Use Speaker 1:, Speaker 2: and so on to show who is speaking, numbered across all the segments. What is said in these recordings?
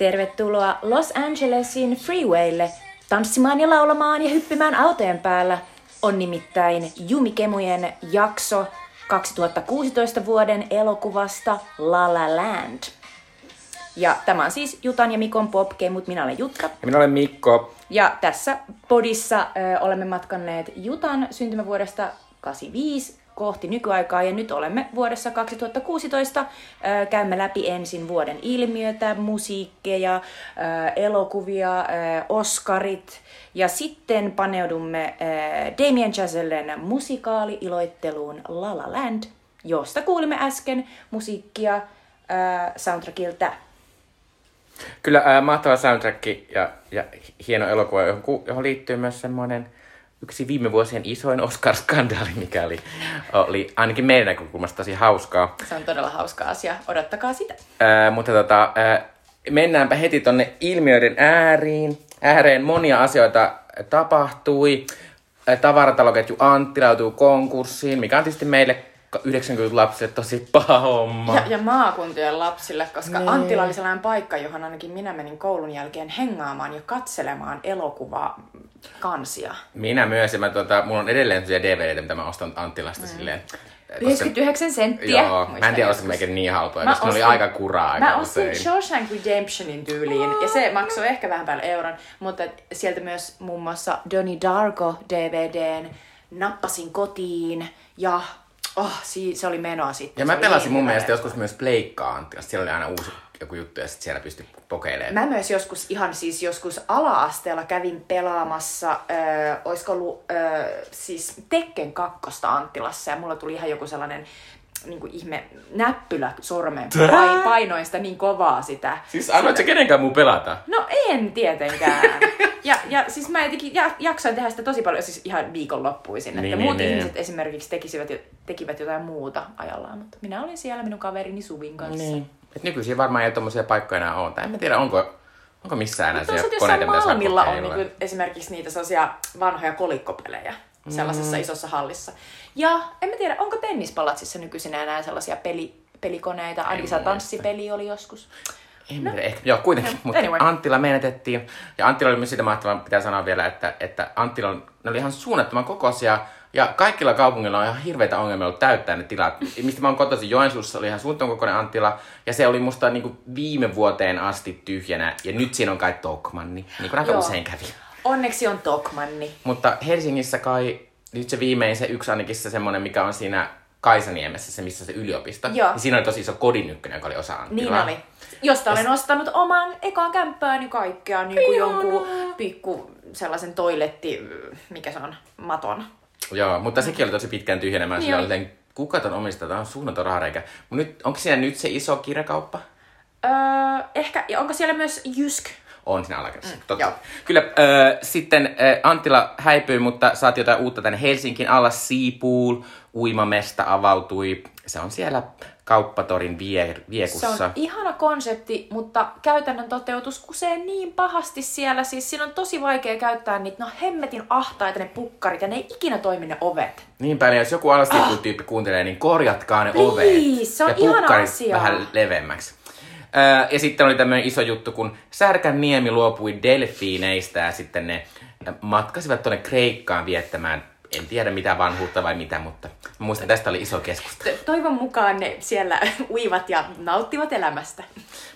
Speaker 1: Tervetuloa Los Angelesin freewaylle tanssimaan ja laulamaan ja hyppimään autojen päällä. On nimittäin Jumikemujen jakso 2016 vuoden elokuvasta La La Land. Ja tämä on siis Jutan ja Mikon popkemut. Minä olen Jutta.
Speaker 2: Ja minä olen Mikko.
Speaker 1: Ja tässä podissa ö, olemme matkanneet Jutan syntymävuodesta 85 kohti nykyaikaa ja nyt olemme vuodessa 2016. Ö, käymme läpi ensin vuoden ilmiötä, musiikkeja, elokuvia, Oscarit ja sitten paneudumme Damien Chazellen musikaali-iloitteluun La La Land, josta kuulimme äsken musiikkia soundtrackilta.
Speaker 2: Kyllä ää, mahtava soundtrack ja, ja hieno elokuva, johon, johon liittyy myös semmoinen yksi viime vuosien isoin Oscar-skandaali, mikä oli, oli ainakin meidän näkökulmasta tosi hauskaa.
Speaker 1: Se on todella hauska asia. Odottakaa sitä.
Speaker 2: Ää, mutta tota, ää, mennäänpä heti tonne ilmiöiden ääriin. Ääreen monia asioita tapahtui. Ää, Tavarataloketju Antti lautui konkurssiin, mikä on tietysti meille 90-lapsille tosi paha homma.
Speaker 1: Ja, ja maakuntien lapsille, koska
Speaker 2: Niin.
Speaker 1: niin. Anttila oli sellainen paikka, johon ainakin minä menin koulun jälkeen hengaamaan ja katselemaan elokuvaa kansia.
Speaker 2: Minä myös, ja mä, tota, mulla on edelleen DVDtä, mitä mä ostan Anttilasta mm. silleen. koska-
Speaker 1: 99 senttiä.
Speaker 2: Joo, mä en tiedä, meikin niin halpoja,
Speaker 1: Mä
Speaker 2: koska ne oli aika kuraa aika
Speaker 1: Mä ostin. Shawshank Redemptionin tyyliin, ja se maksoi ehkä vähän päälle euron, mutta sieltä myös muun muassa Donnie Darko DVDn nappasin kotiin, ja oh, se oli menoa sitten.
Speaker 2: Ja mä pelasin mun mielestä joskus myös Pleikkaa Anttilasta. Siellä oli aina uusi joku juttu, ja sitten siellä pystyi kokeilemaan.
Speaker 1: Mä myös joskus, ihan siis joskus ala-asteella kävin pelaamassa, äh, olisiko ollut äh, siis Tekken kakkosta Anttilassa ja mulla tuli ihan joku sellainen niin kuin ihme näppylä sormeen. Pai, painoin sitä niin kovaa sitä.
Speaker 2: Siis annoit sä kenenkään muu pelata?
Speaker 1: No en tietenkään. Ja, ja siis mä jotenkin ja, jaksoin tehdä sitä tosi paljon, siis ihan viikonloppuisin. Että
Speaker 2: Niin,
Speaker 1: muut
Speaker 2: niin, niin.
Speaker 1: ihmiset esimerkiksi tekisivät, tekivät jotain muuta ajallaan, mutta minä olin siellä minun kaverini Suvin kanssa.
Speaker 2: Niin. Et nykyisin varmaan ei tommosia paikkoja enää ole. Tai en mä tiedä, onko, onko missään enää siellä koneita, mitä saa
Speaker 1: Malmilla on niin esimerkiksi niitä sellaisia vanhoja kolikkopelejä sellaisessa
Speaker 2: Mm.
Speaker 1: isossa hallissa. Ja en mä tiedä, onko tennispalatsissa nykyisin enää sellaisia peli, pelikoneita?
Speaker 2: Muista.
Speaker 1: tanssipeli oli joskus.
Speaker 2: En no. ehkä, joo kuitenkin,
Speaker 1: No,
Speaker 2: mutta
Speaker 1: anyway.
Speaker 2: Anttila menetettiin. Ja Anttila oli myös sitä mahtavaa, pitää sanoa vielä, että, että Anttila on, ne oli ihan suunnattoman kokoisia. Ja kaikilla kaupungilla on ihan hirveitä ongelmia ollut täyttää ne tilat. Mistä mä oon kotoisin Joensuussa, oli ihan suunnattoman kokoinen Anttila. Ja se oli musta niin kuin viime vuoteen asti tyhjänä. Ja nyt siinä on kai Tokmanni, niin kuin aika
Speaker 1: Joo.
Speaker 2: usein kävi.
Speaker 1: Onneksi on Tokmanni.
Speaker 2: Mutta Helsingissä kai nyt se viimein se yksi ainakin se semmonen, mikä on siinä Kaisaniemessä, se missä se yliopisto.
Speaker 1: Joo.
Speaker 2: Niin siinä oli tosi iso kodin ykkönen, joka oli osa Anttilaa.
Speaker 1: Niin oli. Josta olen ostanut oman ekaan kämppääni kaikkea, niin kuin jonkun pikku sellaisen toiletti, mikä se on, maton.
Speaker 2: Joo, mutta sekin oli tosi pitkään tyhjenemään.
Speaker 1: Niin
Speaker 2: Sillä
Speaker 1: oli.
Speaker 2: kuka ton omistaa, tämä on suunnaton rahareikä. Mutta nyt, onko siinä nyt se iso kirjakauppa?
Speaker 1: Öö, ehkä, ja onko siellä myös Jysk?
Speaker 2: On siinä alakerrassa. Mm,
Speaker 1: joo.
Speaker 2: Kyllä, äh, sitten Anttila häipyi, mutta saatiin jotain uutta tänne Helsinkiin. Alla Seapool, uimamesta avautui. Se on siellä kauppatorin vie, viekussa.
Speaker 1: Se on ihana konsepti, mutta käytännön toteutus kusee niin pahasti siellä. Siis siinä on tosi vaikea käyttää niitä, no hemmetin ahtaita ne pukkarit ja ne ei ikinä toimi ne ovet.
Speaker 2: Niin päin, jos joku alastiippu-tyyppi kuuntelee, niin korjatkaa ne
Speaker 1: Please,
Speaker 2: ovet.
Speaker 1: se on
Speaker 2: ja
Speaker 1: ihana
Speaker 2: pukkarit
Speaker 1: asia.
Speaker 2: vähän leveämmäksi. Öö, ja sitten oli tämmöinen iso juttu, kun Särkän niemi luopui delfiineistä ja sitten ne matkasivat tuonne Kreikkaan viettämään, en tiedä mitä vanhuutta vai mitä, mutta mä muistan, tästä oli iso keskustelu.
Speaker 1: Toivon mukaan ne siellä uivat ja nauttivat elämästä.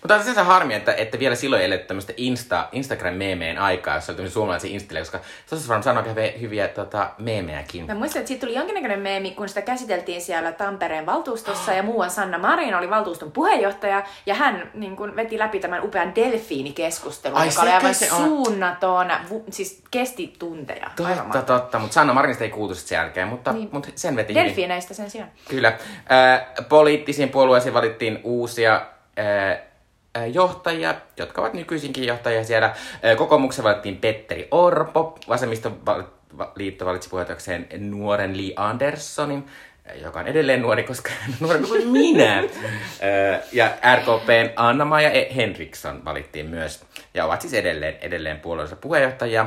Speaker 2: Mutta on se harmi, että, että vielä silloin ei tämmöistä Insta, Instagram-meemeen aikaa, jossa oli tämmöisiä suomalaisia installe, koska se olisi varmaan sanoa hyviä, hyviä tota, meemejäkin.
Speaker 1: Mä muistan, että siitä tuli jonkinnäköinen meemi, kun sitä käsiteltiin siellä Tampereen valtuustossa ja muuan Sanna Marin oli valtuuston puheenjohtaja ja hän niin kun, veti läpi tämän upean delfiinikeskustelun,
Speaker 2: Ai,
Speaker 1: joka oli aivan
Speaker 2: se on?
Speaker 1: suunnaton, vu, siis kesti tunteja.
Speaker 2: Totta, totta, mutta Sanna Marinista ei kuultu sen jälkeen, mutta,
Speaker 1: Niin.
Speaker 2: mutta sen veti hyvin.
Speaker 1: Delfiineistä sen sijaan.
Speaker 2: Kyllä. Äh, poliittisiin puolueisiin valittiin uusia johtajia, jotka ovat nykyisinkin johtajia siellä. Kokoomuksen valittiin Petteri Orpo, vasemmistoliitto valitsi puheenjohtajakseen nuoren Li Anderssonin, joka on edelleen nuori, koska on nuorempi kuin minä. Ja RKPn Anna-Maja E- Henriksson valittiin myös, ja ovat siis edelleen, edelleen puolueensa puheenjohtajia.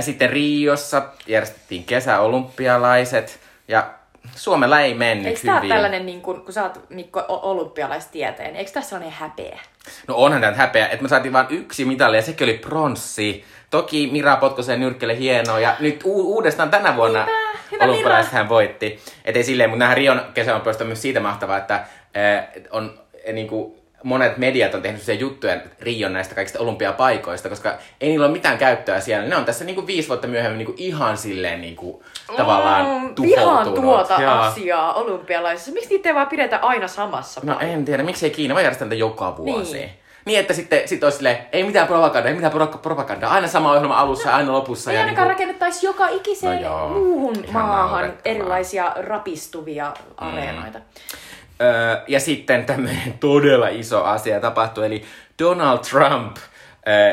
Speaker 2: Sitten Riossa järjestettiin kesäolympialaiset, ja Suomella ei mennyt
Speaker 1: Eikö tää ole
Speaker 2: hyvin.
Speaker 1: tällainen, niin kun, kun sä oot Mikko olympialaistieteen, eikö tässä sellainen häpeä?
Speaker 2: No onhan tämä häpeä, että me saatiin vain yksi mitali ja sekin oli pronssi. Toki Mira Potkosen nyrkkele hienoa ja nyt u- uudestaan tänä vuonna olympialaiset hän voitti. Et ei silleen, mutta nähdään Rion kesäolympiasta myös siitä mahtavaa, että äh, on äh, niinku, monet mediat on tehnyt sen juttuja Rion näistä kaikista olympiapaikoista, koska ei niillä ole mitään käyttöä siellä. Ne on tässä niinku viisi vuotta myöhemmin niinku ihan silleen niinku, tavallaan
Speaker 1: Mm. Vihaan tuota
Speaker 2: Joo.
Speaker 1: asiaa olympialaisissa. Miksi niitä ei vaan pidetä aina samassa
Speaker 2: No
Speaker 1: paikassa?
Speaker 2: en tiedä, miksi ei Kiina vaan järjestä niitä joka vuosi.
Speaker 1: Niin.
Speaker 2: Niin. niin että sitten sit olisi silleen, ei mitään propagandaa, ei mitään pro- propagandaa. Aina sama ohjelma alussa ja aina lopussa.
Speaker 1: Ei
Speaker 2: ja
Speaker 1: ainakaan
Speaker 2: niinku-
Speaker 1: rakennettaisi joka ikiseen
Speaker 2: No joo,
Speaker 1: muuhun
Speaker 2: ihan
Speaker 1: maahan erilaisia rapistuvia areenoita.
Speaker 2: Öö, ja sitten tämmöinen todella iso asia tapahtui, eli Donald Trump,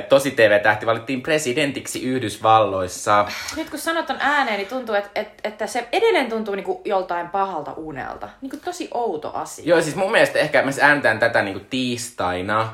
Speaker 2: tosi TV-tähti, valittiin presidentiksi Yhdysvalloissa.
Speaker 1: Nyt kun sanot ton ääneen, niin tuntuu, että, että, että se edelleen tuntuu niinku joltain pahalta unelta. Niinku tosi outo asia.
Speaker 2: Joo, siis mun mielestä ehkä me ääntään tätä niinku tiistaina.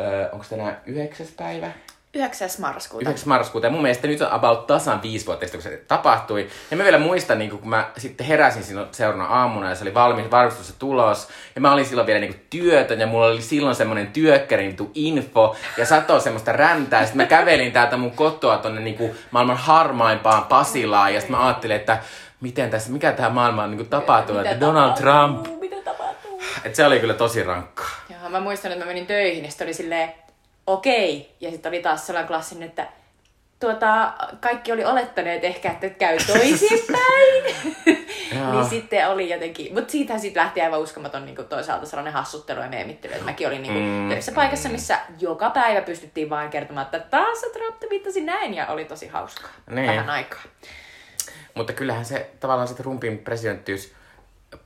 Speaker 2: Öö, onko tänään yhdeksäs päivä?
Speaker 1: 9. marraskuuta.
Speaker 2: 9. marraskuuta. Ja mun mielestä nyt on about tasan viisi vuotta kun se tapahtui. Ja mä vielä muistan, niin kun mä sitten heräsin silloin seuraavana aamuna ja se oli valmis varmistus ja tulos. Ja mä olin silloin vielä niin työtön ja mulla oli silloin semmoinen työkkärin info ja satoi semmoista räntää. Ja sitten mä kävelin täältä mun kotoa tonne niin maailman harmaimpaan Pasilaan ja sitten mä ajattelin, että miten tässä, mikä tämä maailma on niin tapahtunut,
Speaker 1: Mitä
Speaker 2: että Donald
Speaker 1: tapahtuu?
Speaker 2: Trump.
Speaker 1: Mitä tapahtuu?
Speaker 2: Että se oli kyllä tosi rankkaa.
Speaker 1: Joo, mä muistan, että mä menin töihin ja sitten oli silleen, okei. Ja sitten oli taas sellainen klassinen, että tuota, kaikki oli olettaneet ehkä, että käy toisinpäin. Niin sitten oli jotenkin, mutta siitähän sitten lähti aivan uskomaton niin kuin toisaalta sellainen hassuttelu ja meemittely. Että mäkin olin niin kuin,
Speaker 2: Mm.
Speaker 1: töissä paikassa, missä joka päivä pystyttiin vaan kertomaan, että taas sä Trump viittasi näin ja oli tosi hauskaa.
Speaker 2: Niin.
Speaker 1: Vähän aikaa.
Speaker 2: Mutta kyllähän se tavallaan se Trumpin presidenttiys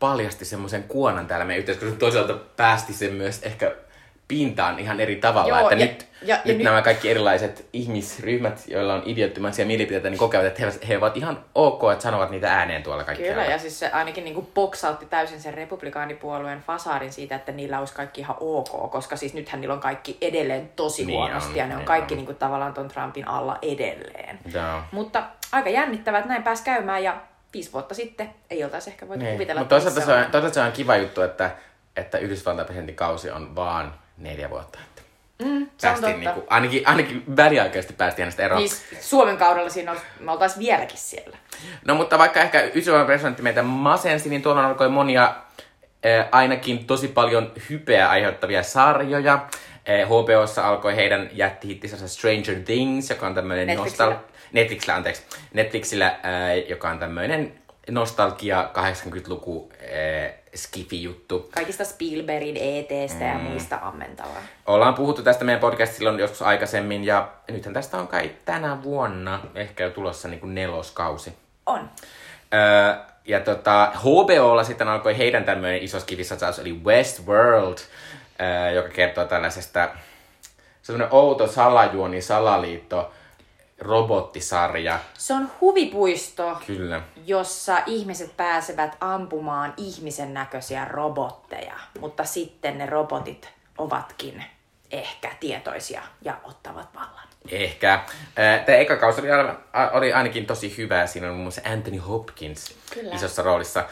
Speaker 2: paljasti semmoisen kuonan täällä meidän yhteiskunnassa. Toisaalta päästi sen myös ehkä pintaan ihan eri tavalla.
Speaker 1: Joo,
Speaker 2: että
Speaker 1: ja-
Speaker 2: nyt,
Speaker 1: ja- ja
Speaker 2: nyt
Speaker 1: nyt-
Speaker 2: nämä kaikki erilaiset ihmisryhmät, joilla on idiottimaisia mielipiteitä, niin kokevat, että he, he ovat ihan ok, että sanovat niitä ääneen tuolla kaikkialla.
Speaker 1: Kyllä, ja siis se ainakin niin kuin boksautti täysin sen republikaanipuolueen fasaarin siitä, että niillä olisi kaikki ihan ok, koska siis nythän niillä on kaikki edelleen tosi
Speaker 2: Niin
Speaker 1: huonosti,
Speaker 2: on,
Speaker 1: ja ne on
Speaker 2: niin
Speaker 1: kaikki
Speaker 2: on.
Speaker 1: niin kuin tavallaan ton Trumpin alla edelleen.
Speaker 2: Joo.
Speaker 1: Mutta aika jännittävää, että näin pääsi käymään, ja viisi vuotta sitten ei oltaisi ehkä voitu
Speaker 2: Niin.
Speaker 1: kuvitella.
Speaker 2: Mutta toisaalta se, on, toisaalta se on kiva juttu, että, että Yhdysvaltain presidentin kausi on vaan neljä vuotta. Että
Speaker 1: Mm, se on
Speaker 2: päästiin niinku, ainakin, ainakin väliaikaisesti päästiin hänestä eroon.
Speaker 1: Niin Suomen kaudella siinä olisi, me oltaisiin vieläkin siellä.
Speaker 2: No mutta vaikka ehkä Yhdysvallan presidentti meitä masensi, niin tuolla alkoi monia äh, ainakin tosi paljon hypeä aiheuttavia sarjoja. Äh, HBOssa alkoi heidän jättihittisensä Stranger Things, joka on tämmöinen
Speaker 1: Netflixillä.
Speaker 2: Netflixillä, anteeksi. Netflixillä, äh, joka on tämmöinen nostalgia 80-luku äh, skifi-juttu.
Speaker 1: Kaikista Spielbergin ETstä mm. ja muista ammentavaa.
Speaker 2: Ollaan puhuttu tästä meidän podcastilla silloin joskus aikaisemmin, ja nythän tästä on kai tänä vuonna ehkä jo tulossa niin kuin neloskausi.
Speaker 1: On.
Speaker 2: Öö, ja tota, HBOlla sitten alkoi heidän tämmöinen iso skifisatsaus, eli Westworld, öö, joka kertoo tällaisesta, semmoinen outo salajuoni, salaliitto, robottisarja.
Speaker 1: Se on huvipuisto,
Speaker 2: Kyllä.
Speaker 1: jossa ihmiset pääsevät ampumaan ihmisen näköisiä robotteja, mutta sitten ne robotit ovatkin ehkä tietoisia ja ottavat vallan.
Speaker 2: Ehkä. Tämä eka kausi oli, oli ainakin tosi hyvä. Siinä on muun muassa Anthony Hopkins
Speaker 1: Kyllä.
Speaker 2: isossa roolissa.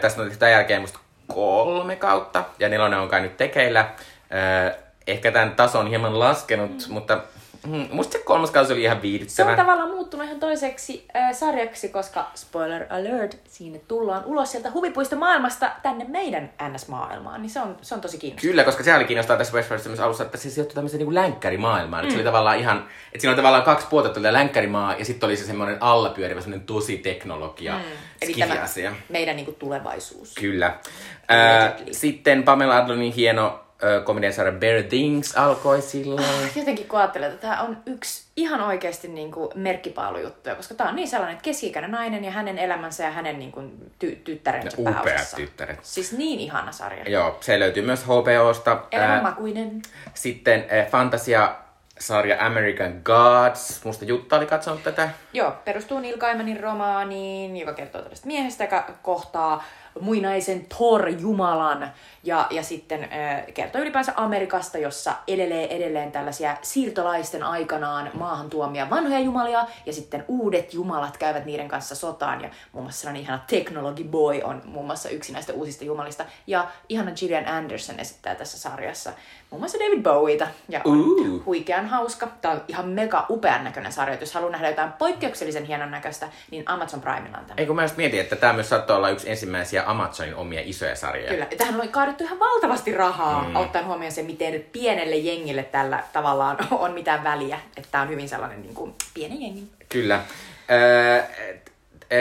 Speaker 2: Tästä on tämän jälkeen musta kolme kautta, ja nelonen on kai nyt tekeillä. Ehkä tämän taso on hieman laskenut, mm. mutta mm, musta se kolmas kausi oli ihan
Speaker 1: Se
Speaker 2: viihdyttävä.
Speaker 1: on tavallaan muuttunut ihan toiseksi äh, sarjaksi, koska spoiler alert, sinne tullaan ulos sieltä huvipuista maailmasta tänne meidän NS-maailmaan, niin se on, se on tosi kiinnostavaa.
Speaker 2: Kyllä, koska se oli kiinnostaa tässä Westworldissa myös alussa, että se sijoittui tämmöiseen niin länkkärimaailmaan. Mm. Se oli tavallaan ihan, että siinä oli tavallaan kaksi puolta, oli länkkärimaa ja sitten oli se semmoinen allapyörivä, semmoinen tosi teknologia, mm.
Speaker 1: Eli tämä meidän niin kuin, tulevaisuus.
Speaker 2: Kyllä.
Speaker 1: Allegedly.
Speaker 2: sitten Pamela Adlonin hieno ö, komediasarja Bear Things alkoi silloin.
Speaker 1: Jotenkin kun ajattelen, että tämä on yksi ihan oikeasti niin kuin merkkipaalujuttuja, koska tämä on niin sellainen, että keski-ikäinen nainen ja hänen elämänsä ja hänen niin kuin, ty- tyttärensä
Speaker 2: Upeat
Speaker 1: pääosassa.
Speaker 2: tyttäret.
Speaker 1: Siis niin ihana sarja.
Speaker 2: Joo, se löytyy myös HBOsta.
Speaker 1: Elämänmakuinen.
Speaker 2: sitten ää, fantasia-sarja American Gods. Musta Jutta oli katsonut tätä.
Speaker 1: Joo, perustuu Neil Gaimanin romaaniin, joka kertoo tällaista miehestä, joka kohtaa muinaisen Thor-jumalan ja, ja sitten äh, kertoo ylipäänsä Amerikasta, jossa elelee edelleen tällaisia siirtolaisten aikanaan maahan tuomia vanhoja jumalia ja sitten uudet jumalat käyvät niiden kanssa sotaan ja muun muassa sellainen ihana Technology Boy on muun muassa yksi näistä uusista jumalista ja ihana Gillian Anderson esittää tässä sarjassa muun muassa David Bowieta ja on
Speaker 2: Uh.
Speaker 1: huikean hauska. Tämä on ihan mega upean näköinen sarja. Jos haluaa nähdä jotain poikkeuksellisen hienon näköistä, niin Amazon Primella on tämä.
Speaker 2: Eikö mä just mietin, että tämä myös saattoi olla yksi ensimmäisiä Amazonin omia isoja sarjoja.
Speaker 1: Kyllä. Tähän on kaadettu ihan valtavasti rahaa, mm. ottaen huomioon se, miten pienelle jengille tällä tavallaan on mitään väliä. Että tämä on hyvin sellainen niin kuin, pieni jengi.
Speaker 2: Kyllä. Äh,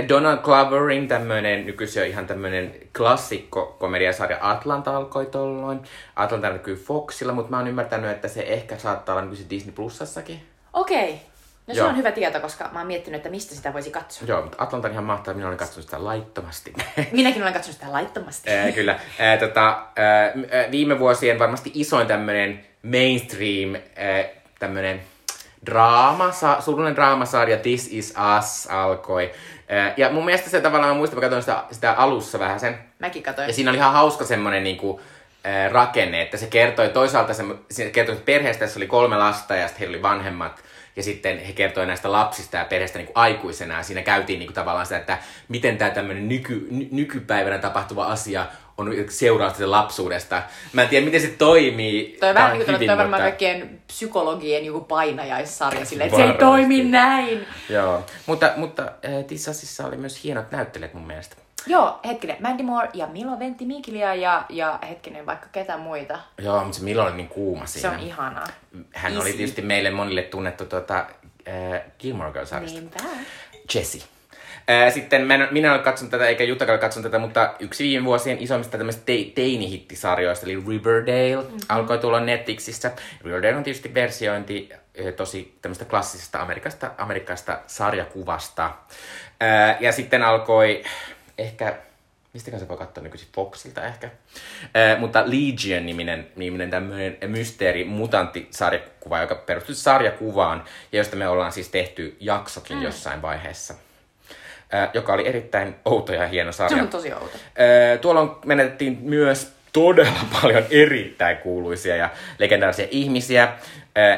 Speaker 2: Donald Gloverin tämmönen, nykyisin on ihan tämmönen klassikko komediasarja Atlanta alkoi tolloin. Atlanta näkyy Foxilla, mutta mä oon ymmärtänyt, että se ehkä saattaa olla nykyisin Disney Plusassakin.
Speaker 1: Okei. No se
Speaker 2: Joo.
Speaker 1: on hyvä tieto, koska mä oon miettinyt, että mistä sitä voisi katsoa.
Speaker 2: Joo, mutta Atlanta on ihan mahtava, minä olen katsonut sitä laittomasti.
Speaker 1: Minäkin olen katsonut sitä laittomasti.
Speaker 2: Ää, kyllä. Ää, tota, ää, viime vuosien varmasti isoin tämmönen mainstream ää, tämmönen draama, surullinen draamasarja This Is Us alkoi. Ää, ja mun mielestä se tavallaan, mä muistan, mä katsoin sitä, sitä alussa vähän sen,
Speaker 1: Mäkin katsoin.
Speaker 2: ja siinä oli ihan hauska semmonen niinku, ää, rakenne, että se kertoi toisaalta semmo, se kertoi että perheestä, jossa oli kolme lasta ja sitten heillä oli vanhemmat. Ja sitten he kertoi näistä lapsista ja perheestä niin aikuisena. Ja siinä käytiin niin kuin tavallaan sitä, että miten tämä tämmöinen nyky, ny, nykypäivänä tapahtuva asia on seurausta lapsuudesta. Mä en tiedä, miten se toimii.
Speaker 1: Toi on vähän niin kuin
Speaker 2: hyvin,
Speaker 1: toi varmaan
Speaker 2: mutta-
Speaker 1: kaikkien psykologien joku painajaissarja silleen, että se ei toimi näin.
Speaker 2: Joo, mutta, mutta äh, Tissasissa oli myös hienot näyttelijät mun mielestä.
Speaker 1: Joo, hetkinen. Mandy Moore ja Milo Ventimiglia ja, ja hetkinen, vaikka ketä muita.
Speaker 2: Joo, mutta se Milo oli niin kuuma
Speaker 1: Se
Speaker 2: siinä.
Speaker 1: on ihanaa.
Speaker 2: Hän oli
Speaker 1: Easy.
Speaker 2: tietysti meille monille tunnettu tuota, äh, Gilmore Girls-sarjasta.
Speaker 1: Niinpä.
Speaker 2: Jesse. Ää, Sitten minä en ole katsonut tätä, eikä Jutta ole katsonut tätä, mutta yksi viime vuosien isommista tämmöistä te- teinihittisarjoista, eli Riverdale, mm-hmm. alkoi tulla Netflixissä. Riverdale on tietysti versiointi eh, tosi tämmöistä klassisesta Amerikasta, Amerikasta sarjakuvasta. Ää, Ja sitten alkoi ehkä, mistäkään se voi katsoa nykyisin Foxilta ehkä, Ää, mutta Legion-niminen niminen tämmöinen mysteeri mutantti-sarjakuva, joka perustuu sarjakuvaan, ja josta me ollaan siis tehty jaksokin mm. jossain vaiheessa. Ää, joka oli erittäin outo ja hieno
Speaker 1: Se
Speaker 2: sarja.
Speaker 1: on tosi outo.
Speaker 2: Ää, Tuolloin menetettiin myös todella paljon erittäin kuuluisia ja legendaarisia ihmisiä.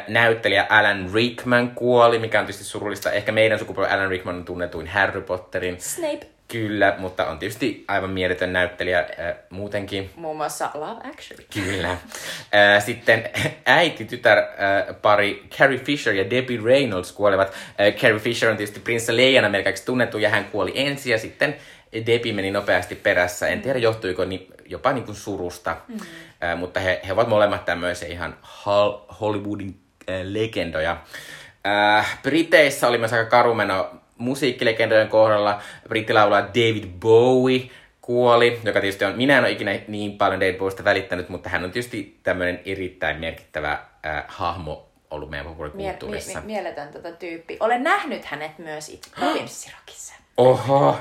Speaker 2: Näyttelijä Alan Rickman kuoli, mikä on tietysti surullista. Ehkä meidän sukupolven Alan Rickman on tunnetuin Harry Potterin.
Speaker 1: Snape.
Speaker 2: Kyllä, mutta on tietysti aivan mieletön näyttelijä ää, muutenkin.
Speaker 1: Muun muassa Love Actually.
Speaker 2: Kyllä. Ää, Sitten äiti-tytär ää, pari Carrie Fisher ja Debbie Reynolds kuolevat. Ää, Carrie Fisher on tietysti prinsessa Leiana melkein tunnettu ja hän kuoli ensin ja sitten Debbie meni nopeasti perässä. En tiedä johtuiko ni, jopa niin kuin surusta, mm. ää, mutta he, he ovat molemmat tämmöisiä ihan hol- Hollywoodin ää, legendoja. Äh, Briteissä oli myös aika karumeno musiikkilegendojen kohdalla. Brittilaulaja David Bowie kuoli, joka tietysti on, minä en ole ikinä niin paljon David Bowiesta välittänyt, mutta hän on tietysti tämmöinen erittäin merkittävä äh, hahmo ollut meidän
Speaker 1: Mie-
Speaker 2: populaarikulttuurissa.
Speaker 1: mie- mieletön tätä tyyppi. Olen nähnyt hänet myös itse Prince Rockissa.
Speaker 2: Oho!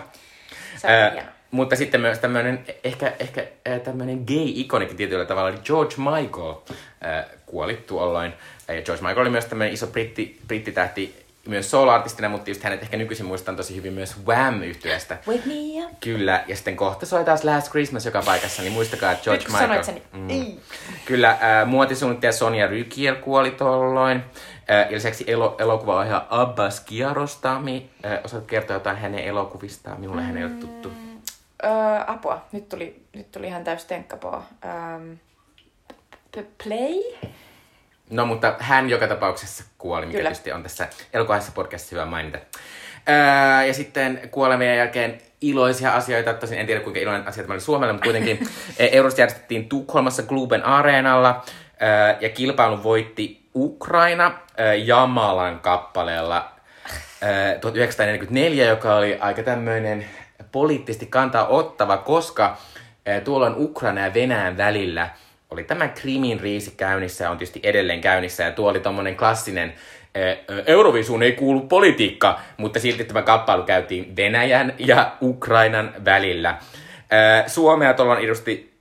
Speaker 1: Se on hieno.
Speaker 2: mutta sitten myös tämmöinen, ehkä, ehkä ää, tämmöinen gay-ikonikin tietyllä tavalla, eli George Michael ää, kuoli tuolloin. Ja George Michael oli myös tämmöinen iso britti, brittitähti, myös solo-artistina, mutta just hänet ehkä nykyisin muistan tosi hyvin myös wham yhtyeestä
Speaker 1: Wake me up.
Speaker 2: Kyllä, ja sitten kohta soi taas Last Christmas joka paikassa, niin muistakaa, että George
Speaker 1: Nyt
Speaker 2: Michael...
Speaker 1: sen, niin ei.
Speaker 2: Kyllä, äh, muotisuunnittelija Sonja Rykiel kuoli tolloin. Äh, ja lisäksi elo, elokuvaohjaaja Abbas Kiarostami. Äh, osaat kertoa jotain hänen elokuvistaan? Minulle hän ei ole tuttu.
Speaker 1: Öö, apua. Nyt tuli, nyt tuli ihan täys tenkkapoo. Ähm, play?
Speaker 2: No, mutta hän joka tapauksessa kuoli, mikä
Speaker 1: Kyllä.
Speaker 2: tietysti on tässä elokuvassa podcastissa hyvä mainita. Ää, ja sitten kuolemien jälkeen iloisia asioita, tosin en tiedä kuinka iloinen asia tämä oli Suomelle, mutta kuitenkin eh, Eurosta järjestettiin Tukholmassa Globen Areenalla ää, ja kilpailun voitti Ukraina ää, Jamalan kappaleella ää, 1944, joka oli aika tämmöinen poliittisesti kantaa ottava, koska ää, tuolloin Ukraina ja Venäjän välillä oli tämä Krimin riisi käynnissä ja on tietysti edelleen käynnissä. Ja tuo oli tommonen klassinen ää, Eurovisuun ei kuulu politiikka, mutta silti tämä kappailu käytiin Venäjän ja Ukrainan välillä. Ää, Suomea tuolloin edusti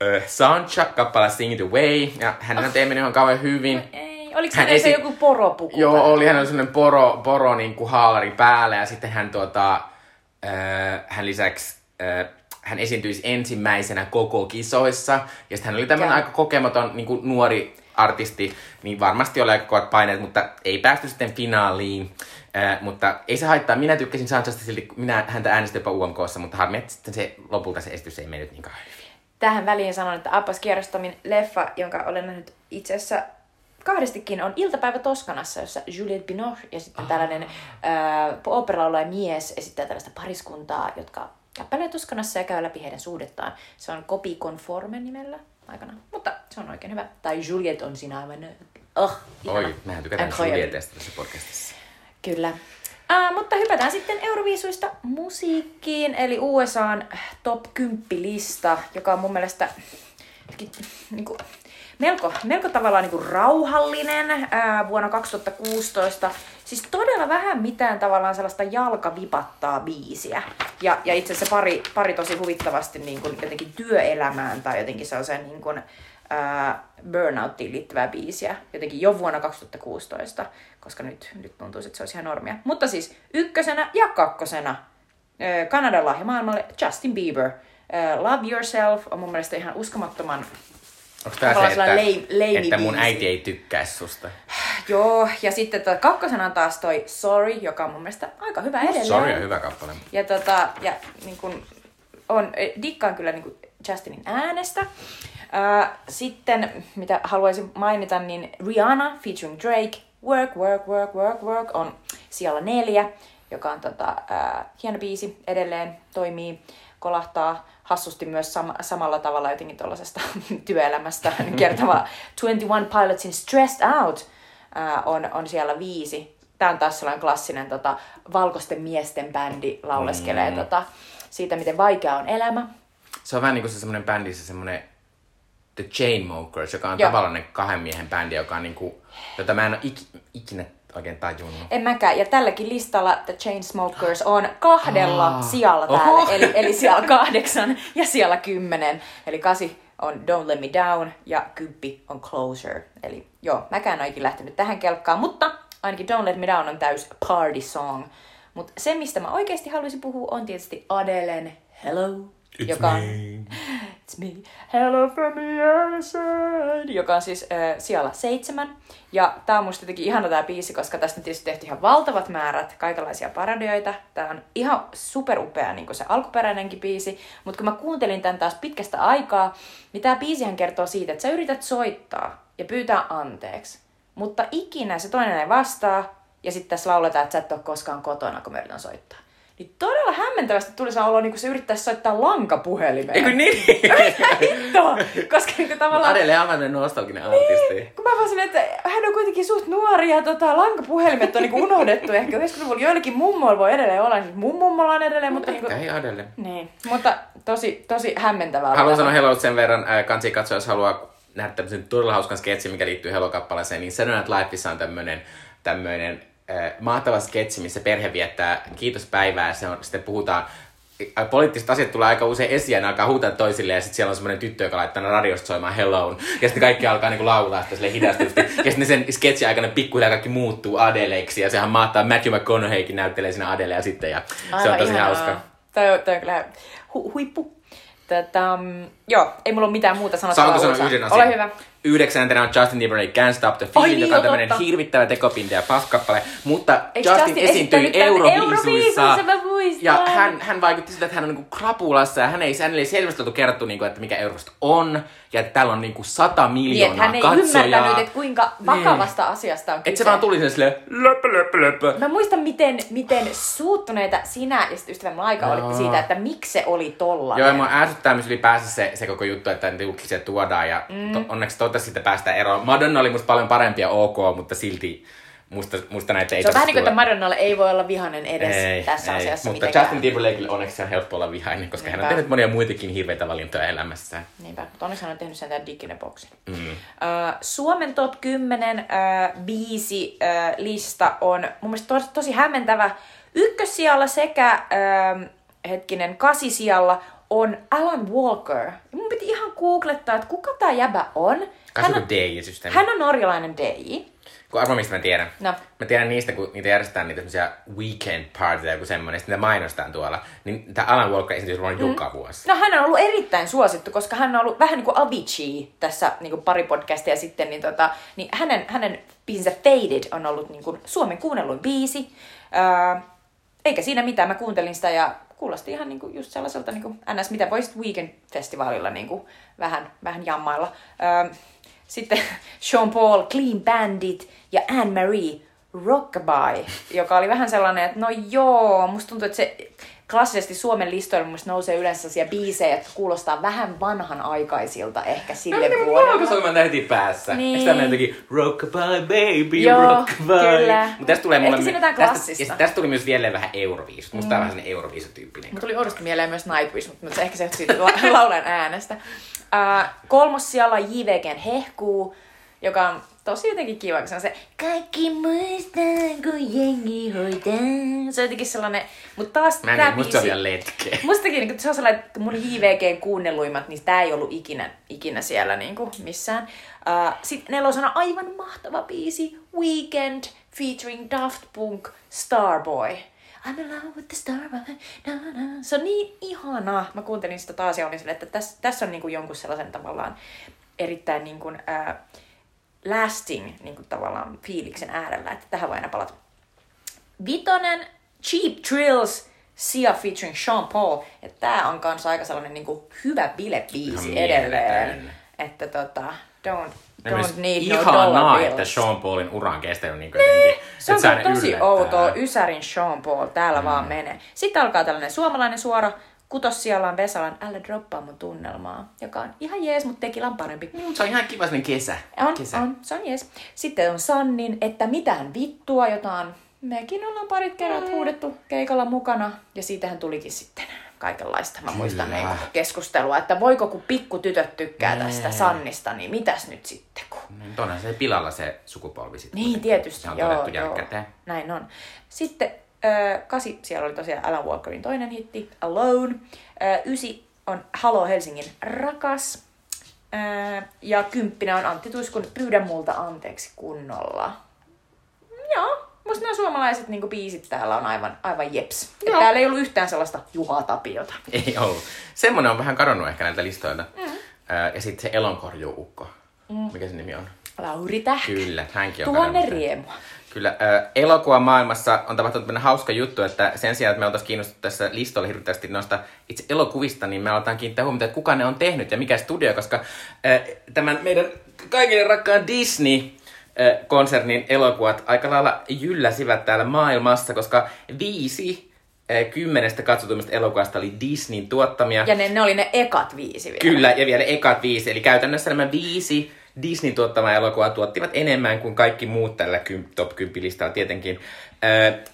Speaker 2: ää, Sancha kappale Sing It Away, ja hän ei mennyt ihan kauhean hyvin.
Speaker 1: Ei. Oliko
Speaker 2: Hän
Speaker 1: hänellä se
Speaker 2: esi-
Speaker 1: joku poropuku?
Speaker 2: Joo, oli hän oli sellainen poro, poro niin kuin haalari päällä ja sitten hän, tuota, äh, hän lisäksi äh, hän esiintyisi ensimmäisenä koko kisoissa. Ja sitten hän oli tämmöinen aika kokematon niin kuin nuori artisti, niin varmasti oli aika kovat paineet, mutta ei päästy sitten finaaliin. Äh, mutta ei se haittaa. Minä tykkäsin Sanchasta silti, minä häntä äänestin jopa UMKssa, mutta harmi, että sitten se, lopulta se esitys ei mennyt niin hyvin.
Speaker 1: Tähän väliin sanon, että Appas Kierostomin leffa, jonka olen nähnyt itse asiassa kahdestikin, on Iltapäivä Toskanassa, jossa Juliette Binoche ja sitten tällainen ää, oopperalaulaja mies esittää tällaista pariskuntaa, jotka käppäilee Toskanassa ja käy läpi heidän suhdettaan. Se on Copy Conforme nimellä aikana, mutta se on oikein hyvä. Tai Juliette on sinä aivan... Oh, ihana.
Speaker 2: Oi, mehän tykätään. Julietestä tässä podcastissa.
Speaker 1: Kyllä. Uh, mutta hypätään sitten Euroviisuista musiikkiin, eli USAn top 10 lista, joka on mun mielestä niin kuin, melko, melko tavallaan niin kuin rauhallinen uh, vuonna 2016. Siis todella vähän mitään tavallaan sellaista jalkavipattaa biisiä. Ja, ja itse asiassa pari, pari tosi huvittavasti niin kuin jotenkin työelämään tai jotenkin sellaiseen niin kuin, ää, burnouttiin liittyvää biisiä jotenkin jo vuonna 2016, koska nyt, nyt tuntuu, että se olisi ihan normia. Mutta siis ykkösenä ja kakkosena ää, Kanadan lahja maailmalle Justin Bieber. Ää, Love Yourself on mun mielestä ihan uskomattoman
Speaker 2: Onko tää se, että,
Speaker 1: lame
Speaker 2: että mun äiti ei tykkäisi susta?
Speaker 1: Joo, ja sitten tota, kakkosena on taas toi Sorry, joka on mun mielestä aika hyvä edelleen.
Speaker 2: Sorry on hyvä kappale.
Speaker 1: Ja, tota, ja niin kun, on, dikkaan kyllä niin kun Justinin äänestä. Ää, sitten, mitä haluaisin mainita, niin Rihanna featuring Drake, Work, Work, Work, Work, Work on siellä neljä, joka on tota, ää, hieno biisi, edelleen toimii, kolahtaa hassusti myös sam- samalla tavalla jotenkin tuollaisesta työelämästä kertova 21 Pilotsin Stressed Out ää, on, on siellä viisi. Tämä on taas sellainen klassinen tota, valkoisten miesten bändi lauleskelee mm. tota, siitä, miten vaikea on elämä.
Speaker 2: Se on vähän niin kuin se semmoinen bändi, se semmoinen The Chainsmokers, joka on
Speaker 1: Joo.
Speaker 2: tavallaan kahden miehen bändi, joka on niinku, jota mä en ole ik, ikinä oikein tajunnut.
Speaker 1: En mäkään. Ja tälläkin listalla The Chainsmokers on kahdella
Speaker 2: Aa.
Speaker 1: sijalla täällä.
Speaker 2: Oho.
Speaker 1: Eli, eli siellä kahdeksan ja siellä kymmenen. Eli kasi on Don't Let Me Down ja kymppi on Closer. Eli joo, mäkään ikinä lähtenyt tähän kelkkaan, mutta ainakin Don't Let Me Down on täys party song. Mutta se, mistä mä oikeasti haluaisin puhua, on tietysti Adelen Hello. Joka on, It's me, hello from the other side, joka on siis äh, siellä seitsemän. Ja tää on musta jotenkin ihana tää biisi, koska tästä on tietysti tehty ihan valtavat määrät kaikenlaisia parodioita. Tää on ihan superupea niin kuin se alkuperäinenkin biisi. Mutta kun mä kuuntelin tän taas pitkästä aikaa, niin tää biisihän kertoo siitä, että sä yrität soittaa ja pyytää anteeksi. Mutta ikinä se toinen ei vastaa, ja sitten tässä lauletaan, että sä et ole koskaan kotona, kun mä yritän soittaa. Niin todella hämmentävästi tuli se olo, niin kuin se yrittäisi soittaa lankapuhelimeen.
Speaker 2: Eikö niin?
Speaker 1: Hitto! Koska niinku tavallaan...
Speaker 2: Adele on aivan nostalginen artisti.
Speaker 1: Kun mä vaan että hän on kuitenkin suht nuori ja tota, lankapuhelimet on niinku unohdettu ehkä 90-luvulla. Joillekin mummoilla voi edelleen olla, siis mun mummolla on edelleen, mutta niinku...
Speaker 2: Ei Adele.
Speaker 1: Niin, mutta tosi, tosi hämmentävää.
Speaker 2: Haluan sanoa. Hello sen verran, äh, kansi katsoa, jos haluaa nähdä tämmöisen todella hauskan sketsin, mikä liittyy Hello-kappaleeseen, niin Saturday Night Liveissa on tämmöinen, tämmöinen mahtava sketsi, missä perhe viettää kiitospäivää, se on, sitten puhutaan äh, poliittiset asiat tulee aika usein esiin ja ne alkaa huutaa toisille ja sitten siellä on semmoinen tyttö, joka laittaa radiosta soimaan helloon. Ja sitten kaikki alkaa niinku laulaa sitä sille hitaasti. ja sitten sen sketsin aikana pikkuhiljaa kaikki muuttuu Adeleiksi ja sehän maattaa Matthew McConaugheykin näyttelee siinä Adelea sitten ja se on
Speaker 1: Aivan
Speaker 2: tosi
Speaker 1: ihanaa.
Speaker 2: hauska.
Speaker 1: Toi, on- on kyllä hu- huippu. Tätä, um, joo, ei mulla ole mitään muuta sanottavaa.
Speaker 2: Saanko sanoa yhden asian?
Speaker 1: Ole hyvä.
Speaker 2: Yhdeksäntenä on Justin Timberlake Can't Stop the Feeling,
Speaker 1: niin,
Speaker 2: joka on
Speaker 1: totta.
Speaker 2: hirvittävä tekopinta ja paskappale. Mutta
Speaker 1: Eikö
Speaker 2: Justin,
Speaker 1: Justin
Speaker 2: esiintyi Euroviisuissa. Ja hän, hän vaikutti siltä, että hän on niinku krapulassa ja hän ei, hänelle ei selvästi oltu kerrottu, niinku, että mikä Euroviisut on. Ja että täällä on niinku sata
Speaker 1: Niin,
Speaker 2: miljoonaa
Speaker 1: että hän ei
Speaker 2: katsojaa.
Speaker 1: ymmärtänyt, että kuinka vakavasta asiasta on kyse.
Speaker 2: Että se vaan tuli sinne silleen löpö, löpö, löpö.
Speaker 1: Mä muistan, miten, miten suuttuneita sinä ja sitten ystävämme aika
Speaker 2: Joo.
Speaker 1: olitte siitä, että miksi se oli tollainen.
Speaker 2: Joo, ja mua ärsyttää myös ylipäänsä se, se koko juttu, että niitä julkisia tuodaan ja mm. to, onneksi toivottavasti siitä päästään eroon. Madonna oli musta paljon parempia ok, mutta silti musta, musta näitä ei
Speaker 1: se on vähän niin kuin, että. Madonnalle ei voi olla vihainen edes
Speaker 2: Ei,
Speaker 1: tässä
Speaker 2: ei.
Speaker 1: asiassa
Speaker 2: Mutta
Speaker 1: mitenkään.
Speaker 2: Justin Timberlakeille onneksi on helppo olla vihainen, koska hän on
Speaker 1: Niinpä.
Speaker 2: tehnyt monia muitakin hirveitä valintoja elämässään.
Speaker 1: Niinpä, mutta onneksi hän on tehnyt sen tämän Dickine-boksin.
Speaker 2: Mm.
Speaker 1: Uh, Suomen top 10 uh, biisi uh, lista on mun mielestä tosi, tosi hämmentävä. Ykkössijalla sekä uh, hetkinen kasisijalla on Alan Walker. Ja mun piti ihan googlettaa, että kuka tää jäbä on. Hän
Speaker 2: joku DJ-systeemi.
Speaker 1: Hän on norjalainen DJ.
Speaker 2: Kun arvo, mistä mä tiedän.
Speaker 1: No.
Speaker 2: Mä tiedän niistä, kun niitä järjestetään niitä semmosia weekend party tai joku semmoinen, sitten niitä mainostaan tuolla. Niin tää Alan Walker esiintyy varmaan mm. joka vuosi.
Speaker 1: No hän on ollut erittäin suosittu, koska hän on ollut vähän niin kuin Avicii tässä niin kuin pari podcastia sitten, niin, tota, niin hänen, hänen biisinsä Faded on ollut niin kuin Suomen kuunnelluin biisi. Öö, eikä siinä mitään, mä kuuntelin sitä ja kuulosti ihan niin kuin just sellaiselta niin kuin ns. mitä voisit Weekend-festivaalilla niin kuin vähän, vähän jammailla. Öö, sitten Sean Paul, Clean Bandit ja Anne Marie, Rockabye, joka oli vähän sellainen, että no joo, musta tuntuu, että se klassisesti Suomen listoilla mun nousee yleensä sellaisia biisejä, jotka kuulostaa vähän vanhanaikaisilta ehkä sille
Speaker 2: Mä
Speaker 1: vuodelle.
Speaker 2: soimaan tää heti päässä.
Speaker 1: Niin.
Speaker 2: Eikö tää jotenkin Rockabye baby,
Speaker 1: Joo,
Speaker 2: rockabye.
Speaker 1: kyllä.
Speaker 2: Mutta tästä tulee mulle...
Speaker 1: Ehkä siinä jotain
Speaker 2: tästä,
Speaker 1: klassista.
Speaker 2: sit tästä tuli myös vielä vähän Euroviisut. Musta tää on vähän sellainen Euroviisutyyppinen.
Speaker 1: Mulla tuli oudosti mieleen myös Nightwish, mutta se ehkä se johtuu siitä la- laulan äänestä. Uh, kolmos siellä on JVGn Hehkuu, joka on tosi jotenkin kiva, kun se on se kaikki muistaa, kun jengi hoitaa. Se on jotenkin sellainen, mutta taas
Speaker 2: Mä en musta on
Speaker 1: biisi-
Speaker 2: vielä letkeä.
Speaker 1: Mustakin niin se on sellainen, että mun JVGn kuunnelluimmat, niin tää ei ollut ikinä, ikinä siellä niin kuin missään. Uh, Sitten nelosena aivan mahtava biisi, Weekend featuring Daft Punk, Starboy. I'm in love with the Starboy. Na, na. Se on niin ihana. Mä kuuntelin sitä taas ja olin silleen, että tässä, tässä on niin kuin jonkun sellaisen tavallaan erittäin niin kuin, uh, lasting niin kuin tavallaan fiiliksen äärellä, että tähän voi aina palata. Vitonen, Cheap Thrills, Sia featuring Sean Paul. Ja tää on kanssa aika sellainen niinku hyvä bilebiisi edelleen. Että tota, don't, don't need no
Speaker 2: ihanaa,
Speaker 1: dollar
Speaker 2: että. Sean Paulin ura on kestänyt niin jotenkin.
Speaker 1: Se on tosi
Speaker 2: yllättää.
Speaker 1: outoa. Ysärin Sean Paul, täällä mm. vaan menee. Sitten alkaa tällainen suomalainen suora. Kutos siellä on Vesalan Älä droppaa mun tunnelmaa, joka on ihan jees, mutta tekillä on parempi.
Speaker 2: Mut Se on ihan kiva kesä.
Speaker 1: On,
Speaker 2: kesä.
Speaker 1: on, se on jees. Sitten on Sannin, että mitään vittua, jota on, mekin ollaan parit kerrat
Speaker 2: Mm.
Speaker 1: huudettu keikalla mukana. Ja siitähän tulikin sitten kaikenlaista. Mä muistan
Speaker 2: Kyllä.
Speaker 1: niin keskustelua, että voiko kun pikkutytöt tykkää
Speaker 2: Nee.
Speaker 1: tästä Sannista, niin mitäs nyt sitten kun...
Speaker 2: Niin onhan se pilalla se sukupolvi sitten.
Speaker 1: Niin,
Speaker 2: kuitenkin.
Speaker 1: tietysti.
Speaker 2: Se on
Speaker 1: joo,
Speaker 2: todettu
Speaker 1: joo. Näin on. Sitten kasi, siellä oli tosiaan Alan Walkerin toinen hitti, Alone. Ysi on Halo Helsingin rakas. Ja kymppinä on Antti Tuiskun Pyydä multa anteeksi kunnolla. Joo, musta nämä suomalaiset niin biisit täällä on aivan, aivan jeps. Et täällä ei ollut yhtään sellaista Juha Tapiota.
Speaker 2: Ei ollut. Semmonen on vähän kadonnut ehkä näiltä listoilta. Mm. ja sitten se elonkorjuu-ukko. Mm. Mikä se nimi on?
Speaker 1: Lauri Tähkä.
Speaker 2: Kyllä, hänkin on
Speaker 1: Tuonne
Speaker 2: kadonnut.
Speaker 1: riemua.
Speaker 2: Kyllä, äh, elokuvan maailmassa on tapahtunut tämmöinen hauska juttu, että sen sijaan, että me oltaisiin kiinnostunut tässä listolla hirveästi noista itse elokuvista, niin me aletaan kiinnittää huomiota, että kuka ne on tehnyt ja mikä studio, koska äh, tämän meidän kaikille rakkaan Disney äh, konsernin elokuvat aika lailla jylläsivät täällä maailmassa, koska viisi kymmenestä katsotuimmista elokuvasta oli Disneyn tuottamia.
Speaker 1: Ja ne, ne oli ne ekat viisi vielä.
Speaker 2: Kyllä, ja vielä ekat viisi. Eli käytännössä nämä viisi Disney tuottamaa elokuvaa tuottivat enemmän kuin kaikki muut tällä top 10 listalla tietenkin.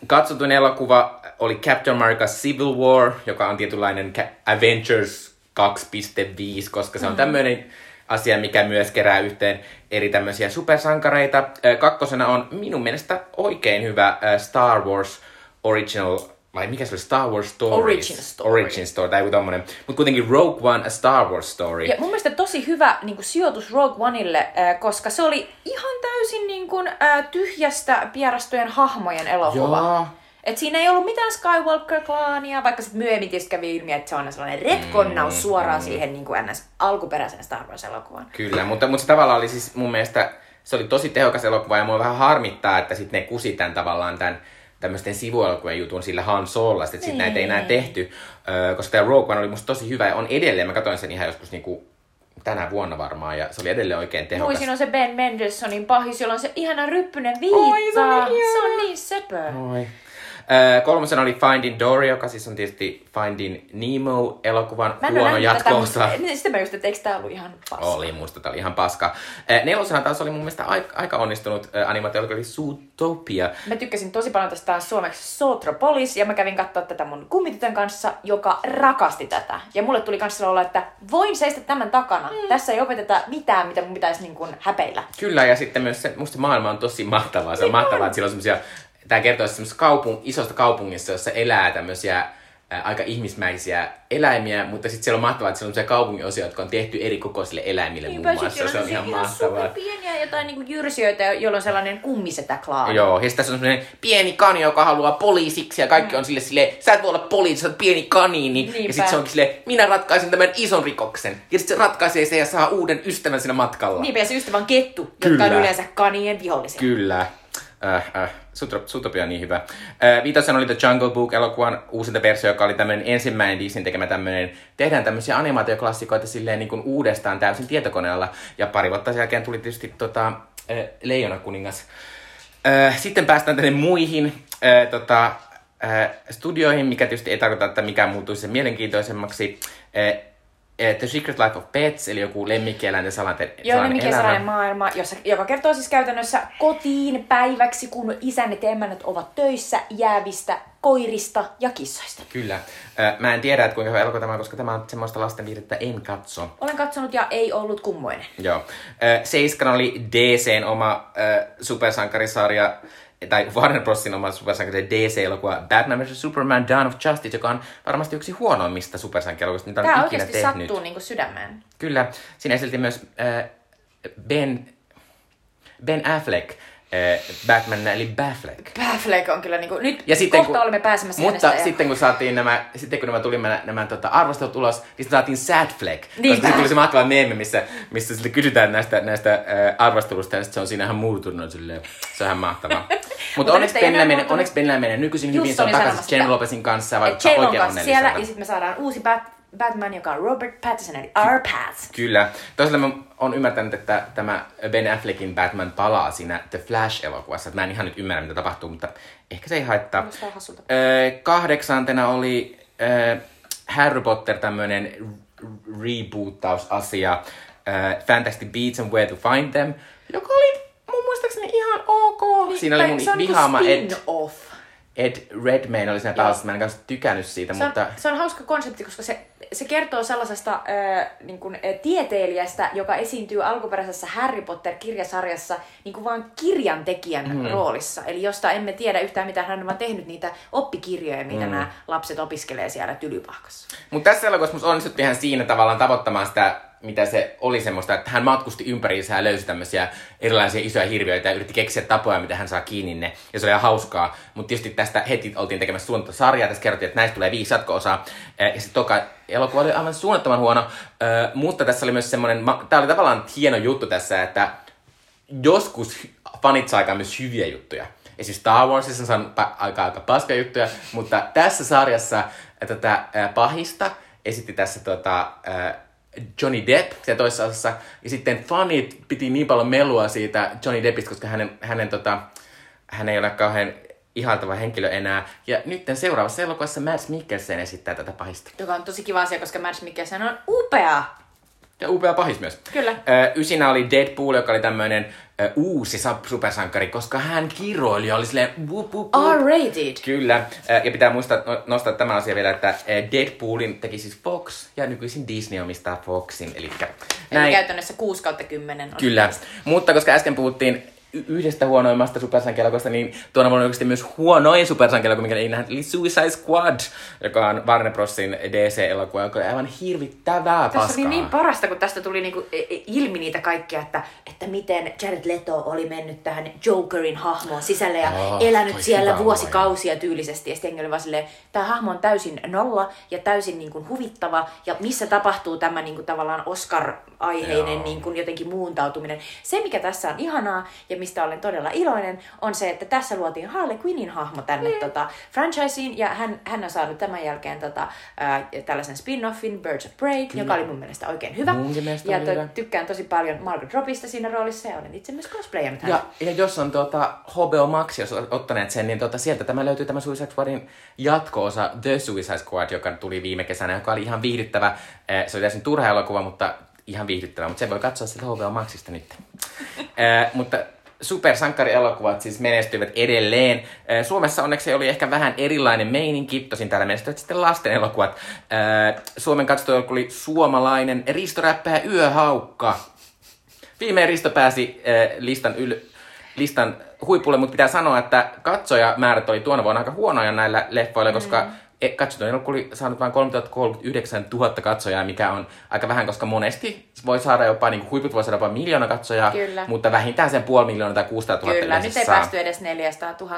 Speaker 2: Katsotuin elokuva oli Captain America Civil War, joka on tietynlainen Avengers 2.5, koska se on tämmöinen asia, mikä myös kerää yhteen eri tämmöisiä supersankareita. Kakkosena on minun mielestä oikein hyvä Star Wars Original vai mikä se oli? Star Wars Stories.
Speaker 1: Origin Story.
Speaker 2: Origin Story, tai joku tommonen. Mutta kuitenkin Rogue One, A Star Wars Story.
Speaker 1: Ja mun mielestä tosi hyvä niin kuin sijoitus Rogue Oneille, äh, koska se oli ihan täysin niin kuin, äh, tyhjästä pierastojen hahmojen elokuva.
Speaker 2: Joo.
Speaker 1: Et siinä ei ollut mitään Skywalker-klaania, vaikka sitten myöhemmin tietysti kävi ilmi, että se on sellainen retkonnaus suoraan siihen niin kuin NS alkuperäiseen Star Wars-elokuvaan.
Speaker 2: Kyllä, mutta, mutta se tavallaan oli siis mun mielestä, se oli tosi tehokas elokuva ja mua vähän harmittaa, että sitten ne kusi tämän tavallaan tämän tämmöisten sivuelokuvien jutun sillä Han Sololla, että sitten näitä ei enää tehty, öö, koska tämä Rogue One oli musta tosi hyvä ja on edelleen, mä katsoin sen ihan joskus niinku tänä vuonna varmaan ja se oli edelleen oikein tehokas.
Speaker 1: Muisin on se Ben Mendelsonin pahis, jolla on se ihana ryppynen
Speaker 2: Oi, se on
Speaker 1: viitta.
Speaker 2: niin
Speaker 1: se on niin söpö.
Speaker 2: Oi. Öö, kolmosena oli Finding Dory, joka siis on tietysti Finding Nemo-elokuvan
Speaker 1: Mä en ole
Speaker 2: huono jatko-osa.
Speaker 1: mutta sitten mä just, että eikö tää ollut ihan paska.
Speaker 2: Oli, musta tää oli ihan paska. Ö, Nelosena taas oli mun mielestä aika, aika onnistunut ö, animaatio, joka oli Zootopia.
Speaker 1: Mä tykkäsin tosi paljon tästä taas suomeksi Sotropolis, ja mä kävin katsoa tätä mun kummitytön kanssa, joka rakasti tätä. Ja mulle tuli kanssa olla, että voin seistä tämän takana. Mm. Tässä ei opeteta mitään, mitä mun pitäisi niin kuin häpeillä.
Speaker 2: Kyllä, ja sitten myös se, musta maailma on tosi mahtavaa. Se on mahtavaa, että siellä on semmosia, tää kertoo semmoisesta kaupung, isosta kaupungista, jossa elää tämmöisiä ää, aika ihmismäisiä eläimiä, mutta sitten siellä on mahtavaa, että siellä on sellaisia kaupungin osia, jotka on tehty eri kokoisille eläimille
Speaker 1: Niinpä,
Speaker 2: muun muassa. Se on ihan mahtavaa.
Speaker 1: pieniä jotain niinku jyrsijöitä, joilla on sellainen kummisetä klaani.
Speaker 2: Joo, ja sitten tässä on semmoinen pieni kani, joka haluaa poliisiksi, ja kaikki on sille silleen, sä et voi olla poliisi, sä oot pieni kaniini.
Speaker 1: Niinpä.
Speaker 2: Ja sitten se onkin silleen, minä ratkaisen tämän ison rikoksen. Ja sitten se ratkaisee sen ja saa uuden ystävän siinä matkalla.
Speaker 1: Niinpä, ja se ystävä on kettu, jotka
Speaker 2: Kyllä.
Speaker 1: on yleensä kanien vihollisia.
Speaker 2: Kyllä. Äh, äh, Zootopia on niin hyvä. Äh, viitosen oli The Jungle Book-elokuvan uusinta versio, joka oli tämmöinen ensimmäinen Disneyn tekemä tämmöinen, tehdään tämmöisiä animaatioklassikoita silleen niin kuin uudestaan täysin tietokoneella. Ja pari vuotta sen jälkeen tuli tietysti tota, äh, Leijona kuningas. Äh, sitten päästään tänne muihin äh, tota, äh, studioihin, mikä tietysti ei tarkoita, että mikään muuttuisi sen mielenkiintoisemmaksi. Äh, The Secret Life of Pets, eli joku lemmikkieläinten salainen
Speaker 1: Joo, salainen maailma, jossa, joka kertoo siis käytännössä kotiin päiväksi, kun isännet ja emännät ovat töissä jäävistä koirista ja kissoista.
Speaker 2: Kyllä. Mä en tiedä, että kuinka hyvä elokuva tämä on, koska tämä on semmoista lasten viihdettä en katso.
Speaker 1: Olen katsonut ja ei ollut kummoinen.
Speaker 2: Joo. Seiskan oli DCn oma äh, supersankarisarja, tai Warner Brosin oma supersankari DC-elokuva Batman vs. Superman Dawn of Justice, joka on varmasti yksi huonoimmista supersankarielokuvista, mitä
Speaker 1: Tämä
Speaker 2: on ikinä
Speaker 1: oikeasti
Speaker 2: tehnyt.
Speaker 1: sattuu niinku sydämeen.
Speaker 2: Kyllä. Siinä esiteltiin myös äh, Ben, ben Affleck, Batman eli Baffleck.
Speaker 1: Baffleck on kyllä niinku, nyt
Speaker 2: Ja sitten,
Speaker 1: kohta
Speaker 2: kun,
Speaker 1: olemme pääsemässä
Speaker 2: Mutta
Speaker 1: hänestä ja-
Speaker 2: sitten kun saatiin nämä, sitten kun nämä tuli nämä, nämä tota, arvostelut ulos, niin sitten saatiin Sad Flag.
Speaker 1: Niinpä.
Speaker 2: Koska tuli se mahtava meemi, missä, missä sitten kysytään näistä, näistä äh, arvostelusta, ja sitten se on siinä ihan muutunut silleen. Se on ihan mahtavaa. Mutta onneksi Bennillä menee,
Speaker 1: muuttunut.
Speaker 2: onneksi Bennillä menee nykyisin
Speaker 1: Just
Speaker 2: hyvin. Se on takaisin
Speaker 1: sitä.
Speaker 2: Lopezin kanssa, vaikka
Speaker 1: J-Lon
Speaker 2: oikein
Speaker 1: kanssa siellä, ja sitten me saadaan uusi Bat- Batman, joka on Robert Pattinson, eli R. Pat.
Speaker 2: Kyllä. Toisaalta mä oon ymmärtänyt, että tämä Ben Affleckin Batman palaa siinä The Flash-elokuvassa. Mä en ihan nyt ymmärrä, mitä tapahtuu, mutta ehkä se ei haittaa. Öö, kahdeksantena oli öö, Harry Potter tämmönen r- reboottausasia. Öö, Fantastic Beasts and Where to Find Them, joka oli mun muistaakseni ihan ok. Siinä oli mun
Speaker 1: niinku
Speaker 2: vihaama Ed,
Speaker 1: spin-off.
Speaker 2: Ed Redmayne oli siinä pääosassa. Mä en kanssa tykännyt siitä,
Speaker 1: Se on,
Speaker 2: mutta...
Speaker 1: se on hauska konsepti, koska se, se kertoo sellaisesta äh, niin kuin, äh, tieteilijästä, joka esiintyy alkuperäisessä Harry Potter-kirjasarjassa niin kuin vaan kirjantekijän mm. roolissa. Eli josta emme tiedä yhtään mitään, hän on tehnyt niitä oppikirjoja, mitä mm. nämä lapset opiskelee siellä tylypahkassa.
Speaker 2: Mutta tässä elokuvassa musta onnistuttiin hän siinä tavallaan tavoittamaan sitä, mitä se oli semmoista, että hän matkusti ympäriinsä ja löysi tämmöisiä erilaisia isoja hirviöitä ja yritti keksiä tapoja, miten hän saa kiinni ne. Ja se oli ihan hauskaa. Mutta tietysti tästä heti oltiin tekemässä suunniteltua sarjaa. Tässä kerrottiin, että näistä tulee viisi jatko-osaa. Ja sitten toka elokuva oli aivan suunnattoman huono. Mutta tässä oli myös semmoinen, tämä oli tavallaan hieno juttu tässä, että joskus fanit saa myös hyviä juttuja. Esimerkiksi Star Warsissa on saanut aika, aika paskoja juttuja, mutta tässä sarjassa tätä ää, pahista esitti tässä tota, Johnny Depp siellä toisessa osassa. Ja sitten fanit piti niin paljon melua siitä Johnny Deppistä, koska hänen, hänen, tota, hän ei ole kauhean ihaltava henkilö enää. Ja nyt seuraavassa elokuvassa Mads Mikkelsen esittää tätä pahista.
Speaker 1: Joka on tosi kiva asia, koska Mads Mikkelsen on upea.
Speaker 2: Ja upea pahis myös.
Speaker 1: Kyllä.
Speaker 2: Ysinä oli Deadpool, joka oli tämmöinen uusi supersankari, koska hän kiroili ja oli silleen wup, wup, wup.
Speaker 1: R-rated.
Speaker 2: Kyllä, ja pitää muistaa no- nostaa tämä asia vielä, että Deadpoolin teki siis Fox, ja nykyisin Disney omistaa Foxin, eli
Speaker 1: Eli käytännössä 6 kautta 10 on.
Speaker 2: Kyllä, mutta koska äsken puhuttiin yhdestä huonoimmasta supersankelokasta, niin tuona vuonna oikeasti myös huonoin supersankelokko, mikä ei nähdä, eli Suicide Squad, joka on Warner Brosin DC-elokuva, joka on aivan hirvittävää
Speaker 1: Tässä
Speaker 2: paskaa.
Speaker 1: oli niin parasta, kun tästä tuli niinku e- e- ilmi niitä kaikkia, että, että miten Jared Leto oli mennyt tähän Jokerin hahmoon sisälle ja
Speaker 2: Ah,
Speaker 1: elänyt siellä vuosikausia tyylisesti. Ja sitten oli vaan silleen, tämä hahmo on täysin nolla ja täysin niinku huvittava. Ja missä tapahtuu tämä niinku tavallaan Oscar-aiheinen niinku jotenkin muuntautuminen. Se, mikä tässä on ihanaa ja mistä olen todella iloinen, on se, että tässä luotiin Harley Quinnin hahmo tänne
Speaker 2: Niin.
Speaker 1: tota, franchiseen. Ja hän, hän on saanut tämän jälkeen tota, ää, tällaisen spin-offin, Birds of Prey, joka oli mun mielestä oikein hyvä.
Speaker 2: Munkin mielestä
Speaker 1: ja to-
Speaker 2: hyvä.
Speaker 1: tykkään tosi paljon Margot Robbista siinä roolissa ja olen itse myös cosplayannut häntä.
Speaker 2: Ja, ja jos on tuota, HBO Max, jos ottaneet sen, niin tuota, sieltä tämä löytyy tämä Suicide Squadin jatko-osa The Suicide Squad, joka tuli viime kesänä, joka oli ihan viihdyttävä. Se oli täysin turha elokuva, mutta ihan viihdyttävä, mutta sen voi katsoa sieltä HBO Maxista nyt. Eh, mutta supersankarielokuvat siis menestyivät edelleen. Suomessa onneksi oli ehkä vähän erilainen meininki, tosin täällä menestyivät sitten lasten elokuvat. Suomen katsottu oli suomalainen ristoräppäjä Yöhaukka. Viimein Risto pääsi listan, yl, listan huipulle, mutta pitää sanoa, että katsojamäärät oli tuona vuonna aika huonoja näillä leffoilla, mm. koska e, katsottu elokuva oli saanut vain 339 000 katsojaa, mikä on aika vähän, koska monesti voi saada jopa, niin kuin huiput voi saada jopa miljoona katsojaa,
Speaker 1: Kyllä.
Speaker 2: mutta vähintään sen puoli miljoonaa tai 600 000
Speaker 1: Kyllä, nyt ei
Speaker 2: saa.
Speaker 1: päästy edes 400 000.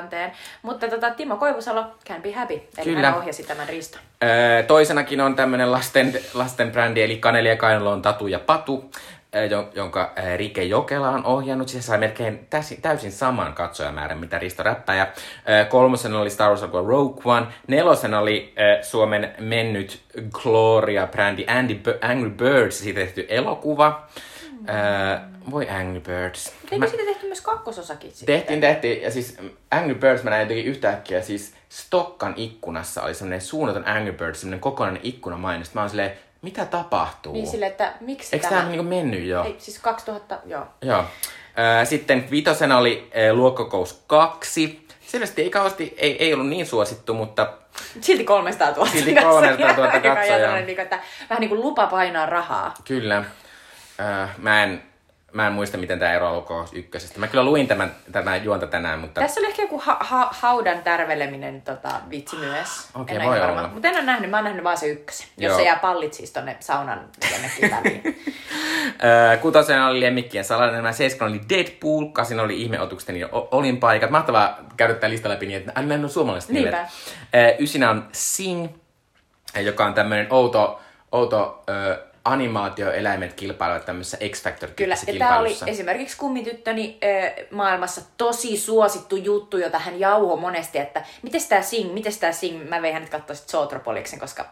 Speaker 1: Mutta tota, Timo Koivusalo, can be happy. Eli
Speaker 2: Kyllä.
Speaker 1: hän ohjasi tämän Riston.
Speaker 2: Öö, toisenakin on tämmöinen lasten, lasten brändi, eli Kaneli ja Kainalo on Tatu ja Patu, öö, jonka Rike Jokela on ohjannut. Se sai melkein täysin, täysin saman katsojamäärän, mitä Risto räppäjä. Kolmosena oli Star Wars elokuva Rogue One. Nelosena oli Suomen mennyt Gloria-brändi Andy Angry Birds, siitä tehty elokuva. Öö, voi Angry Birds.
Speaker 1: Eikö siitä tehty myös kakkososakin sitten?
Speaker 2: Tehtiin, tehtiin. Ja siis mm, Angry Birds mä näin jotenkin yhtäkkiä, siis Stokkan ikkunassa oli semmonen suunnaton Angry Birds, semmonen kokonainen ikkunamainos. Mä oon silleen, mitä tapahtuu?
Speaker 1: Niin sille, että miksi
Speaker 2: Eikö
Speaker 1: tämä...
Speaker 2: tää niinku mennyt jo?
Speaker 1: Ei, siis 2000, joo.
Speaker 2: Joo. Sitten vitosena oli Luokkokous 2. Selvästi ei kauheasti, ei, ei ollut niin suosittu, mutta
Speaker 1: Silti 300 000
Speaker 2: Silti 300 000
Speaker 1: Joka on
Speaker 2: katsojaa.
Speaker 1: niin että vähän niin kuin lupa painaa rahaa.
Speaker 2: kyllä. Mä en, mä en muista, miten tämä eroaa Luokkokous ykkösestä. Mä kyllä luin tämän, tämän juonta tänään, mutta
Speaker 1: Tässä oli ehkä joku ha- ha- haudan tärveleminen tota, vitsi myös.
Speaker 2: Okei,
Speaker 1: En
Speaker 2: voi
Speaker 1: ole
Speaker 2: olla.
Speaker 1: Mutta en ole nähnyt, mä oon nähnyt vaan se ykkösen. Jos
Speaker 2: Joo.
Speaker 1: se jää pallit siis tonne saunan jonnekin väliin.
Speaker 2: Kutosena oli Lemmikkien salainen, nämä seitsemän oli Deadpool, kasin oli Ihmeotukset ja O- Olinpaikat. Mahtavaa käydä tämä lista läpi niin, että aina näin on suomalaiset nimet.
Speaker 1: Niinpä.
Speaker 2: Ysinä on Sing, joka on tämmöinen outo, outo animaatioeläimet kilpailevat tämmöisessä X Factor
Speaker 1: Kyllä, ja tämä oli esimerkiksi kummityttöni ö, maailmassa tosi suosittu juttu, jota hän jauho monesti, että miten tämä sing, miten tämä sing, mä vein hänet katsoa Zootropoliksen, koska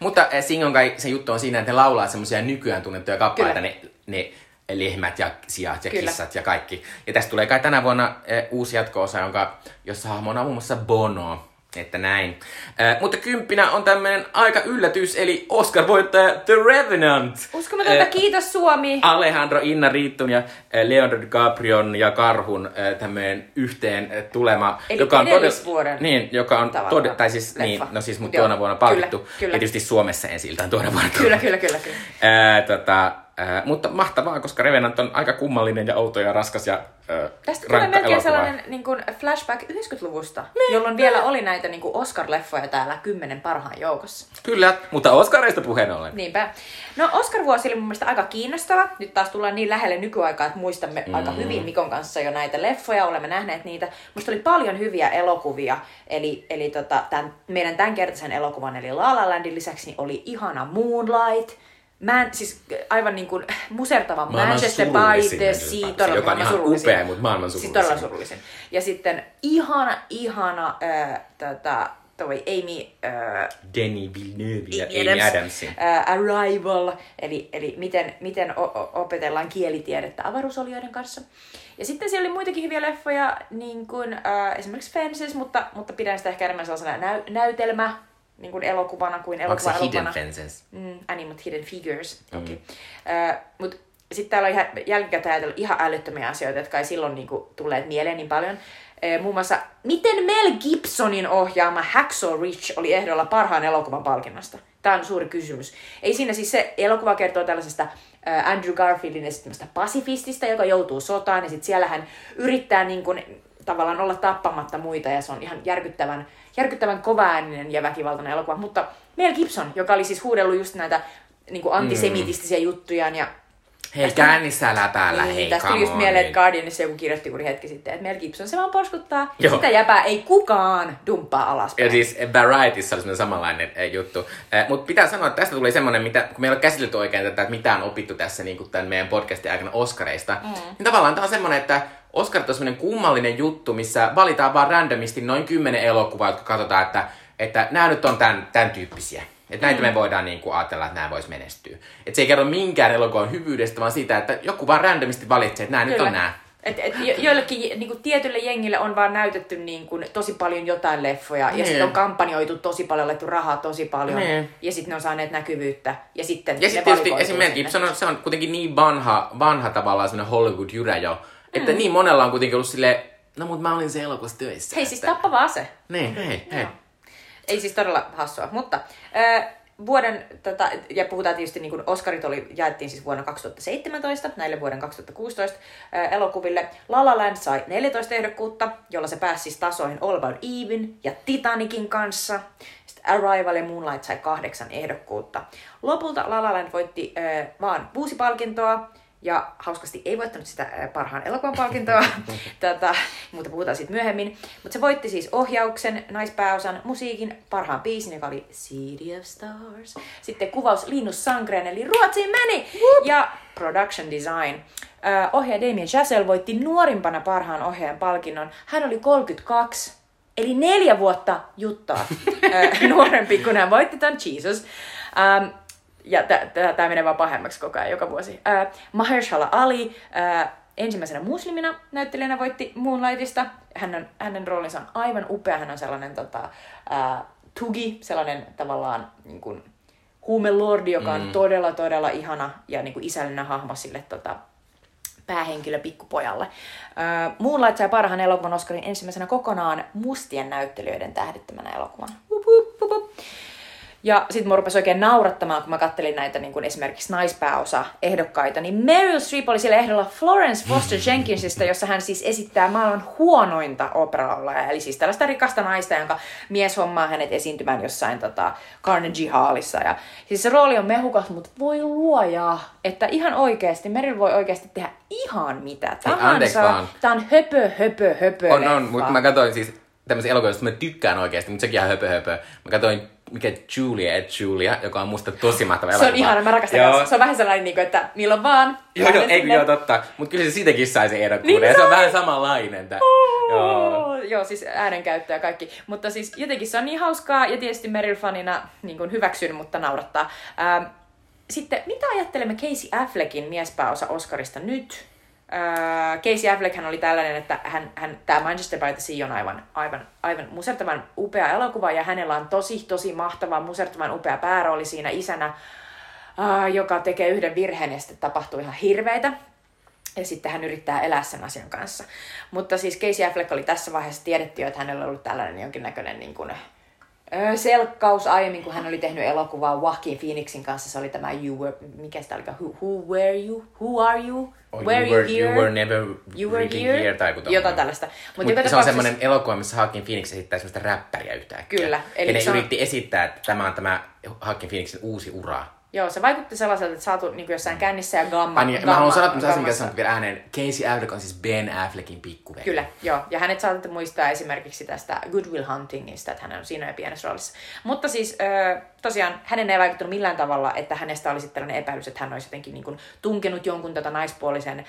Speaker 2: Mutta äh, Singon kai se juttu on siinä, että ne laulaa semmoisia nykyään tunnettuja kappaleita, ne, ne lehmät ja sijat ja
Speaker 1: Kyllä.
Speaker 2: kissat ja kaikki. Ja tästä tulee kai tänä vuonna äh, uusi jatko-osa, jonka, jossa hahmona on muun muassa Bono. Että näin. Äh, mutta kymppinä on tämmöinen aika yllätys, eli Oscar-voittaja The Revenant.
Speaker 1: uskomatonta,
Speaker 2: Äh,
Speaker 1: kiitos Suomi!
Speaker 2: Alejandro Inarritun ja äh, Leonardo DiCaprion ja Karhun äh, tämmöinen yhteen äh, tulema,
Speaker 1: Eli
Speaker 2: joka on
Speaker 1: edellisvuoden
Speaker 2: niin, joka on todella, tai siis
Speaker 1: leffa.
Speaker 2: niin, no siis mut
Speaker 1: Joo,
Speaker 2: tuona vuonna palkittu,
Speaker 1: kyllä, kyllä.
Speaker 2: ja tietysti Suomessa ensi iltaan tuona vuonna.
Speaker 1: Kyllä, kyllä, kyllä, kyllä.
Speaker 2: Ää, tota, ää, mutta mahtavaa, koska Revenant on aika kummallinen ja outo ja raskas ja ää,
Speaker 1: Tästä tulee melkein
Speaker 2: elokuva.
Speaker 1: sellainen niin kuin flashback 90-luvusta, jolloin vielä oli näitä niin kuin Oscar-leffoja täällä kymmenen parhaan joukossa.
Speaker 2: Kyllä, mutta Oscareista puheen ollen.
Speaker 1: Niinpä. No Oscar-vuosi oli mun mielestä aika kiinnostava. Nyt taas tullaan niin lähelle nykyaikaa, että muistamme mm. aika hyvin Mikon kanssa jo näitä leffoja, olemme nähneet niitä. Musta oli paljon hyviä elokuvia, eli, eli tota, tämän, meidän tämänkertaisen elokuvan, eli La La Landin lisäksi niin oli ihana Moonlight, Man, siis aivan niin kuin musertava
Speaker 2: Maailman
Speaker 1: Manchester by the Sea, todella
Speaker 2: joka on ihan
Speaker 1: surullisin.
Speaker 2: upea, mutta maailman
Speaker 1: Siis
Speaker 2: surullisin.
Speaker 1: todella surullisin. Ja sitten ihana, ihana äh, tota, toi Amy äh,
Speaker 2: Denny Villeneuve ja
Speaker 1: Amy Adams,
Speaker 2: Adamsin.
Speaker 1: ää, Arrival, eli, eli miten, miten o- opetellaan kielitiedettä avaruusolioiden kanssa. Ja sitten siellä oli muitakin hyviä leffoja, niin kuin ää, esimerkiksi Fences, mutta, mutta pidän sitä ehkä enemmän sellaisena näy- näytelmä, niin kuin elokuvana kuin
Speaker 2: Onko se
Speaker 1: elokuva
Speaker 2: Hidden
Speaker 1: elokuvana.
Speaker 2: Fences?
Speaker 1: Mm, Animat Hidden Figures,
Speaker 2: Mm.
Speaker 1: toki. Mm. Mutta sitten täällä on ihan jälkikäteen ajatellut ihan älyttömiä asioita, jotka ei silloin niinku tulleet mieleen niin paljon. Muun muassa, miten Mel Gibsonin ohjaama Hacksaw Ridge oli ehdolla parhaan elokuvan palkinnosta? Tämä on suuri kysymys. Ei siinä siis se elokuva kertoo tällaisesta ää, Andrew Garfieldin esittämästä pasifistista, joka joutuu sotaan, ja sitten siellä hän yrittää niin kuin, tavallaan olla tappamatta muita, ja se on ihan järkyttävän, järkyttävän kovaääninen ja väkivaltainen elokuva. Mutta Mel Gibson, joka oli siis huudellut just näitä niin kuin antisemitistisiä mm. juttujaan, ja
Speaker 2: Hei, kännissä läpäällä,
Speaker 1: niin,
Speaker 2: hei,
Speaker 1: tästä tuli just mieleen, että Guardianissa joku kirjoitti juuri hetki sitten, että Mel Gibson se vaan porskuttaa,
Speaker 2: Joo.
Speaker 1: sitä jäpää ei kukaan dumppaa alaspäin.
Speaker 2: Ja siis Varietyssä oli samanlainen eh, juttu. Eh, Mutta pitää sanoa, että tästä tuli semmoinen, mitä, kun meillä on käsitelty oikein tätä, että mitä on opittu tässä niin tämän meidän podcastin aikana Oscareista, mm. niin tavallaan tämä on semmoinen, että Oscarit on semmoinen kummallinen juttu, missä valitaan vaan randomisti noin kymmenen elokuvaa, jotka katsotaan, että, että nämä nyt on tämän, tämän tyyppisiä. Että näitä mm. me voidaan niin kuin, ajatella, että nämä vois menestyä. Että se ei kerro minkään elokuvan hyvyydestä, vaan siitä, että joku vaan randomisti valitsee, että nämä nyt on nämä.
Speaker 1: Et, et jo, joillekin niin kuin tietylle jengille on vaan näytetty niin kuin, tosi paljon jotain leffoja, ja
Speaker 2: Niin.
Speaker 1: sitten on kampanjoitu tosi paljon, laittu rahaa tosi paljon,
Speaker 2: Niin.
Speaker 1: ja sitten ne on saaneet näkyvyyttä, ja sitten
Speaker 2: Ja
Speaker 1: ne
Speaker 2: sitten tietysti esimerkiksi. Gibson on, se on kuitenkin niin vanha, vanha tavallaan semmoinen Hollywood-jyrä jo, että niin monella on kuitenkin ollut silleen, no mut mä olin se elokuvassa töissä.
Speaker 1: Hei, siis
Speaker 2: että...
Speaker 1: tappava ase.
Speaker 2: Niin, hei, hei.
Speaker 1: Joo. Ei siis todella hassua, mutta äh, vuoden, tätä, ja puhutaan tietysti niin kuin Oscarit oli, jaettiin siis vuonna 2017, näille vuoden 2016 äh, elokuville. La La Land sai 14 ehdokkuutta, jolla se pääsi siis tasoihin All About Even ja Titanicin kanssa. Sitten Arrival ja Moonlight sai kahdeksan ehdokkuutta. Lopulta La La Land voitti äh, vaan kuusi palkintoa, ja hauskasti ei voittanut sitä parhaan elokuvan palkintoa, Tätä, mutta puhutaan siitä myöhemmin. Mutta se voitti siis ohjauksen, naispääosan, musiikin, parhaan biisin, joka oli City of Stars. Sitten kuvaus Linus Sankreen, eli Ruotsiin meni! Whoop. Ja production design. Äh, ohjaaja Damien Chazelle voitti nuorimpana parhaan ohjaajan palkinnon. Hän oli 32, eli neljä vuotta juttaa äh, nuorempi, kun hän voitti tämän Jesus. Um, ja tämä menee vaan pahemmaksi koko ajan joka vuosi. Äh, Mahershala Ali äh, ensimmäisenä muslimina näyttelijänä voitti Moonlightista. Hän on, hänen roolinsa on aivan upea. Hän on sellainen tota, äh, tugi, sellainen tavallaan niin kuin, huumelordi, joka on mm. todella, todella ihana ja niin kuin isällinen hahmo sille tota, päähenkilö pikkupojalle. Uh, Moonlight sai parhaan elokuvan Oscarin ensimmäisenä kokonaan mustien näyttelijöiden tähdittämänä elokuvan. Wup. Ja sitten mua rupesi oikein naurattamaan, kun mä kattelin näitä niin kuin esimerkiksi naispääosa ehdokkaita, niin Meryl Streep oli siellä ehdolla Florence Foster Jenkinsista, jossa hän siis esittää maailman huonointa opera eli siis tällaista rikasta naista, jonka mies hommaa hänet esiintymään jossain tota, Carnegie Hallissa. Ja, siis se rooli on mehukas, mutta voi luoja, että ihan oikeasti, Meryl voi oikeasti tehdä ihan mitä tahansa. Tämä on höpö, höpö, höpö.
Speaker 2: On, on, mutta mä katsoin siis tämmöisiä elokuvia, joista mä tykkään oikeasti, mutta sekin ihan höpö, höpö. Mä katsoin mikä Julia et Julia, joka on musta tosi mahtava
Speaker 1: elokuva. Se on ihana, mä rakastan joo. Se on vähän sellainen, niin kuin, että milloin vaan.
Speaker 2: Joo, joo, ei joo, totta. Mutta kyllä se siitäkin sai se ehdokkuuden. Niin se on vähän samanlainen. Tää. Oh,
Speaker 1: joo. joo, siis äänenkäyttö ja kaikki. Mutta siis jotenkin se on niin hauskaa ja tietysti Meryl-fanina niin kuin hyväksyn, mutta naurattaa. Ähm, sitten, mitä ajattelemme Casey Affleckin miespääosa Oscarista nyt? Äh, Casey Affleck hän oli tällainen, että hän, hän, tämä Manchester by the Sea on aivan, aivan, aivan musertavan upea elokuva ja hänellä on tosi, tosi mahtava, musertavan upea päärooli siinä isänä, äh, joka tekee yhden virheen ja sitten tapahtuu ihan hirveitä. Ja sitten hän yrittää elää sen asian kanssa. Mutta siis Casey Affleck oli tässä vaiheessa tiedetty, että hänellä oli ollut tällainen jonkinnäköinen niin kuin, selkkaus aiemmin, kun hän oli tehnyt elokuvaa Joaquin Phoenixin kanssa. Se oli tämä You Were, mikä sitä oli, who, who were you, who are you,
Speaker 2: oh, where you, were, you, here? you were never
Speaker 1: you were here? here
Speaker 2: tai
Speaker 1: Jotain tällaista.
Speaker 2: Mut Mut se on semmoinen elokuva, missä Joaquin Phoenix esittää semmoista räppäriä yhtäkkiä.
Speaker 1: Kyllä.
Speaker 2: Eli ja ne on... yritti esittää, että tämä on tämä Joaquin Phoenixin uusi ura.
Speaker 1: Joo, se vaikutti sellaiselta, että saatu niin jossain kännissä ja gamma. Ai
Speaker 2: niin, gamma, mä haluan sanoa että asia, mikä vielä ääneen. Casey Affleck on siis Ben Affleckin pikkuveli.
Speaker 1: Kyllä, joo. Ja hänet saatatte muistaa esimerkiksi tästä Good Will Huntingista, että hän on siinä jo pienessä roolissa. Mutta siis tosiaan hänen ei vaikuttanut millään tavalla, että hänestä olisi tällainen epäilys, että hän olisi jotenkin niin kuin, tunkenut jonkun tota naispuolisen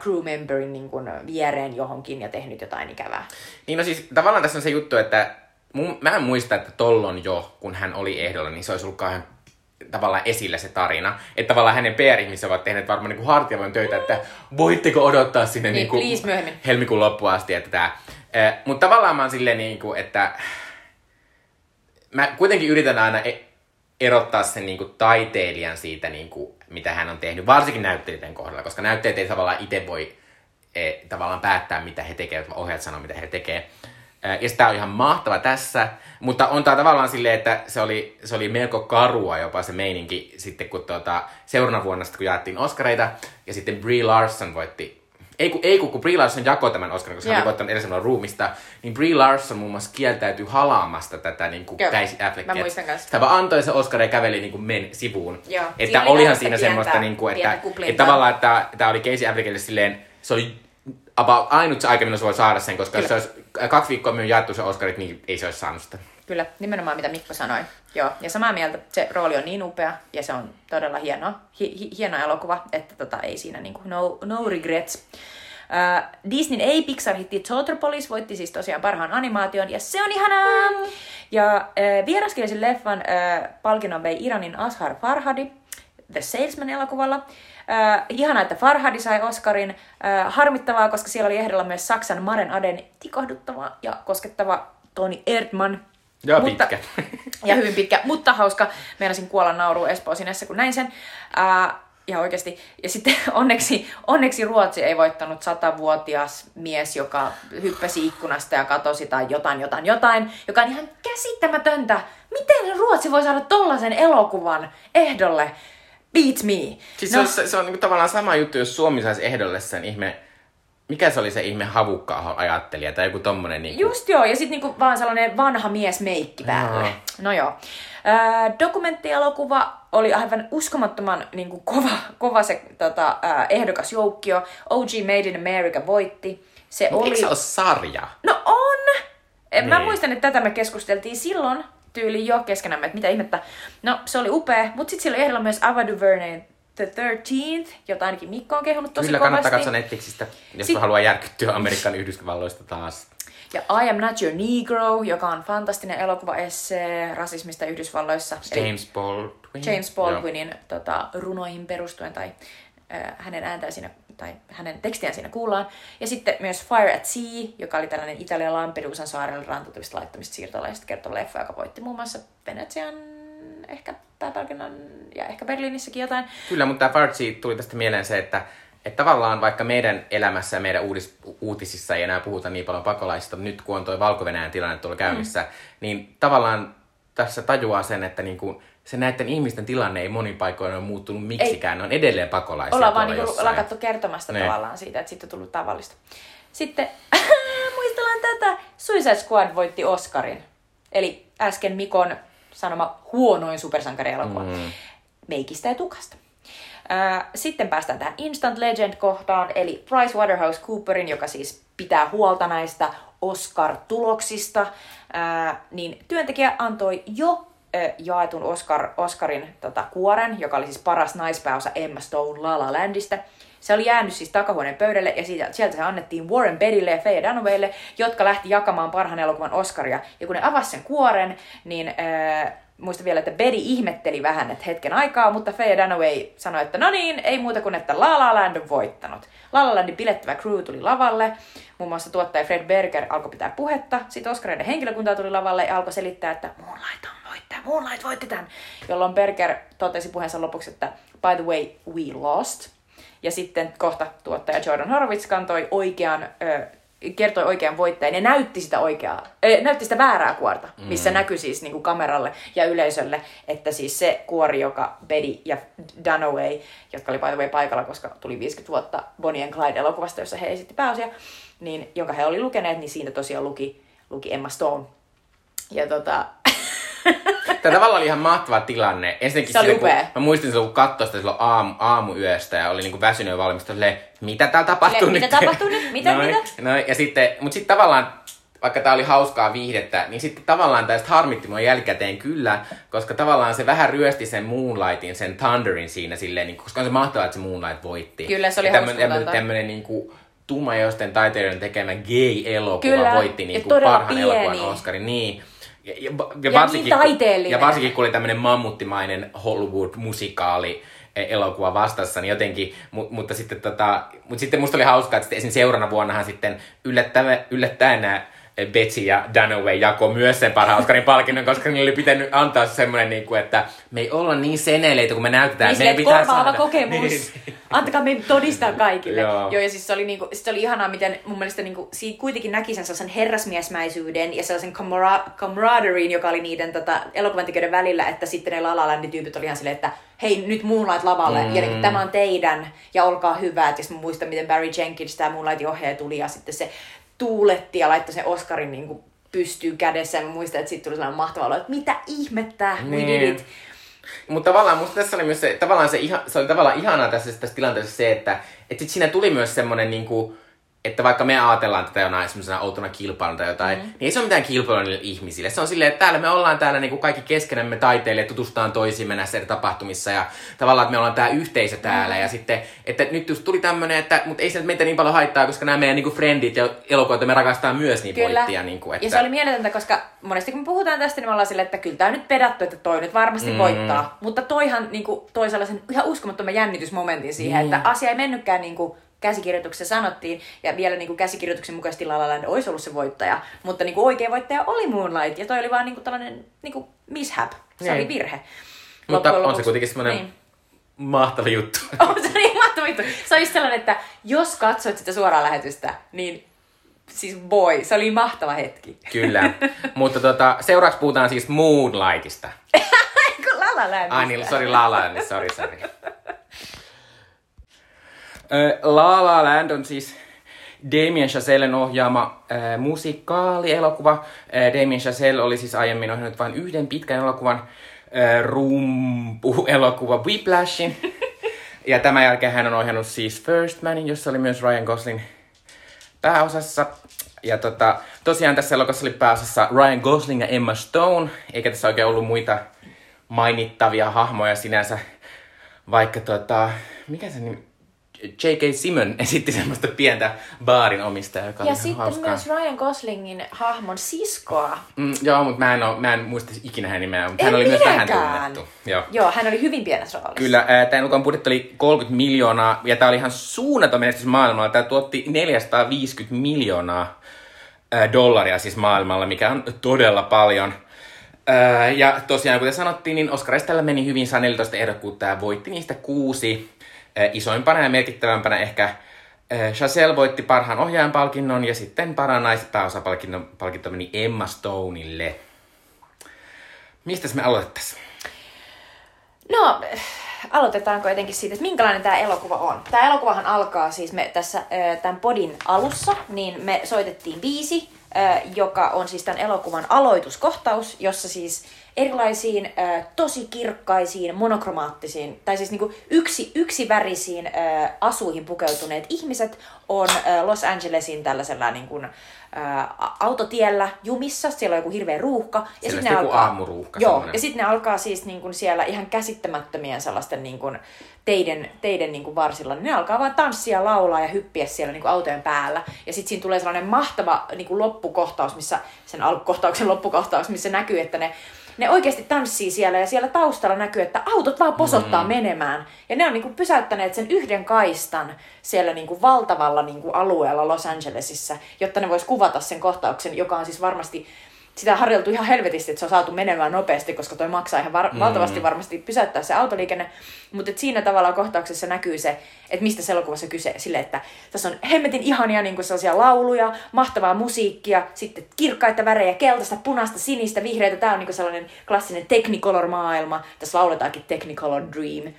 Speaker 1: crew memberin niin kuin, viereen johonkin ja tehnyt jotain ikävää.
Speaker 2: Niin no siis tavallaan tässä on se juttu, että mun, mä en muista, että tollon jo, kun hän oli ehdolla, niin se olisi ollut kauhean tavallaan esillä se tarina. Että tavallaan hänen PR-ihmiset ovat tehneet varmaan niin hartiavoin töitä, että voitteko odottaa sinne
Speaker 1: niin, niin kuin
Speaker 2: helmikuun loppuun asti, että tämä. Mutta tavallaan mä oon silleen niin kuin, että mä kuitenkin yritän aina e- erottaa sen niin kuin taiteilijan siitä, niin kuin, mitä hän on tehnyt, varsinkin näyttelijöiden kohdalla, koska näyttelijät ei tavallaan itse voi e, tavallaan päättää, mitä he tekevät, vaan ohjaat sanoo, mitä he tekevät. Ja sitä on ihan mahtava tässä, mutta on tämä tavallaan silleen, että se oli, se oli melko karua jopa se meininki sitten, kun tuota, seuraavana vuonna, kun jaettiin Oscareita, ja sitten Brie Larson voitti ei kun, ei kun, kun Brie Larson jakoi tämän Oscarin, koska yeah. hän oli voittanut edellisen ruumista, niin Brie Larson muun muassa kieltäytyi halaamasta tätä niin kuin Casey Affleckia.
Speaker 1: Mä muistan kanssa.
Speaker 2: Sitä vaan antoi se Oscar ja käveli niin kuin men sivuun. Joo. Että siinä olihan siinä pientä, semmoista, niin kuin, että, että, tavallaan, että tämä oli Casey Affleckille silleen, se oli about ainut se aika, milloin se voi saada sen, koska Kyllä. jos se olisi kaksi viikkoa myöhemmin jaettu se Oscarit, niin ei se olisi saanut sitä.
Speaker 1: Kyllä, nimenomaan mitä Mikko sanoi. Joo, ja samaa mieltä, se rooli on niin upea ja se on todella hieno, hi- hi- hieno elokuva, että tota, ei siinä niinku no, no regrets. Uh, Disney ei Pixar-hitti Police voitti siis tosiaan parhaan animaation, ja se on ihanaa! Mm. Ja uh, vieraskielisen leffan uh, palkinnon vei Iranin Ashar Farhadi The Salesman-elokuvalla. Äh, ihana, että Farhadi sai Oscarin. Äh, harmittavaa, koska siellä oli ehdolla myös Saksan Maren Aden tikahduttava ja koskettava Toni Erdman.
Speaker 2: Ja mutta, pitkä.
Speaker 1: ja hyvin pitkä, mutta hauska. Meinasin kuolla nauru Espoo sinessä, kun näin sen. Äh, ihan oikeasti. Ja sitten onneksi, onneksi Ruotsi ei voittanut satavuotias mies, joka hyppäsi ikkunasta ja katosi tai jotain, jotain, jotain, joka on ihan käsittämätöntä. Miten Ruotsi voi saada tollasen elokuvan ehdolle? Beat me.
Speaker 2: Siis no. se on, se on niinku tavallaan sama juttu, jos Suomi saisi ehdolle sen ihme mikä se oli se ihme havukka ajattelija tai joku tommonen niinku...
Speaker 1: Just joo, ja sitten niinku vaan sellainen vanha mies meikki päälle.
Speaker 2: Joo.
Speaker 1: No joo. Ää, dokumenttielokuva oli aivan uskomattoman niinku, kova, kova se tota, ää, ehdokasjoukkio. OG Made in America voitti. Se oli...
Speaker 2: Eikö se ole sarja?
Speaker 1: No on! Niin. Mä
Speaker 2: Niin.
Speaker 1: muistan, että tätä me keskusteltiin silloin tyyli jo keskenämme, että mitä ihmettä. No, se oli upea, mutta sitten siellä oli ehdolla myös Ava DuVernay The 13th, jota ainakin Mikko on kehunut tosi
Speaker 2: Kyllä
Speaker 1: kovasti.
Speaker 2: kannattaa katsoa Netflixistä, jos
Speaker 1: Sit-
Speaker 2: haluaa järkyttyä Amerikan Yhdysvalloista taas.
Speaker 1: Ja I Am Not Your Negro, joka on fantastinen elokuvaessee rasismista Yhdysvalloissa. Eli
Speaker 2: James Baldwin.
Speaker 1: James Baldwinin tota, runoihin perustuen tai äh, hänen ääntään siinä, tai hänen tekstiään siinä kuullaan. Ja sitten myös Fire at Sea, joka oli tällainen Italian Lampedusan saarelle rantautuvista laittamista siirtolaisista kertova leffa, joka voitti muun muassa Venetsian, ehkä pääpalkinnon ja ehkä Berliinissäkin jotain.
Speaker 2: Kyllä, mutta tämä Farsi tuli tästä mieleen se, että, että tavallaan vaikka meidän elämässä ja meidän uudis, uutisissa ei enää puhuta niin paljon pakolaisista, mutta nyt kun on tuo valko tilanne tuolla käynnissä, mm. niin tavallaan tässä tajuaa sen, että niinku, se näiden ihmisten tilanne ei monin paikoin ole muuttunut miksikään, ne on edelleen pakolaisia
Speaker 1: Ollaan vaan niinku lakattu kertomasta
Speaker 2: Niin.
Speaker 1: tavallaan siitä, että siitä on tullut tavallista. Sitten muistellaan tätä. Suicide Squad voitti Oscarin. Eli äsken Mikon sanoma huonoin supersankarielokuva. Mm. Meikistä ja tukasta. Ää, Sitten päästään tähän Instant Legend-kohtaan, eli PricewaterhouseCooperin, joka siis pitää huolta näistä Oscar-tuloksista, ää, niin työntekijä antoi jo jaetun Oscar, Oscarin tota, kuoren, joka oli siis paras naispääosa Emma Stone La La Landista. Se oli jäänyt siis takahuoneen pöydälle ja siitä, sieltä se annettiin Warren Beattylle ja Faye Dunawaylle, jotka lähti jakamaan parhaan elokuvan Oscaria. Ja kun ne avasi sen kuoren, niin äh, muista vielä, että Betty ihmetteli vähän, että hetken aikaa, mutta Faye Dunaway sanoi, että no niin, ei muuta kuin, että La La Land on voittanut. La La Landin pilettävä crew tuli lavalle, muun muassa tuottaja Fred Berger alkoi pitää puhetta, sitten Oscareiden henkilökunta tuli lavalle ja alkoi selittää, että Moonlight on voittaja, Moonlight voitti tämän. Jolloin Berger totesi puheensa lopuksi, että by the way, we lost. Ja sitten kohta tuottaja Jordan Horowitz kantoi oikean, ö, kertoi oikean voittajan ja näytti sitä oikeaa, ö, näytti sitä väärää kuorta, missä mm. näkyi siis niin kuin kameralle ja yleisölle, että siis se kuori, joka Betty ja Dunaway, jotka oli by the way paikalla, koska tuli 50 vuotta Bonnie and Clyde elokuvasta, jossa he esitti pääosia, niin jonka he oli lukeneet, niin siinä tosiaan luki, luki Emma Stone. Ja tota,
Speaker 2: Tämä tavallaan oli ihan mahtava tilanne. Ensinnäkin
Speaker 1: Se oli
Speaker 2: silloin, kun,
Speaker 1: upea.
Speaker 2: mä muistin silloin, kun katsoi sitä silloin aamu, aamuyöstä ja oli niinku väsynyt ja silleen, mitä täällä tapahtuu nyt?
Speaker 1: mitä tapahtuu nyt? Mitä,
Speaker 2: noin,
Speaker 1: mitä?
Speaker 2: Noin, ja sitten, mutta sitten tavallaan, vaikka tää oli hauskaa viihdettä, niin sitten tavallaan tästä harmitti mua jälkikäteen kyllä, koska tavallaan se vähän ryösti sen Moonlightin, sen Thunderin siinä silleen, niin, koska on se mahtavaa, että se Moonlight voitti.
Speaker 1: Kyllä, se oli
Speaker 2: Ja tämmönen,
Speaker 1: hauskaa
Speaker 2: tämmönen, tämmönen niinku tummajoisten taiteilijoiden tekemä gay-elokuva
Speaker 1: Kyllä,
Speaker 2: voitti niinku
Speaker 1: todella
Speaker 2: parhaan elokuvan
Speaker 1: pieni.
Speaker 2: Oscarin. Niin. Ja, ja,
Speaker 1: niin
Speaker 2: varsinkin,
Speaker 1: taiteellinen.
Speaker 2: ja varsinkin kun oli tämmöinen mammuttimainen Hollywood-musikaali eh, elokuva vastassa, niin jotenkin, mu, mutta sitten tota, mutta sitten musta oli hauskaa, että sitten esim. seurana vuonnahan sitten yllättäen, yllättäen nämä Betsy ja Dunaway jako myös sen parhaan Oscarin palkinnon, koska niille oli pitänyt antaa semmoinen, niin kuin, että me ei olla niin seneleitä, kun me näytetään.
Speaker 1: Niin
Speaker 2: meidän pitää saada.
Speaker 1: kokemus.
Speaker 2: Niin.
Speaker 1: Antakaa me todistaa kaikille.
Speaker 2: Joo.
Speaker 1: Joo. ja siis se oli, niinku, se oli ihanaa, miten mun mielestä niinku, siitä kuitenkin näki sen sellaisen herrasmiesmäisyyden ja sellaisen camara- camaraderien, joka oli niiden tota, elokuvantekijöiden välillä, että sitten ne La La Landin tyypit oli ihan silleen, että hei, nyt Moonlight lavalle, mm. ja niinku, tämä on teidän, ja olkaa hyvät. Ja sitten mä muistan, miten Barry Jenkins, tämä Moonlightin ohjaaja tuli, ja sitten se tuuletti ja laittoi sen Oscarin niinku, pystyyn kädessä. Ja mä muistan, että sitten tuli sellainen mahtava olo, että mitä ihmettä, we did
Speaker 2: Niin.
Speaker 1: it.
Speaker 2: Mutta tavallaan musta tässä oli myös se, tavallaan se, iha, se oli tavallaan ihanaa tässä, tässä tilanteessa se, että et sit siinä tuli myös semmoinen niinku, että vaikka me ajatellaan tätä jonain semmoisena outona kilpailuna tai jotain, mm. niin ei se ole mitään kilpailua niille ihmisille. Se on silleen, että täällä me ollaan täällä niinku kaikki keskenämme taiteilijat, tutustutaan toisiimme näissä eri tapahtumissa ja tavallaan, että me ollaan tää yhteisö täällä mm. ja sitten, että nyt just tuli tämmönen, että mutta ei se meitä niin paljon haittaa, koska nämä meidän niinku friendit ja elokuvat me rakastaa myös niin
Speaker 1: Kyllä.
Speaker 2: voittia. Niinku, että...
Speaker 1: Ja se oli mieletöntä, koska monesti kun me puhutaan tästä, niin me ollaan silleen, että kyllä tämä on nyt pedattu, että toi nyt varmasti mm. voittaa. Mutta toihan niin kuin, toi sellaisen ihan uskomattoman jännitysmomentin siihen,
Speaker 2: Niin.
Speaker 1: että asia ei mennytkään niin kuin käsikirjoituksessa sanottiin, ja vielä niin kuin käsikirjoituksen mukaisesti La La Land olisi ollut se voittaja, mutta niin kuin oikea voittaja oli Moonlight, ja toi oli vaan niin kuin tällainen niin kuin mishap, se
Speaker 2: Niin.
Speaker 1: oli virhe.
Speaker 2: Mutta on se kuitenkin semmoinen
Speaker 1: Niin.
Speaker 2: mahtava juttu.
Speaker 1: On se niin mahtava juttu. Se on just sellainen, että jos katsot sitä suoraa lähetystä, niin siis boy, se oli mahtava hetki.
Speaker 2: Kyllä. Mutta tota, seuraavaksi puhutaan siis Moonlightista.
Speaker 1: Kun La La Landista.
Speaker 2: Ai niin, sorry, La La Land, sorry, sorry. La La Land on siis Damien Chazellen ohjaama äh, musikaalielokuva. Äh, Damien Chazelle oli siis aiemmin ohjannut vain yhden pitkän elokuvan, äh, rumpu-elokuva Whiplashin. ja tämän jälkeen hän on ohjannut siis First Manin, jossa oli myös Ryan Gosling pääosassa. Ja tota, tosiaan tässä elokuvassa oli pääosassa Ryan Gosling ja Emma Stone, eikä tässä oikein ollut muita mainittavia hahmoja sinänsä, vaikka tota, mikä se nimi, J.K. Simon esitti semmoista pientä baarin omistajaa, joka
Speaker 1: Ja sitten
Speaker 2: hauskaa.
Speaker 1: myös Ryan Goslingin hahmon siskoa.
Speaker 2: Mm, joo, mutta mä en, oo, mä en muista ikinä hänen nimeä, mutta hän
Speaker 1: En
Speaker 2: oli myös vähän
Speaker 1: minäkään.
Speaker 2: tunnettu. Joo.
Speaker 1: Joo, hän oli hyvin pienessä roolissa.
Speaker 2: Kyllä, ää, tämän elokuvan budjetti oli 30 miljoonaa, ja tämä oli ihan suunnaton menestys maailmalla. Tämä tuotti 450 miljoonaa ää, dollaria siis maailmalla, mikä on todella paljon. Ää, ja tosiaan, kuten sanottiin, niin Oscarista tällä meni hyvin, saa 14 ehdokkuutta ja voitti niistä kuusi. Isoimpana ja merkittävämpänä ehkä Chazelle voitti parhaan ohjaajan palkinnon ja sitten parhaan naispääosapalkinnon palkinto meni Emma Stoneille. Mistä me aloitettaisiin?
Speaker 1: No, aloitetaanko jotenkin siitä, että minkälainen tämä elokuva on? Tämä elokuvahan alkaa siis me tässä tämän podin alussa, niin me soitettiin biisi, joka on siis tämän elokuvan aloituskohtaus, jossa siis erilaisiin äh, tosi kirkkaisiin, monokromaattisiin, tai siis niinku yksi, yksivärisiin äh, asuihin pukeutuneet ihmiset on äh, Los Angelesin tällaisella niin kuin, äh, autotiellä jumissa, siellä on joku hirveä ruuhka. Ja sitten
Speaker 2: on joku aamuruuhka
Speaker 1: Joo, ja sitten ne alkaa siis niin kuin siellä ihan käsittämättömien sellaisten niin kuin teiden, teiden niin kuin varsilla. Ne alkaa vaan tanssia, laulaa ja hyppiä siellä niin kuin autojen päällä. Ja sitten siinä tulee sellainen mahtava niin kuin loppukohtaus, missä, sen alkukohtauksen loppukohtaus, missä näkyy, että ne ne oikeasti tanssii siellä ja siellä taustalla näkyy, että autot vaan posottaa mm. menemään. Ja ne on niinku pysäyttäneet sen yhden kaistan siellä niinku valtavalla niinku alueella Los Angelesissa, jotta ne vois kuvata sen kohtauksen, joka on siis varmasti sitä on harjoiteltu ihan helvetisti, että se on saatu menemään nopeasti, koska toi maksaa ihan var- mm. valtavasti varmasti pysäyttää se autoliikenne. Mutta siinä tavalla kohtauksessa näkyy se, että mistä se elokuvassa kyse. Sille, että tässä on hemmetin ihania niin sellaisia lauluja, mahtavaa musiikkia, sitten kirkkaita värejä, keltaista, punaista, sinistä, vihreitä. Tämä on niin sellainen klassinen Technicolor-maailma. Tässä lauletaankin Technicolor Dream.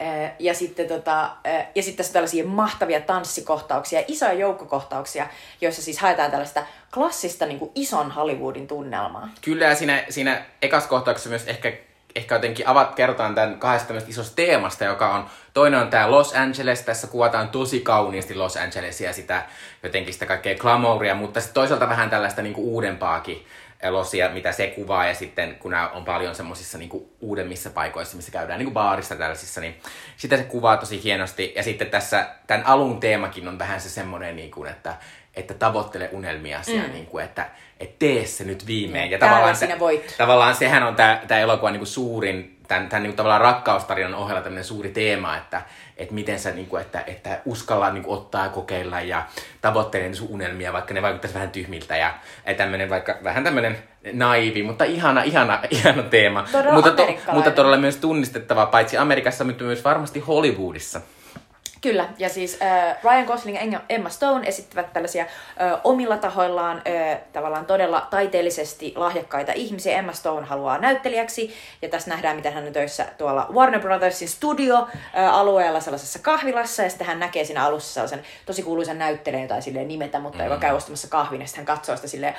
Speaker 1: Ö, Ja sitten, tota, ö, ja sitten tässä on tällaisia mahtavia tanssikohtauksia, isoja joukkokohtauksia, joissa siis haetaan tällaista klassista niin kuin ison Hollywoodin tunnelmaa.
Speaker 2: Kyllä, ja siinä, siinä ekas kohtauksessa myös ehkä, ehkä jotenkin avat, kerrotaan tämän kahdesta isosta teemasta, joka on, toinen on tämä Los Angeles, tässä kuvataan tosi kauniisti Los Angelesia, sitä jotenkin sitä kaikkea glamouria, mutta sitten toisaalta vähän tällaista niinku uudempaakin losia, mitä se kuvaa, ja sitten kun nämä on paljon semmoisissa niinku uudemmissa paikoissa, missä käydään niinku baarissa tällaisissa, niin sitä se kuvaa tosi hienosti, ja sitten tässä tämän alun teemakin on vähän se semmoinen, niinku, että että tavoittele unelmia mm. niin kuin, että et tee se nyt viimein. Ja
Speaker 1: Täällä
Speaker 2: tavallaan,
Speaker 1: sinä voit.
Speaker 2: tavallaan sehän on tämä elokuva niin kuin suurin, tämän, tämän niin kuin tavallaan rakkaustarinan ohella tämmöinen suuri teema, että et miten sä, niin kuin, että, että uskalla niin kuin, ottaa ja kokeilla ja tavoittele sun unelmia, vaikka ne vaikuttaisi vähän tyhmiltä. Ja, tämmöinen vaikka vähän tämmöinen naivi, mutta ihana, ihana, ihana teema.
Speaker 1: Todella
Speaker 2: mutta,
Speaker 1: amerikkalainen.
Speaker 2: mutta todella myös tunnistettava, paitsi Amerikassa, mutta myös varmasti Hollywoodissa.
Speaker 1: Kyllä, ja siis äh, Ryan Gosling ja Emma Stone esittävät tällaisia äh, omilla tahoillaan äh, tavallaan todella taiteellisesti lahjakkaita ihmisiä. Emma Stone haluaa näyttelijäksi, ja tässä nähdään, miten hän on töissä tuolla Warner Brothersin studio-alueella sellaisessa kahvilassa, ja sitten hän näkee siinä alussa sellaisen tosi kuuluisen näyttelijän, jota ei silleen nimetä, mutta mm. joka käy ostamassa kahvin, ja sitten hän katsoo sitä silleen,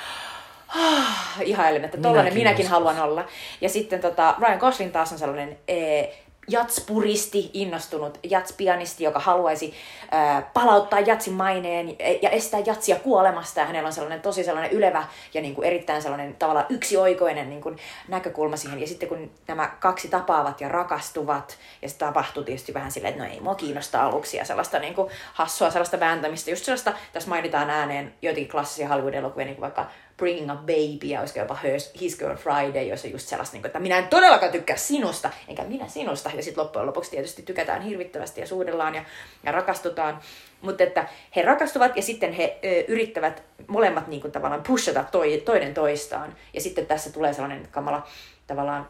Speaker 1: ah, ihailen, että tollanen
Speaker 2: Minäkin
Speaker 1: minäkin haluan olla. Ja sitten tota, Ryan Gosling taas on sellainen ee, jatspuristi, innostunut jatspianisti, joka haluaisi ää, palauttaa jatsin maineen ja estää jatsia kuolemasta. Ja hänellä on sellainen tosi sellainen ylevä ja niin kuin erittäin sellainen tavallaan yksioikoinen niin kuin näkökulma siihen. Ja sitten kun nämä kaksi tapaavat ja rakastuvat, ja se tapahtuu tietysti vähän silleen, että no ei mua kiinnosta aluksi, ja sellaista niin kuin hassua, sellaista vääntämistä, just sellaista, tässä mainitaan ääneen joitakin klassisia Hollywood-elokuvia, niin kuin vaikka Bringing a Baby ja olisiko jopa Hers, His Girl Friday, jossa on just sellaista, niin kuin, että minä en todellakaan tykkää sinusta, enkä minä sinusta. Ja sitten loppujen lopuksi tietysti tykätään hirvittävästi ja suudellaan ja, ja rakastutaan. Mutta että he rakastuvat ja sitten he ö, yrittävät molemmat niin kuin, tavallaan pushata toi, toinen toistaan. Ja sitten tässä tulee sellainen kamala tavallaan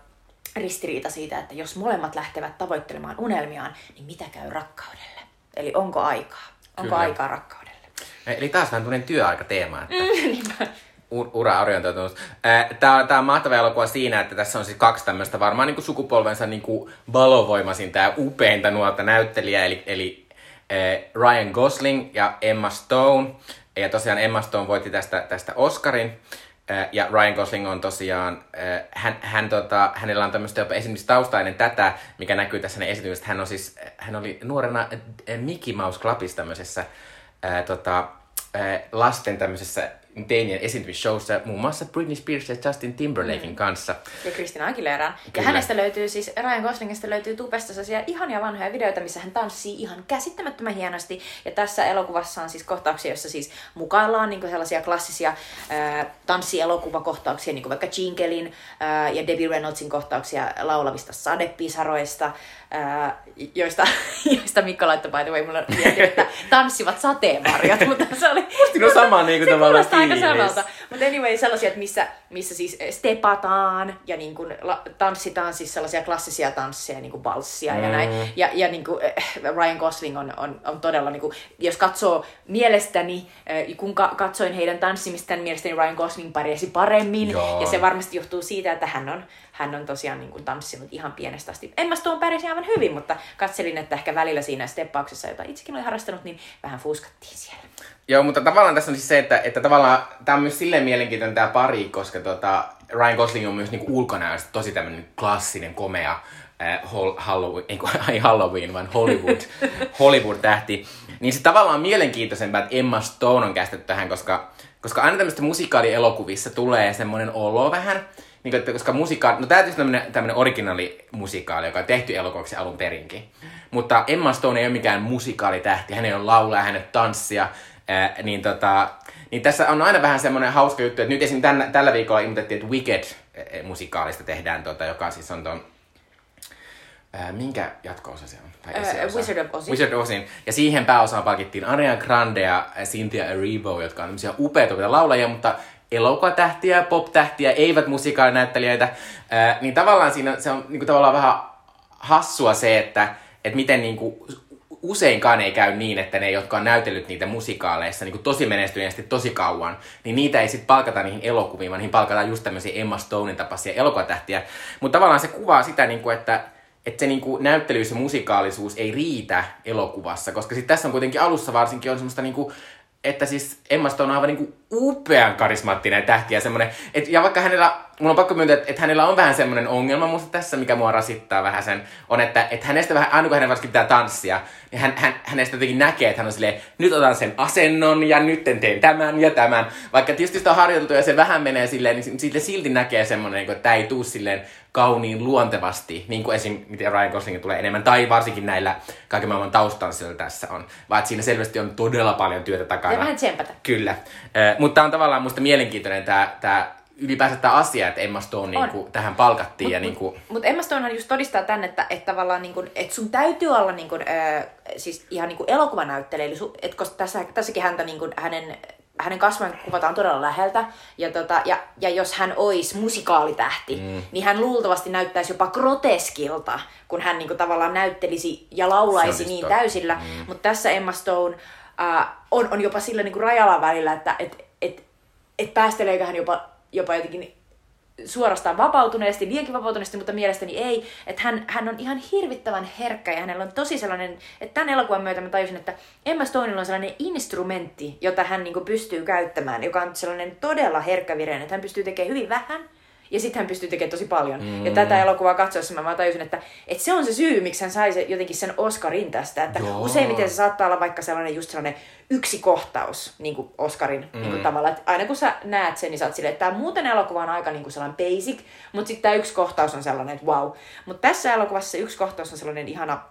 Speaker 1: ristiriita siitä, että jos molemmat lähtevät tavoittelemaan unelmiaan, niin mitä käy rakkaudelle? Eli onko aikaa? Onko
Speaker 2: Kyllä.
Speaker 1: aikaa rakkaudelle?
Speaker 2: Eli taas vähän tämmöinen työaikateema, että
Speaker 1: Niinpä.
Speaker 2: U- ura-orientoitunut. Tämä, tämä on mahtava elokuva siinä, että tässä on siis kaksi tämmöistä varmaan niin kuin sukupolvensa niin kuin valovoimaisinta ja upeinta nuorta näyttelijää, eli, eli Ryan Gosling ja Emma Stone. Ja tosiaan Emma Stone voitti tästä, tästä Oscarin. Ja Ryan Gosling on tosiaan, hän, hän tota, hänellä on tämmöistä jopa esimerkiksi taustainen tätä, mikä näkyy tässä hänen esityksessä. Hän, on siis, hän oli nuorena Mickey Mouse Clubissa tämmöisessä ää, tota, ää, lasten tämmöisessä teinien esiintymisshowssa muun muassa Britney Spears ja Justin Timberlakein mm. kanssa.
Speaker 1: Ja Christina Aguilera. Ja hänestä löytyy siis, Ryan Goslingista löytyy tubesta sellaisia ihania vanhoja videoita, missä hän tanssii ihan käsittämättömän hienosti. Ja tässä elokuvassa on siis kohtauksia, joissa siis mukaillaan niin sellaisia klassisia äh, tanssielokuvakohtauksia, niin kuin vaikka Jinkelin äh, ja Debbie Reynoldsin kohtauksia laulavista sadepisaroista, joista, joista Mikko laittoi by the way, mulla mietin, että tanssivat sateenvarjot, mutta se oli...
Speaker 2: Musta no sama niin kuin tavallaan
Speaker 1: aika samalta. Mutta anyway, sellaisia, että missä, missä siis stepataan ja niin kuin la, tanssitaan siis sellaisia klassisia tansseja, niin kuin balssia mm. ja näin. Ja, ja niin kuin, äh, Ryan Gosling on, on, on todella, niin kuin, jos katsoo mielestäni, äh, kun ka- katsoin heidän tanssimistaan, mielestäni Ryan Gosling pärjäsi paremmin. Joo. Ja se varmasti johtuu siitä, että hän on, hän on tosiaan niin kuin tanssinut ihan pienestä asti. Emma Stone pärjäsi aivan hyvin, mutta katselin, että ehkä välillä siinä steppauksessa, jota itsekin olin harrastanut, niin vähän fuskattiin siellä.
Speaker 2: Joo, mutta tavallaan tässä on siis se, että, että tavallaan tämä on myös silleen mielenkiintoinen tämä pari, koska tota, Ryan Gosling on myös niinku ulkonäöstä tosi tämmöinen klassinen, komea äh, Halloween, ei, ei Halloween, vaan Hollywood, Hollywood-tähti. Niin se tavallaan on mielenkiintoisempaa, että Emma Stone on käsitetty tähän, koska, koska aina tämmöistä musikaalielokuvissa tulee semmoinen olo vähän, niin että koska musikaali, no tämä on tämmöinen, tämmöinen originaalimusikaali, joka on tehty elokuvaksi alun perinkin. Mutta Emma Stone ei ole mikään musikaalitähti, hän ei ole laulaa, hän ei tanssia, Ää, niin, tota, niin tässä on aina vähän semmoinen hauska juttu, että nyt esim. Tämän, tällä viikolla ilmoitettiin, että Wicked-musikaalista tehdään, tota, joka siis on ton, ää, minkä jatko-osa se on?
Speaker 1: Tai uh, Wizard of Oz.
Speaker 2: Wizard of Ozin. Ja siihen pääosaan palkittiin Ariana Grande ja Cynthia Erivo, jotka on tämmöisiä upeita laulajia, mutta elokuvatähtiä, pop-tähtiä, eivät musikaalinäyttelijöitä. Niin tavallaan siinä se on niin kuin, tavallaan vähän hassua se, että, että miten niin kuin, useinkaan ei käy niin, että ne, jotka on näytellyt niitä musikaaleissa niin kuin tosi menestyneesti tosi kauan, niin niitä ei sitten palkata niihin elokuviin, vaan niihin palkataan just tämmöisiä Emma Stonein tapaisia elokuvatähtiä. Mutta tavallaan se kuvaa sitä, niin kuin, että, että se niin kuin näyttelyys ja musikaalisuus ei riitä elokuvassa, koska sitten tässä on kuitenkin alussa varsinkin on semmoista niin kuin että siis Emma Stone on aivan niinku upean karismaattinen tähti ja semmonen, et, ja vaikka hänellä, mulla on pakko myöntää, että, että hänellä on vähän semmoinen ongelma musta tässä, mikä mua rasittaa vähän sen, on, että, että hänestä vähän, aina kun hänen varsinkin pitää tanssia, niin hän, hän, hänestä jotenkin näkee, että hän on silleen, nyt otan sen asennon ja nyt teen tämän ja tämän. Vaikka tietysti sitä on harjoiteltu ja se vähän menee silleen, niin silti näkee semmoinen, että tämä ei tuu silleen kauniin luontevasti, niin kuin esim. miten Ryan Gosling tulee enemmän, tai varsinkin näillä kaiken maailman taustansilla tässä on, vaan siinä selvästi on todella paljon työtä takana.
Speaker 1: Ja vähän tsempata.
Speaker 2: Kyllä. Äh, mutta tämä on tavallaan musta mielenkiintoinen tämä, tämä ylipäänsä tämä asia, että Emma Stone niin kuin, tähän palkattiin. Mutta
Speaker 1: ja,
Speaker 2: niin kuin...
Speaker 1: mut Emma Stonehan just todistaa tänne, että, että tavallaan niin kuin, että sun täytyy olla niin kuin, äh, siis ihan niin kuin elokuvanäyttelijä, eli su, koska tässä, tässäkin häntä niin kuin, hänen hänen kasvojen kuvataan todella läheltä. Ja, tota, ja, ja jos hän olisi musikaalitähti, mm. niin hän luultavasti näyttäisi jopa groteskilta, kun hän niinku tavallaan näyttelisi ja laulaisi niin täysillä. Mm. Mutta tässä Emma Stone äh, on, on jopa sillä niinku rajalla välillä, että et, et, et päästeleekö hän jopa, jopa jotenkin suorastaan vapautuneesti, liiankin vapautuneesti, mutta mielestäni ei. Että hän, hän on ihan hirvittävän herkkä ja hänellä on tosi sellainen, että tämän elokuvan myötä mä tajusin, että Emma Stoneilla on sellainen instrumentti, jota hän niin pystyy käyttämään, joka on sellainen todella herkkävireinen, että hän pystyy tekemään hyvin vähän, ja sitten hän pystyy tekemään tosi paljon. Mm. Ja tätä elokuvaa katsoessa mä, mä tajusin, että, että se on se syy, miksi hän sai se, jotenkin sen Oscarin tästä. Että Joo. useimmiten se saattaa olla vaikka sellainen just sellainen yksi kohtaus niin kuin Oscarin mm. niin kuin tavalla. Että aina kun sä näet sen, niin sä oot silleen, että tämä muuten elokuva on aika niin kuin sellainen basic, mutta sitten tämä yksi kohtaus on sellainen, että wow. Mutta tässä elokuvassa yksi kohtaus on sellainen ihana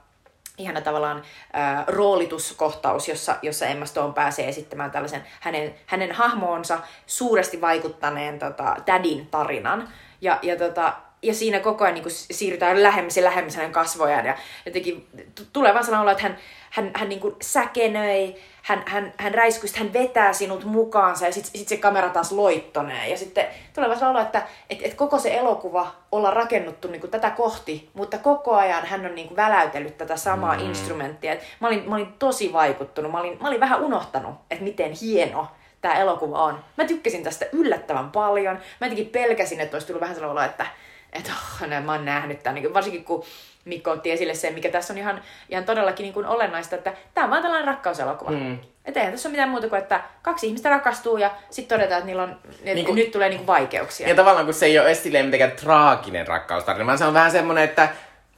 Speaker 1: ihana tavallaan äh, roolituskohtaus, jossa, jossa Emma Stone pääsee esittämään tällaisen hänen, hänen hahmoonsa suuresti vaikuttaneen tota, tädin tarinan. Ja, ja, tota, ja siinä koko ajan niin siirrytään lähemmäs ja lähemmäs hänen kasvojaan. Ja jotenkin tulee vaan olo, että hän, hän, hän niin kuin säkenöi, hän, hän, hän räiskyy, hän vetää sinut mukaansa ja sitten sit se kamera taas loittonee. Ja sitten tulee vaan olo, että et, et koko se elokuva ollaan rakennuttu niin kuin tätä kohti, mutta koko ajan hän on niin kuin väläytellyt tätä samaa mm. instrumenttia. Et mä, olin, mä olin tosi vaikuttunut, mä olin, mä olin vähän unohtanut, että miten hieno tämä elokuva on. Mä tykkäsin tästä yllättävän paljon. Mä jotenkin pelkäsin, että olisi tullut vähän sellainen olo, että että oh, mä oon nähnyt tämän. Niin varsinkin kun Mikko otti esille sen, mikä tässä on ihan, ihan todellakin niin kuin olennaista, että tämä on vaan tällainen rakkauselokuva. Mm. Että eihän tässä ole mitään muuta kuin, että kaksi ihmistä rakastuu ja sitten todetaan, että niillä on, että niin kuin, nyt tulee niin kuin vaikeuksia.
Speaker 2: Ja tavallaan kun se ei ole edes silleen mitenkään traaginen rakkaustarina, vaan se on vähän semmoinen, että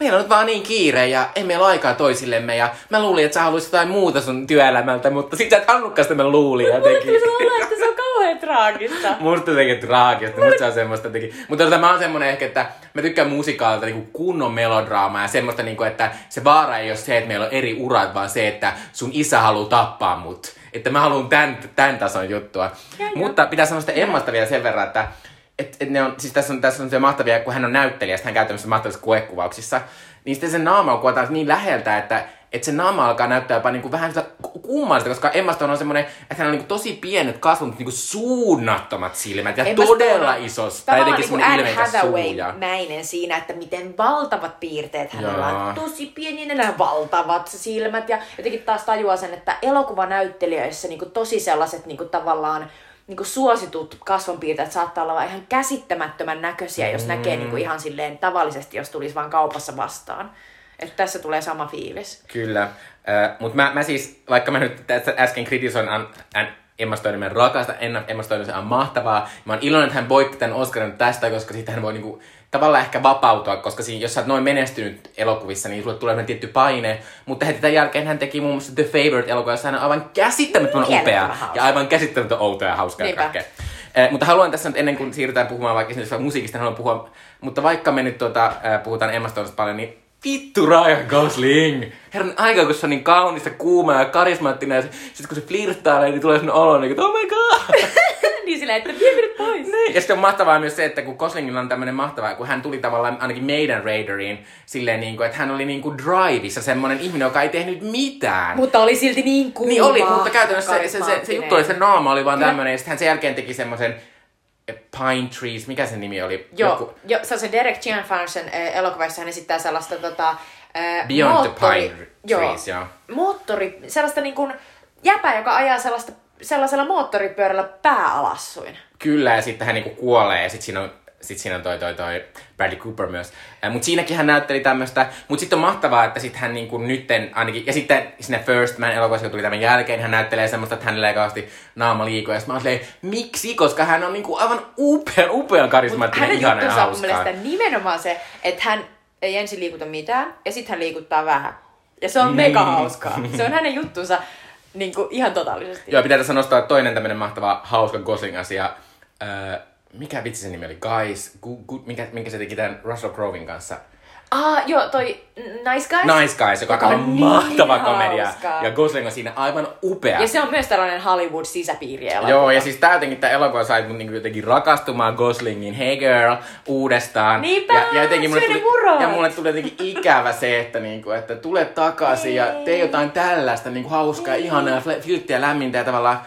Speaker 2: meillä on nyt vaan niin kiire ja ei meillä ole aikaa toisillemme ja mä luulin, että sä haluaisit jotain muuta sun työelämältä, mutta sit sä et halunnutkaan sitä mä luulin jotenkin.
Speaker 1: Mulle että se on kauhean traagista.
Speaker 2: Musta jotenkin traagista, musta se on semmoista jotenkin. Mutta tota, mä oon semmonen ehkä, että mä tykkään musikaalta niinku kunnon melodraamaa ja semmoista niinku, että se vaara ei ole se, että meillä on eri urat, vaan se, että sun isä haluaa tappaa mut. Että mä haluan tämän, tämän tason juttua. Ja, Mutta pitää sanoa sitä Emmasta vielä sen verran, että et, et ne on, siis tässä on, tässä on se mahtavia, kun hän on näyttelijä, hän käy tämmöisissä mahtavissa koekuvauksissa, niin sitten se naama kuvataan niin läheltä, että, että se naama alkaa näyttää jopa niin kuin vähän sitä kummallista, koska Emma Stone on semmoinen, että hän on niin kuin tosi pienet kasvunut niin kuin suunnattomat silmät ja Emma todella isos,
Speaker 1: tai jotenkin semmoinen niin ilmeikäs Hathaway-mäinen siinä, että miten valtavat piirteet hänellä on. Tosi pieni nenä, valtavat silmät ja jotenkin taas tajuaa sen, että elokuvanäyttelijöissä niin kuin tosi sellaiset niin kuin tavallaan niin suositut kasvonpiirteet saattaa olla ihan käsittämättömän näköisiä, jos mm. näkee niin ihan silleen tavallisesti, jos tulisi vaan kaupassa vastaan. Että tässä tulee sama fiilis.
Speaker 2: Kyllä. Äh, Mutta mä, mä siis, vaikka mä nyt tässä äsken kritisoin an, an, Emma Stoneman rakasta, Emma Stone on mahtavaa. Mä oon iloinen, että hän voitti tämän Oscarin tästä, koska sitten hän voi niinku tavallaan ehkä vapautua, koska siinä, jos sä oot noin menestynyt elokuvissa, niin sulle tulee tietty paine. Mutta heti tämän jälkeen hän teki muun muassa The Favorite elokuva, jossa hän on aivan käsittämättömän upea ja aivan käsittämätön outo ja hauska ja kaikkea. Eh, mutta haluan tässä nyt ennen kuin siirrytään puhumaan vaikka esimerkiksi musiikista, haluan puhua, mutta vaikka me nyt tuota, puhutaan Emma Stonesta paljon, niin vittu Ryan Gosling! Herran aika, kun se on niin kaunista, kuuma ja karismaattinen, ja sitten kun se flirttaa, niin tulee sellainen olo, niin kuin, oh my god!
Speaker 1: niin sillä, että vie minut pois.
Speaker 2: Niin. Ja sitten on mahtavaa myös se, että kun Goslingilla on tämmöinen mahtava, kun hän tuli tavallaan ainakin meidän Raideriin silleen niin kuin, että hän oli niin kuin Driveissa semmoinen ihminen, joka ei tehnyt mitään.
Speaker 1: Mutta oli silti niin kuuma.
Speaker 2: Niin oli, mutta käytännössä se, se, se, se juttu oli, se naama oli vaan tämmöinen, ja sitten hän sen jälkeen teki semmoisen Pine Trees, mikä se nimi oli?
Speaker 1: Joo, Joku... jo, se on se Derek Gianfansen äh, elokuvassa, hän esittää sellaista tota,
Speaker 2: äh, Beyond moottori, the Pine Trees, joo.
Speaker 1: joo. Moottori, sellaista niin kuin jäpä, joka ajaa sellaista sellaisella moottoripyörällä pää alassuin.
Speaker 2: Kyllä, ja sitten hän niinku kuolee, ja sitten siinä on sit siinä on toi, toi, toi Bradley Cooper myös. Mutta siinäkin hän näytteli tämmöistä. Mutta sitten on mahtavaa, että sitten hän niinku nytten ainakin, ja sitten sinne First Man elokuvassa, joka tuli tämän jälkeen, hän näyttelee semmoista, että hänellä ei kauheasti naama liikoja. Ja mä oon miksi? Koska hän on niinku aivan upea, upean karismaattinen, ihana ja hauskaa.
Speaker 1: mun mielestä nimenomaan se, että hän ei ensin liikuta mitään, ja sitten hän liikuttaa vähän. Ja se on niin. mega hauskaa. Se on hänen juttunsa niin kuin ihan totaalisesti.
Speaker 2: Joo, pitää tässä nostaa toinen tämmöinen mahtava hauska Gosling-asia. Öö, mikä vitsi sen nimi oli? Guys, gu, gu, mikä, minkä se teki tämän Russell Crowein kanssa?
Speaker 1: Ah, joo, toi Nice Guys.
Speaker 2: Nice Guys, joka on niin mahtava komedia. Hauskaa. Ja Gosling on siinä aivan upea.
Speaker 1: Ja se on myös tällainen Hollywood-sisäpiiri elokuva.
Speaker 2: Joo, ja siis tää jotenkin tää elokuva sai mun niinku jotenkin rakastumaan Goslingin Hey Girl uudestaan.
Speaker 1: Niinpä,
Speaker 2: ja,
Speaker 1: ja jotenkin mulle tuli,
Speaker 2: ja mulle tuli jotenkin ikävä se, että, niinku, että tule takaisin ja tee jotain tällaista niinku hauskaa, Ei. ihanaa, filttiä lämmintä ja tavallaan...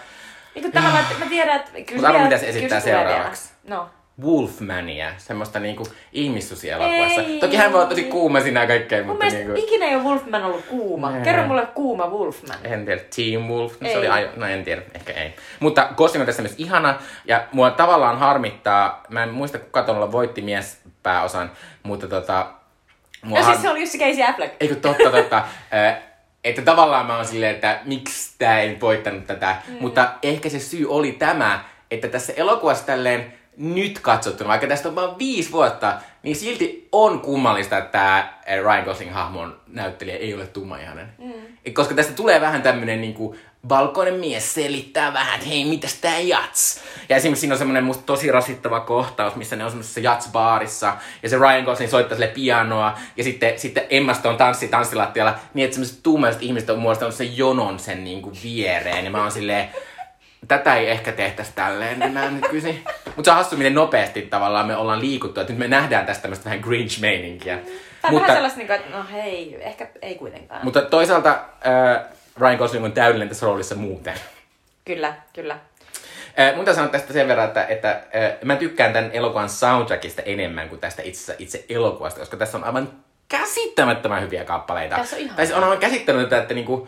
Speaker 1: Niin kuin tavallaan, että mä tiedän, että
Speaker 2: kyllä Mutta arvo, mitä se esittää seuraavaksi.
Speaker 1: No.
Speaker 2: Wolfmania, semmoista niinku ihmissusielokuvassa. Toki hän voi olla tosi kuuma siinä ja kaikkea,
Speaker 1: mutta
Speaker 2: niinku...
Speaker 1: ikinä ei ole Wolfman ollut kuuma. Ei. Kerro mulle kuuma Wolfman.
Speaker 2: En tiedä, Team Wolf, no, se oli ajo... no en tiedä, ehkä ei. Mutta Gosling on tässä myös ihana, ja mua tavallaan harmittaa, mä en muista kuka tuolla voitti mies pääosan, mutta tota...
Speaker 1: Mua no har... siis se oli just se Casey Affleck.
Speaker 2: Eikö totta, totta. että tavallaan mä oon silleen, että miksi tää ei voittanut tätä, mm. mutta ehkä se syy oli tämä, että tässä elokuvassa tälleen nyt katsottuna, vaikka tästä on vain viisi vuotta, niin silti on kummallista, että tämä eh, Ryan Gosling-hahmon näyttelijä ei ole tummaihainen. Mm. Koska tästä tulee vähän tämmönen niinku valkoinen mies selittää vähän, että hei, mitäs tää jats? Ja esimerkiksi siinä on semmoinen musta tosi rasittava kohtaus, missä ne on semmoisessa jats-baarissa, ja se Ryan Gosling soittaa sille pianoa, ja sitten, sitten Emma Stone tanssi tanssilattialla, niin että semmoiset tummaiset ihmiset on muodostanut sen jonon sen niinku viereen, ja mä oon silleen, tätä ei ehkä tehtäisi tälleen enää nykyisin. Mutta se on hassu, miten nopeasti tavallaan me ollaan liikuttu, että nyt me nähdään tästä tämmöistä vähän Grinch-meininkiä.
Speaker 1: Tai mutta, vähän sellaista, niin kuin, että no hei, ehkä ei kuitenkaan.
Speaker 2: Mutta toisaalta äh, Ryan Gosling on täydellinen tässä roolissa muuten.
Speaker 1: Kyllä, kyllä.
Speaker 2: Äh, mun sanoa tästä sen verran, että, että äh, mä tykkään tämän elokuvan soundtrackista enemmän kuin tästä itse, itse elokuvasta, koska tässä on aivan käsittämättömän hyviä kappaleita.
Speaker 1: Tässä on ihan
Speaker 2: tai on aivan käsittämätöntä, että niinku,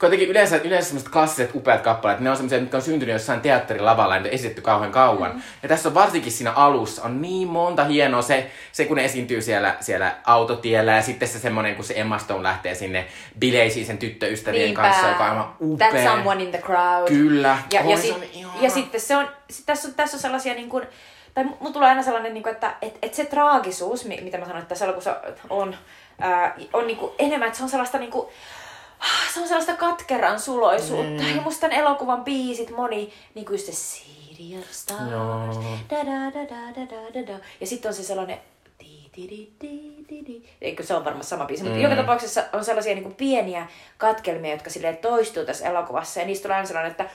Speaker 2: kuitenkin yleensä, yleensä semmoiset klassiset upeat kappaleet, ne on semmoisia, mitkä on syntynyt jossain teatterilavalla ja on esitetty kauhean kauan. Mm. Ja tässä on varsinkin siinä alussa on niin monta hienoa se, se kun ne esiintyy siellä, siellä autotiellä ja sitten se semmoinen, kun se Emma Stone lähtee sinne bileisiin sen tyttöystävien
Speaker 1: Niinpä.
Speaker 2: kanssa, joka on aivan upea.
Speaker 1: That's someone in the crowd.
Speaker 2: Kyllä.
Speaker 1: Ja, ja,
Speaker 2: on ihana.
Speaker 1: ja sitten se on, sit tässä on, tässä on sellaisia niin kuin, tai mulla tulee aina sellainen, niin kuin, että et, et se traagisuus, mi- mitä mä sanoin, että tässä elokuvassa on, ää, on niin kuin enemmän, että se on sellaista niin kuin, Ah, se on sellaista katkeran suloisuutta.
Speaker 2: Mm.
Speaker 1: Ja musta tämän elokuvan biisit, moni, niin kuin se City of Stars,
Speaker 2: Joo.
Speaker 1: da da da da da da da Ja sitten on se sellainen Eikö se on varmaan sama biisi,
Speaker 2: mm.
Speaker 1: mutta joka tapauksessa on sellaisia niin kuin pieniä katkelmia, jotka sille toistuu tässä elokuvassa. Ja niistä tulee aina sellainen, että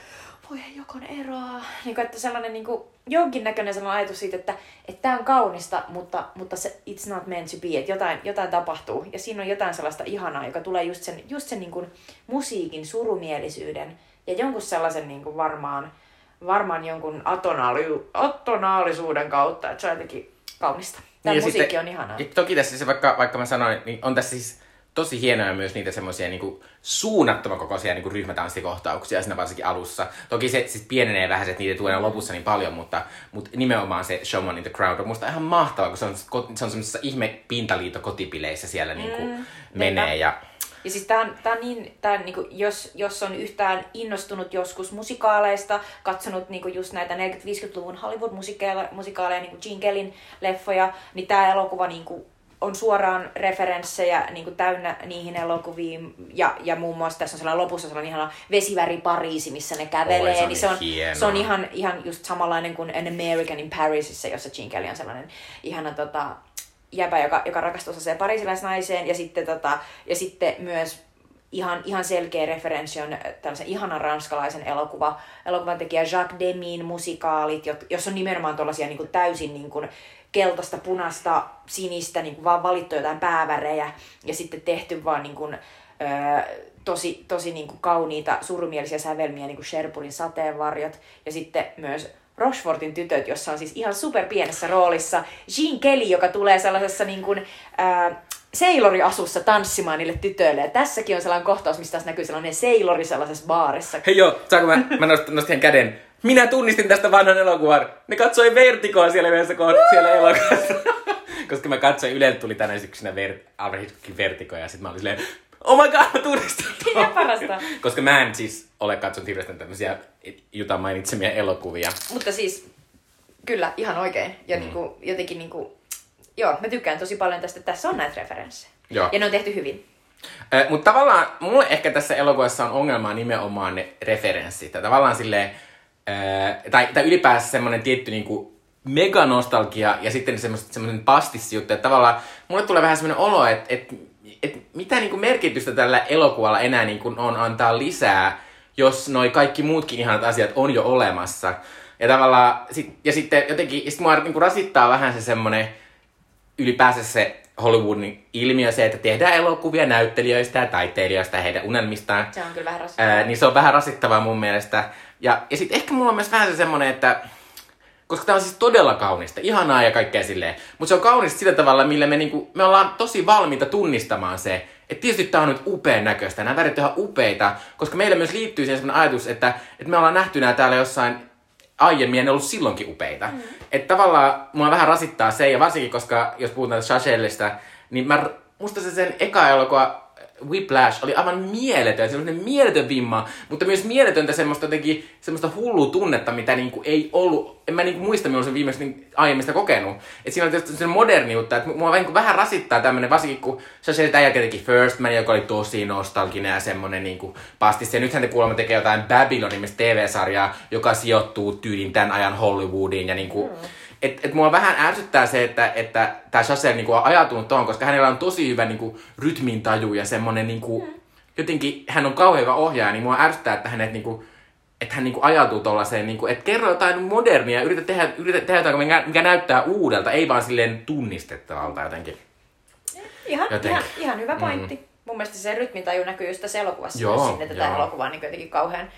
Speaker 1: voi ei jokon eroa. Niin kuin, että sellainen niin kuin, jonkinnäköinen sellainen ajatus siitä, että että tämä on kaunista, mutta, mutta se it's not meant to be, että jotain, jotain tapahtuu. Ja siinä on jotain sellaista ihanaa, joka tulee just sen, just sen niin kuin musiikin surumielisyyden ja jonkun sellaisen niin kuin varmaan, varmaan jonkun atonaali, atonaalisuuden kautta, että se on jotenkin kaunista. Tämä
Speaker 2: Niin
Speaker 1: musiikki
Speaker 2: sitten-
Speaker 1: on ihanaa.
Speaker 2: Ja toki tässä se, vaikka, vaikka mä sanoin, niin on tässä siis tosi hienoja myös niitä semmoisia niin suunnattoman kokoisia niin ryhmätanssikohtauksia siinä varsinkin alussa. Toki se siis pienenee vähän, että niitä tulee lopussa niin paljon, mutta, mutta nimenomaan se Showman in the Crowd on musta ihan mahtavaa, kun se on, se on semmoisessa ihme pintaliito kotipileissä siellä niin kuin
Speaker 1: Mm,
Speaker 2: menee.
Speaker 1: niinpä.
Speaker 2: Ja,
Speaker 1: Ja siis tää on, tää on niin, tää on niinku, jos, jos on yhtään innostunut joskus musikaaleista, katsonut niinku just näitä 40-50-luvun Hollywood-musikaaleja, niinku Gene Kellin leffoja, niin tämä elokuva niinku on suoraan referenssejä niinku täynnä niihin elokuviin. Ja, ja muun muassa tässä on sellainen lopussa sellainen ihana vesiväri Pariisi, missä ne kävelee.
Speaker 2: Oi, se on
Speaker 1: niin se on, se on ihan, ihan just samanlainen kuin An American in Parisissa, jossa Gene Kelly on sellainen ihana tota, jäbä, joka, joka rakastuu sellaiseen parisilaisnaiseen. Ja sitten, tota, ja sitten myös ihan, ihan selkeä referenssi on tällaisen ihanan ranskalaisen elokuva, elokuvan tekijä Jacques Demin musikaalit, jossa on nimenomaan tuollaisia niin täysin niin kuin keltaista, punaista, sinistä, niin kuin vaan valittu jotain päävärejä ja sitten tehty vaan niin kuin, öö, tosi, tosi niin kuin kauniita, surumielisiä sävelmiä, niin kuin Sherpurin sateenvarjot ja sitten myös Rochefortin tytöt, jossa on siis ihan super pienessä roolissa Jean Kelly, joka tulee sellaisessa niin kuin, ää, seiloriasussa tanssimaan niille tytöille. Ja tässäkin on sellainen kohtaus, missä taas näkyy sellainen seilori sellaisessa baarissa.
Speaker 2: Hei joo, saanko mä, mä nostin, nostin käden. Minä tunnistin tästä vanhan elokuvan. Ne katsoi Vertigoa siellä yhdessä kohdassa siellä elokuvassa. Koska mä katsoin, Yleltä tuli tänä syksynä ver, Vertigo ja sit mä olin silleen, oh my god, mä tunnistin ton."
Speaker 1: Ja parasta.
Speaker 2: Koska mä en siis ole katsonut hirveästi tämmöisiä Jutan mainitsemia elokuvia.
Speaker 1: Mutta siis, kyllä, ihan oikein. Ja mm. niinku, jotenkin niinku, joo, mä tykkään tosi paljon tästä, että tässä on näitä referenssejä.
Speaker 2: Joo.
Speaker 1: Ja ne on tehty hyvin.
Speaker 2: Äh, Mutta tavallaan mulle ehkä tässä elokuvassa on ongelmaa nimenomaan ne referenssit. Tai tavallaan silleen, äh, tai, tai ylipäänsä semmoinen tietty niinku meganostalgia ja sitten semmoinen pastissi että tavallaan mulle tulee vähän semmoinen olo, että et, et mitä niinku merkitystä tällä elokuvalla enää niinku on antaa lisää, jos noi kaikki muutkin ihanat asiat on jo olemassa. Ja tavallaan, sit, ja sitten jotenkin, ja sit mua niinku rasittaa vähän se semmoinen, ylipäänsä se Hollywoodin ilmiö se, että tehdään elokuvia näyttelijöistä ja taiteilijoista ja heidän unelmistaan.
Speaker 1: Se on kyllä vähän rasittavaa.
Speaker 2: Ää, niin se on vähän rasittavaa mun mielestä. Ja, ja sitten ehkä mulla on myös vähän se semmonen, että koska tämä on siis todella kaunista, ihanaa ja kaikkea silleen. Mutta se on kaunista sillä tavalla, millä me, niinku, me ollaan tosi valmiita tunnistamaan se, että tietysti tämä on nyt upean näköistä, nämä värit on ihan upeita, koska meillä myös liittyy siihen sellainen ajatus, että, että me ollaan nähty nämä täällä jossain aiemmin ja ne on ollut silloinkin upeita. Mm. Että tavallaan mua vähän rasittaa se, ja varsinkin koska jos puhutaan Shachelista, niin mä, musta se sen eka elokuva Whiplash oli aivan mieletön, sellainen mieletön vimma, mutta myös mieletöntä semmoista jotenkin, semmoista hullua tunnetta, mitä niinku ei ollut, en mä niinku muista, milloin sen viimeksi niin aiemmin sitä kokenut. Et siinä on tietysti sen moderniutta, että mua niinku vähän rasittaa tämmönen, varsinkin kun Shachel tämän jälkeen teki First Man, joka oli tosi nostalginen ja semmonen niinku pastis. Ja nythän te kuulemma tekee jotain Babylon TV-sarjaa, joka sijoittuu tyylin tämän ajan Hollywoodiin ja niinku, mm et, et mua vähän ärsyttää se, että, että tämä Chassel niinku on ajatunut tuohon, koska hänellä on tosi hyvä niinku, rytmintaju ja semmonen niinku, mm. jotenkin, hän on kauhean hyvä ohjaaja, niin mua ärsyttää, että hänet niinku, että hän niinku ajatuu tollaiseen, niinku, että kerro jotain modernia yritä tehdä, yritä tehdä jotain, mikä, mikä näyttää uudelta, ei vaan silleen tunnistettavalta jotenkin.
Speaker 1: Ihan,
Speaker 2: Jotenkin.
Speaker 1: ihan, ihan hyvä pointti. Mm. Mun mielestä se rytmintaju näkyy just tässä elokuvassa
Speaker 2: Joo,
Speaker 1: myös sinne tätä
Speaker 2: joo.
Speaker 1: elokuvaa niin jotenkin kauhean,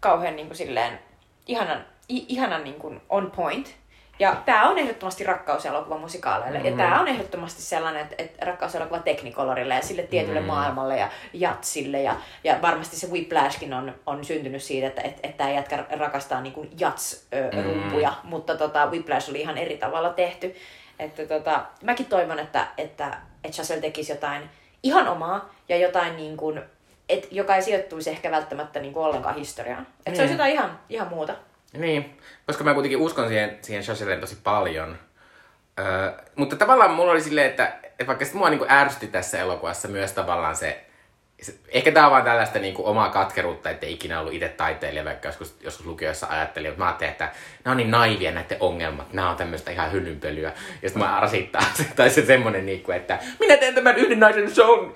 Speaker 1: kauhean niin kuin silleen, ihanan, i, ihanan niin kuin on point. Ja tämä on ehdottomasti rakkauselokuva musikaaleille. Mm. Ja tämä on ehdottomasti sellainen, että, että rakkauselokuva teknikolorille ja sille tietylle mm. maailmalle ja jatsille. Ja, ja varmasti se Whiplashkin on, on syntynyt siitä, että, että, että tämä jätkä rakastaa niin kuin jats-rumpuja. Mm. Mutta tota, Whiplash oli ihan eri tavalla tehty. Että tota, mäkin toivon, että, että, että Chazelle tekisi jotain ihan omaa ja jotain niin kuin, et, joka ei sijoittuisi ehkä välttämättä niin kuin ollenkaan historiaan. Että mm. se olisi jotain ihan, ihan muuta.
Speaker 2: Niin, koska mä kuitenkin uskon siihen, siihen Chazellen tosi paljon. Öö, mutta tavallaan mulla oli silleen, että, että vaikka mua niin ärsytti tässä elokuvassa myös tavallaan se, ehkä tämä on vaan tällaista niin kuin omaa katkeruutta, että ikinä ollut itse taiteilija, vaikka joskus, joskus lukiossa ajattelin, että mä ajattelin, että nämä on niin naivia näiden ongelmat, nämä on tämmöistä ihan hyllynpölyä. Ja sitten mä rasittaa se, tai se semmoinen, niin kuin, että minä teen tämän yhden naisen show,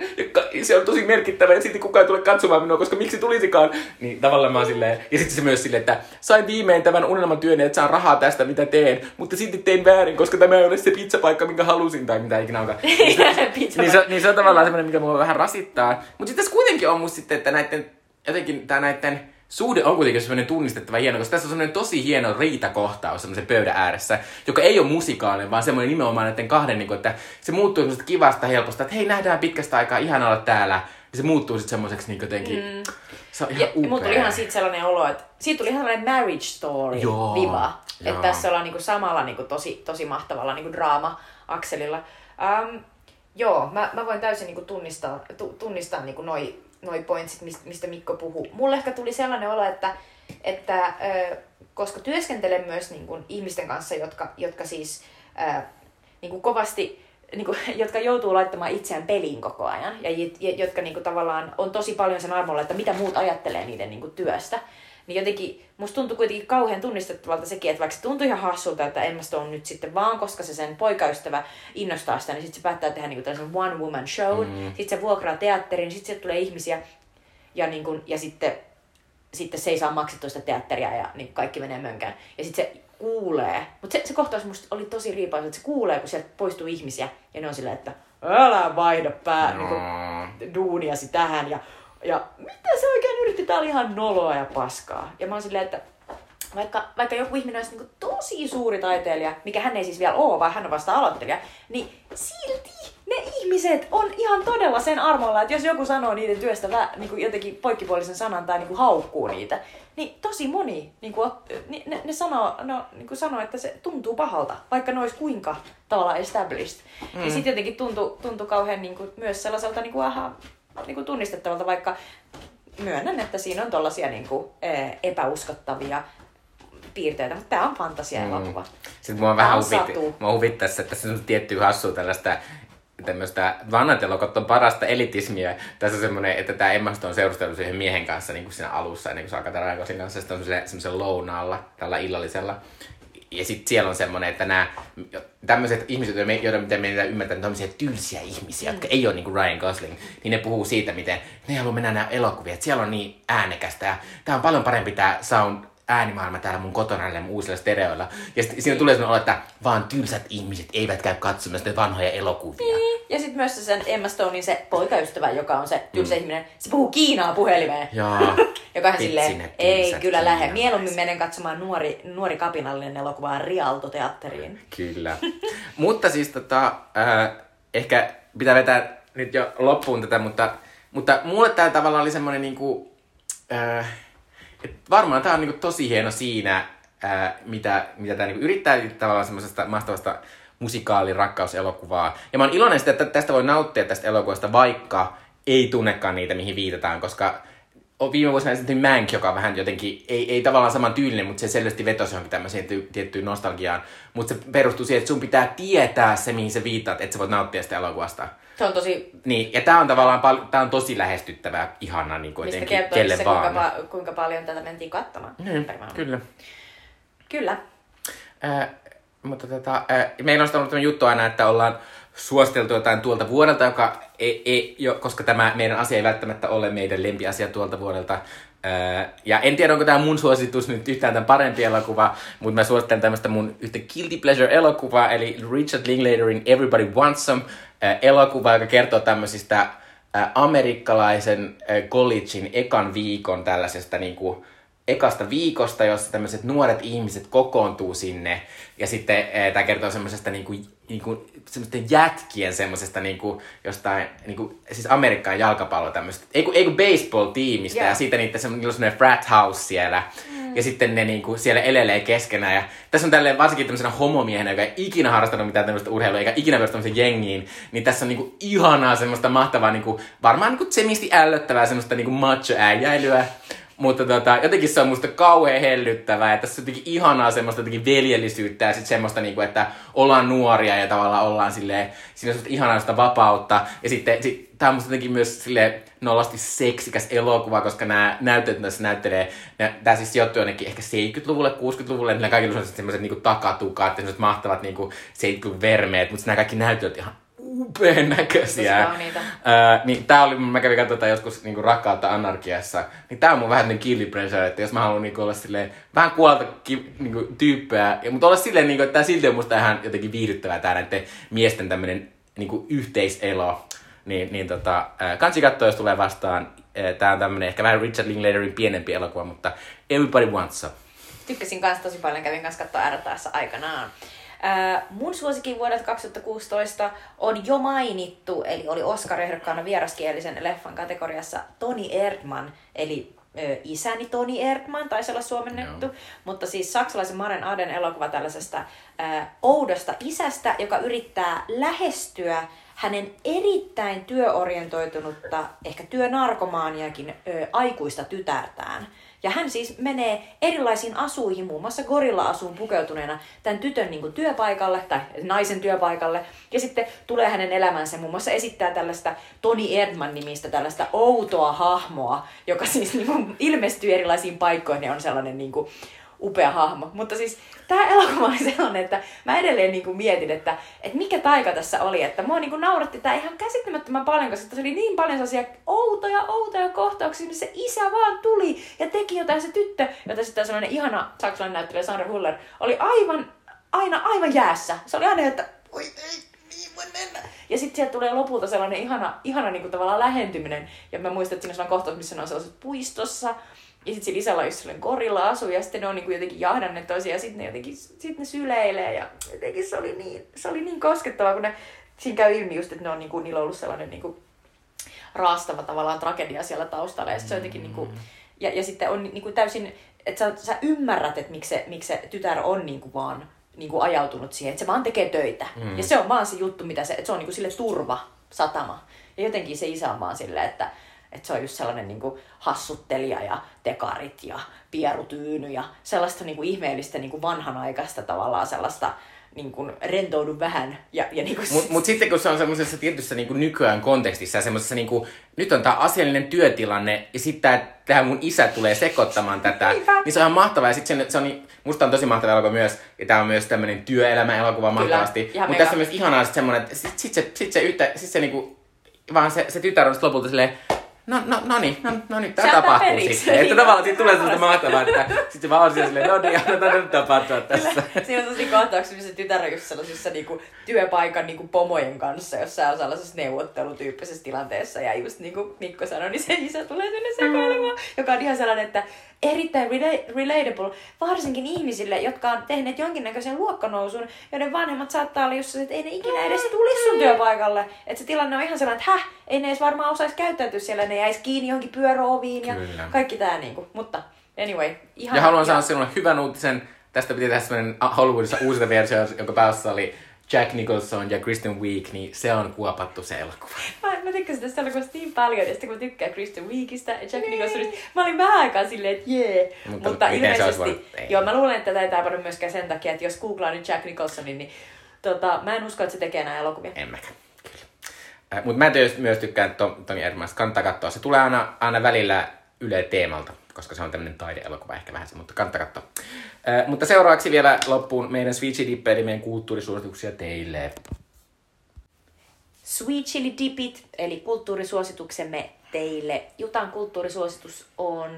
Speaker 2: ja se on tosi merkittävä, ja sitten kukaan ei tule katsomaan minua, koska miksi tulisikaan. Niin tavallaan mä oon silleen, ja sitten se myös silleen, että sain viimein tämän unelmatyön, että saan rahaa tästä, mitä teen, mutta sitten tein väärin, koska tämä ei ole se pizzapaikka, minkä halusin, tai mitä ikinä onkaan. Niin, niin, se, niin se on tavallaan semmoinen, mikä mua vähän rasittaa. Mutta sitten tässä kuitenkin on musta sitten, että näiden, jotenkin tää näiden suhde on kuitenkin semmoinen tunnistettava hieno, koska tässä on semmoinen tosi hieno riitakohtaus semmoisen pöydän ääressä, joka ei ole musikaalinen, vaan semmoinen nimenomaan näiden kahden, niin kuin, että se muuttuu semmoista kivasta helposta, että hei, nähdään pitkästä aikaa, ihan olla täällä. Ja se muuttuu sitten semmoiseksi niin jotenkin, mm. se on ihan
Speaker 1: ja, upea. tuli ihan siitä sellainen olo, että siitä tuli ihan sellainen marriage story Joo. viva. Että tässä ollaan niin kuin samalla niin kuin tosi, tosi mahtavalla niin kuin draama-akselilla. Um, Joo, mä, mä voin täysin niin tunnistaa, tu, tunnistaa niin noi, noi pointsit, mistä Mikko puhuu. Mulle ehkä tuli sellainen olo, että, että ö, koska työskentelen myös niin kuin ihmisten kanssa, jotka, jotka siis ö, niin kuin kovasti niin kuin, jotka joutuu laittamaan itseään peliin koko ajan ja, ja jotka niin kuin, tavallaan on tosi paljon sen armolla, että mitä muut ajattelee niiden niin kuin, työstä niin jotenkin musta tuntui kuitenkin kauhean tunnistettavalta sekin, että vaikka se tuntui ihan hassulta, että Emma Stone nyt sitten vaan, koska se sen poikaystävä innostaa sitä, niin sitten se päättää tehdä niin tällaisen one woman show, mm. sitten se vuokraa teatterin, sitten sieltä tulee ihmisiä ja, niin kuin, ja sitten, sitten se ei saa maksettua sitä teatteria ja niin kaikki menee mönkään. Ja sitten se kuulee, mutta se, se kohtaus musta oli tosi riipaus, että se kuulee, kun sieltä poistuu ihmisiä ja ne on silleen, että älä vaihda pää, no. niin kuin, duuniasi tähän ja ja mitä se oikein yritti? Tää oli ihan noloa ja paskaa. Ja mä oon silleen, että vaikka, vaikka joku ihminen olisi niin tosi suuri taiteilija, mikä hän ei siis vielä ole, vaan hän on vasta aloittelija, niin silti ne ihmiset on ihan todella sen armolla, että jos joku sanoo niiden työstä vä, niin kuin jotenkin poikkipuolisen sanan tai niin kuin haukkuu niitä, niin tosi moni niin kuin, ne, ne sanoo, no, niin kuin sanoo, että se tuntuu pahalta, vaikka ne olisi kuinka tavallaan established. Mm. Ja sitten jotenkin tuntuu, tuntuu kauhean niin kuin, myös sellaiselta niin kuin, aha, niin kuin tunnistettavalta, vaikka myönnän, että siinä on tollaisia niin kuin, epäuskottavia piirteitä, mutta tämä on fantasia-elokuva. Mm.
Speaker 2: Sitten mua vähän huvit, mua huvittaisi, että tässä on tietty hassua tällaista tämmöistä vanhat elokuvat on parasta elitismiä. Tässä on semmoinen, että tämä Emma on seurustellut siihen miehen kanssa niin kuin siinä alussa, ennen kuin se alkaa tämän kanssa, sitten on semmoisen lounaalla, tällä illallisella ja sitten siellä on semmoinen, että nämä tämmöiset ihmiset, joiden miten meidän ymmärtää, tämmöisiä tylsiä ihmisiä, mm. jotka ei ole niin kuin Ryan Gosling, niin ne puhuu siitä, miten ne haluaa mennä nämä elokuvia, että siellä on niin äänekästä ja tämä on paljon parempi tämä sound äänimaailma täällä mun kotona näillä uusilla stereoilla. Ja sitten siinä tulee sellainen olo, että vaan tylsät ihmiset eivät käy katsomassa vanhoja elokuvia.
Speaker 1: Niin. Ja sitten myös se sen Emma Stonein se poikaystävä, joka on se tylsä mm. ihminen, se puhuu Kiinaa puhelimeen.
Speaker 2: Joo.
Speaker 1: joka on silleen, ei kyllä lähde. Mieluummin menen katsomaan nuori, nuori kapinallinen elokuva Rialto-teatteriin.
Speaker 2: Kyllä. mutta siis tota, äh, ehkä pitää vetää nyt jo loppuun tätä, mutta, mutta mulle tämä tavallaan oli semmoinen niinku, äh, et varmaan tämä on niinku tosi hieno siinä, ää, mitä, mitä tämä niinku yrittää tavallaan semmoisesta mahtavasta musikaali-rakkauselokuvaa. Ja mä oon iloinen että tästä voi nauttia tästä elokuvasta, vaikka ei tunnekaan niitä, mihin viitataan, koska viime vuosina esiintyi Mank, joka on vähän jotenkin, ei, ei tavallaan saman tyylinen, mutta se selvästi vetosi johonkin tämmöiseen tiettyyn nostalgiaan. Mutta se perustuu siihen, että sun pitää tietää se, mihin sä viittaat, että sä voit nauttia sitä elokuvasta.
Speaker 1: Se on tosi...
Speaker 2: Niin, ja tää on tavallaan pal- tää on tosi lähestyttävää, ihana niin kuin
Speaker 1: Mistä kertoo kelle se, vaan. Kuinka, pa- kuinka paljon tätä mentiin katsomaan.
Speaker 2: Mm, kyllä.
Speaker 1: Kyllä.
Speaker 2: Äh, mutta tota, äh, meillä on ollut juttu aina, että ollaan suositeltu jotain tuolta vuodelta, joka ei, ei, jo, koska tämä meidän asia ei välttämättä ole meidän lempiasia tuolta vuodelta. Öö, ja en tiedä, onko tämä mun suositus nyt yhtään tämän parempi elokuva, mutta mä suosittelen tämmöistä mun yhtä guilty pleasure-elokuvaa, eli Richard Linklaterin Everybody Wants Some äh, elokuva, joka kertoo tämmöisistä äh, amerikkalaisen collegein ekan viikon tällaisesta niinku, ekasta viikosta, jossa tämmöiset nuoret ihmiset kokoontuu sinne. Ja sitten eh, tämä kertoo semmoisesta niinku, niinku, semmoisten jätkien semmoisesta niinku, jostain, niinku, siis Amerikan jalkapallo tämmöistä, ei kun, ei kun baseball-tiimistä.
Speaker 1: Joo.
Speaker 2: Ja sitten niitä semmoinen, semmoinen frat house siellä. Mm. Ja sitten ne niinku, siellä elelee keskenään. Ja tässä on tälleen varsinkin tämmöisenä homomiehenä, joka ei ikinä harrastanut mitään tämmöistä urheilua, eikä ikinä tämmöiseen jengiin. Niin tässä on niinku ihanaa semmoista mahtavaa, niinku, varmaan niinku semisti ällöttävää semmoista niinku macho-äijäilyä. Mutta tota, jotenkin se on musta kauhean hellyttävää, että tässä on jotenkin ihanaa semmoista jotenkin veljellisyyttä ja sitten semmoista, niinku, että ollaan nuoria ja tavallaan ollaan silleen, siinä on ihanaa sitä vapautta. Ja sitten sit, tämä on musta jotenkin myös sille nollasti seksikäs elokuva, koska nämä näyttelijät tässä näyttelee, tämä siis sijoittuu jonnekin ehkä 70-luvulle, 60-luvulle, niillä kaikilla on semmoiset niinku takatukat ja semmoiset mahtavat niinku 70-luvun vermeet, mutta nämä kaikki näyttelijät ihan upean näköisiä. Öö, niin tää oli, mä kävin katsomaan joskus niinku rakkautta anarkiassa, niin tää on mun vähän niin guilty pleasure, että jos mä haluan niinku olla silleen vähän kuolta ki, niinku, tyyppejä, ja, mutta olla silleen, niinku, että tää silti on musta ihan jotenkin viihdyttävää tää näiden miesten tämmönen niinku yhteiselo. Niin, niin tota, kansi katsoa, jos tulee vastaan. Ää, Tää on tämmönen ehkä vähän Richard Linklaterin pienempi elokuva, mutta Everybody Wants Some.
Speaker 1: Tykkäsin kanssa tosi paljon, kävin kanssa katsoa RTS aikanaan. Mun suosikin vuodelta 2016 on jo mainittu, eli oli Oscar-ehdokkaana vieraskielisen leffan kategoriassa Toni Erdman, eli isäni Toni Erdman, taisi olla suomennettu,
Speaker 2: Joo.
Speaker 1: mutta siis saksalaisen Maren Aden elokuva tällaisesta ää, oudosta isästä, joka yrittää lähestyä hänen erittäin työorientoitunutta, ehkä työnarkomaaniakin ö, aikuista tytärtään. Ja hän siis menee erilaisiin asuihin, muun muassa gorilla-asuun pukeutuneena tämän tytön niin kuin, työpaikalle tai naisen työpaikalle. Ja sitten tulee hänen elämänsä, muun muassa esittää tällaista Toni Erdman-nimistä tällaista outoa hahmoa, joka siis niin kuin, ilmestyy erilaisiin paikkoihin ja on sellainen niin kuin, upea hahmo. Mutta siis tämä elokuva oli sellainen, että mä edelleen niinku mietin, että, että mikä taika tässä oli. Että mua niinku nauratti tämä ihan käsittämättömän paljon, koska tässä oli niin paljon sellaisia outoja, outoja kohtauksia, missä se isä vaan tuli ja teki jotain se tyttö, jota sitten sellainen ihana saksalainen näyttelijä Sandra Huller oli aivan, aina aivan jäässä. Se oli aina, että oi ei, niin voi mennä. Ja sitten sieltä tulee lopulta sellainen ihana, ihana niinku tavallaan lähentyminen. Ja mä muistan, että siinä on kohtaus, missä ne on sellaisessa puistossa. Ja sitten sillä isällä on just sellainen gorilla asu ja sitten ne on niinku jotenkin jahdanneet toisiaan ja sitten ne jotenkin sit ne syleilee ja jotenkin se oli niin, se oli niin koskettavaa, kun ne, siinä käy ilmi just, että ne on niinku, niillä on ollut sellainen niinku raastava tavallaan tragedia siellä taustalla ja sit se on jotenkin niinku, ja, ja sitten on niinku täysin, että sä, sä ymmärrät, että miksi se, miksi se tytär on niinku vaan niinku ajautunut siihen, että se vaan tekee töitä. Mm. Ja se on vaan se juttu, mitä se, että se on niinku sille turva, satama. Ja jotenkin se isä on vaan silleen, että, että se on just sellainen niin kuin hassuttelija ja tekarit ja pierutyyny ja sellaista niin kuin ihmeellistä niin kuin vanhanaikaista tavallaan sellaista niin kuin rentoudu vähän. Ja, ja niin kuin
Speaker 2: Mutta mut sitten kun se on semmoisessa tietyssä niinku nykyään kontekstissa semmoisessa niinku, nyt on tämä asiallinen työtilanne ja sitten tämä mun isä tulee sekoittamaan tätä,
Speaker 1: Niinpä.
Speaker 2: niin se on ihan mahtavaa. Ja sitten se, se on, niin- musta on tosi mahtava elokuva myös, ja tämä on myös tämmöinen työelämä-elokuva mahtavasti. Mutta tässä on myös ihanaa sit semmoinen, että sit, sit, se, sit se, yhtä, sit se niinku, vaan se, se tytär on lopulta silleen, No, no, no niin, no, no niin, tämä tapahtuu
Speaker 1: periksi.
Speaker 2: sitten. Että
Speaker 1: Niin,
Speaker 2: tavallaan siitä tulee sellaista mahtavaa, että sitten se vaan on siellä silleen, no niin, annetaan nyt tapahtua tässä.
Speaker 1: Siinä on sellaisia kohtauksia, missä tytär on just sellaisissa niinku, työpaikan niinku, pomojen kanssa, jossa on sellaisessa neuvottelutyyppisessä tilanteessa. Ja just niin kuin Mikko sanoi, niin se isä tulee sinne sekoilemaan, joka on ihan sellainen, että erittäin rela- relatable, varsinkin ihmisille, jotka on tehneet jonkinnäköisen luokkanousun, joiden vanhemmat saattaa olla just se, että ei ne ikinä edes tulisi sun työpaikalle. Että se tilanne on ihan sellainen, että häh, ei ne edes varmaan osaisi käyttäytyä siellä, ne jäisi kiinni johonkin pyöröoviin ja
Speaker 2: Kyllä.
Speaker 1: kaikki tää niinku. Mutta anyway, ihan
Speaker 2: Ja haluan sanoa sinulle hyvän uutisen. Tästä piti tehdä sellainen Hollywoodissa uusinta versio, jonka päässä oli Jack Nicholson ja Kristen Wiig, niin se on kuopattu se elokuva.
Speaker 1: Mä, mä tykkäsin tästä elokuvasta niin paljon, ja sitten kun mä tykkään Kristen Wiigistä ja Jack Nicholsonista, mä olin vähän aikaa silleen, että jee.
Speaker 2: Mutta
Speaker 1: Mutta, ilmeisesti,
Speaker 2: voinut-
Speaker 1: joo mä luulen, että tätä ei tapahdu myöskään sen takia, että jos googlaa nyt Jack Nicholsonin, niin tota, mä en usko, että se tekee nämä elokuvia.
Speaker 2: En mäkään. Äh, Mutta mä myös tykkään Tom, Toni Erdmannista. Kannattaa katsoa. Se tulee aina, aina välillä Yle Teemalta, koska se on tämmöinen taideelokuva ehkä vähän se, mutta kannattaa katsoa. Äh, mutta seuraavaksi vielä loppuun meidän Switchi Dippe, eli meidän kulttuurisuosituksia teille.
Speaker 1: Sweet Chili Dipit, eli kulttuurisuosituksemme teille. Jutan kulttuurisuositus on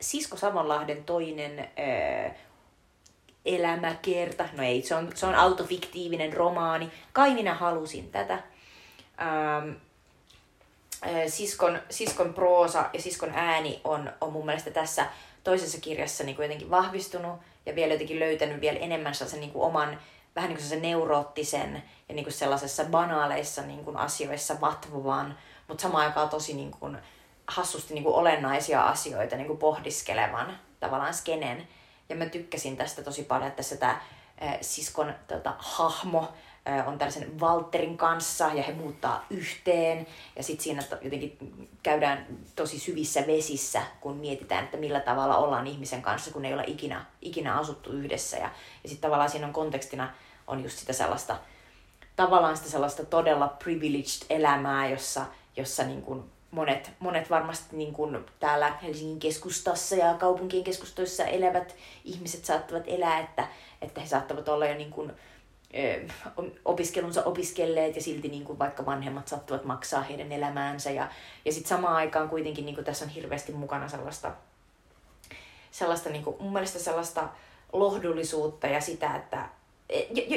Speaker 1: Sisko Savonlahden toinen äh, elämäkerta. No ei, se on, se on autofiktiivinen romaani. Kai minä halusin tätä. Ähm, äh, siskon, siskon proosa ja siskon ääni on, on mun mielestä tässä toisessa kirjassa niin kuin jotenkin vahvistunut ja vielä jotenkin löytänyt vielä enemmän sellaisen niin kuin oman vähän niin kuin sellaisen neuroottisen ja niin kuin sellaisessa banaaleissa niin kuin asioissa vatvovan, mutta samaan aikaan tosi niin kuin hassusti niin kuin olennaisia asioita niin kuin pohdiskelevan tavallaan skenen. Ja mä tykkäsin tästä tosi paljon, että tässä tämä siskon tota, hahmo on tällaisen Walterin kanssa ja he muuttaa yhteen. Ja sitten siinä jotenkin käydään tosi syvissä vesissä, kun mietitään, että millä tavalla ollaan ihmisen kanssa, kun ei olla ikinä, ikinä asuttu yhdessä. Ja, ja sitten tavallaan siinä on kontekstina on just sitä sellaista, tavallaan sitä sellaista todella privileged elämää, jossa, jossa niin kuin monet, monet varmasti niin kuin täällä Helsingin keskustassa ja kaupunkien keskustoissa elävät ihmiset saattavat elää, että, että he saattavat olla jo niin kuin, opiskelunsa opiskelleet ja silti niin kuin vaikka vanhemmat saattavat maksaa heidän elämäänsä. Ja, ja sitten samaan aikaan kuitenkin niin kuin tässä on hirveästi mukana sellaista, sellaista niin kuin, mun mielestä sellaista lohdullisuutta ja sitä, että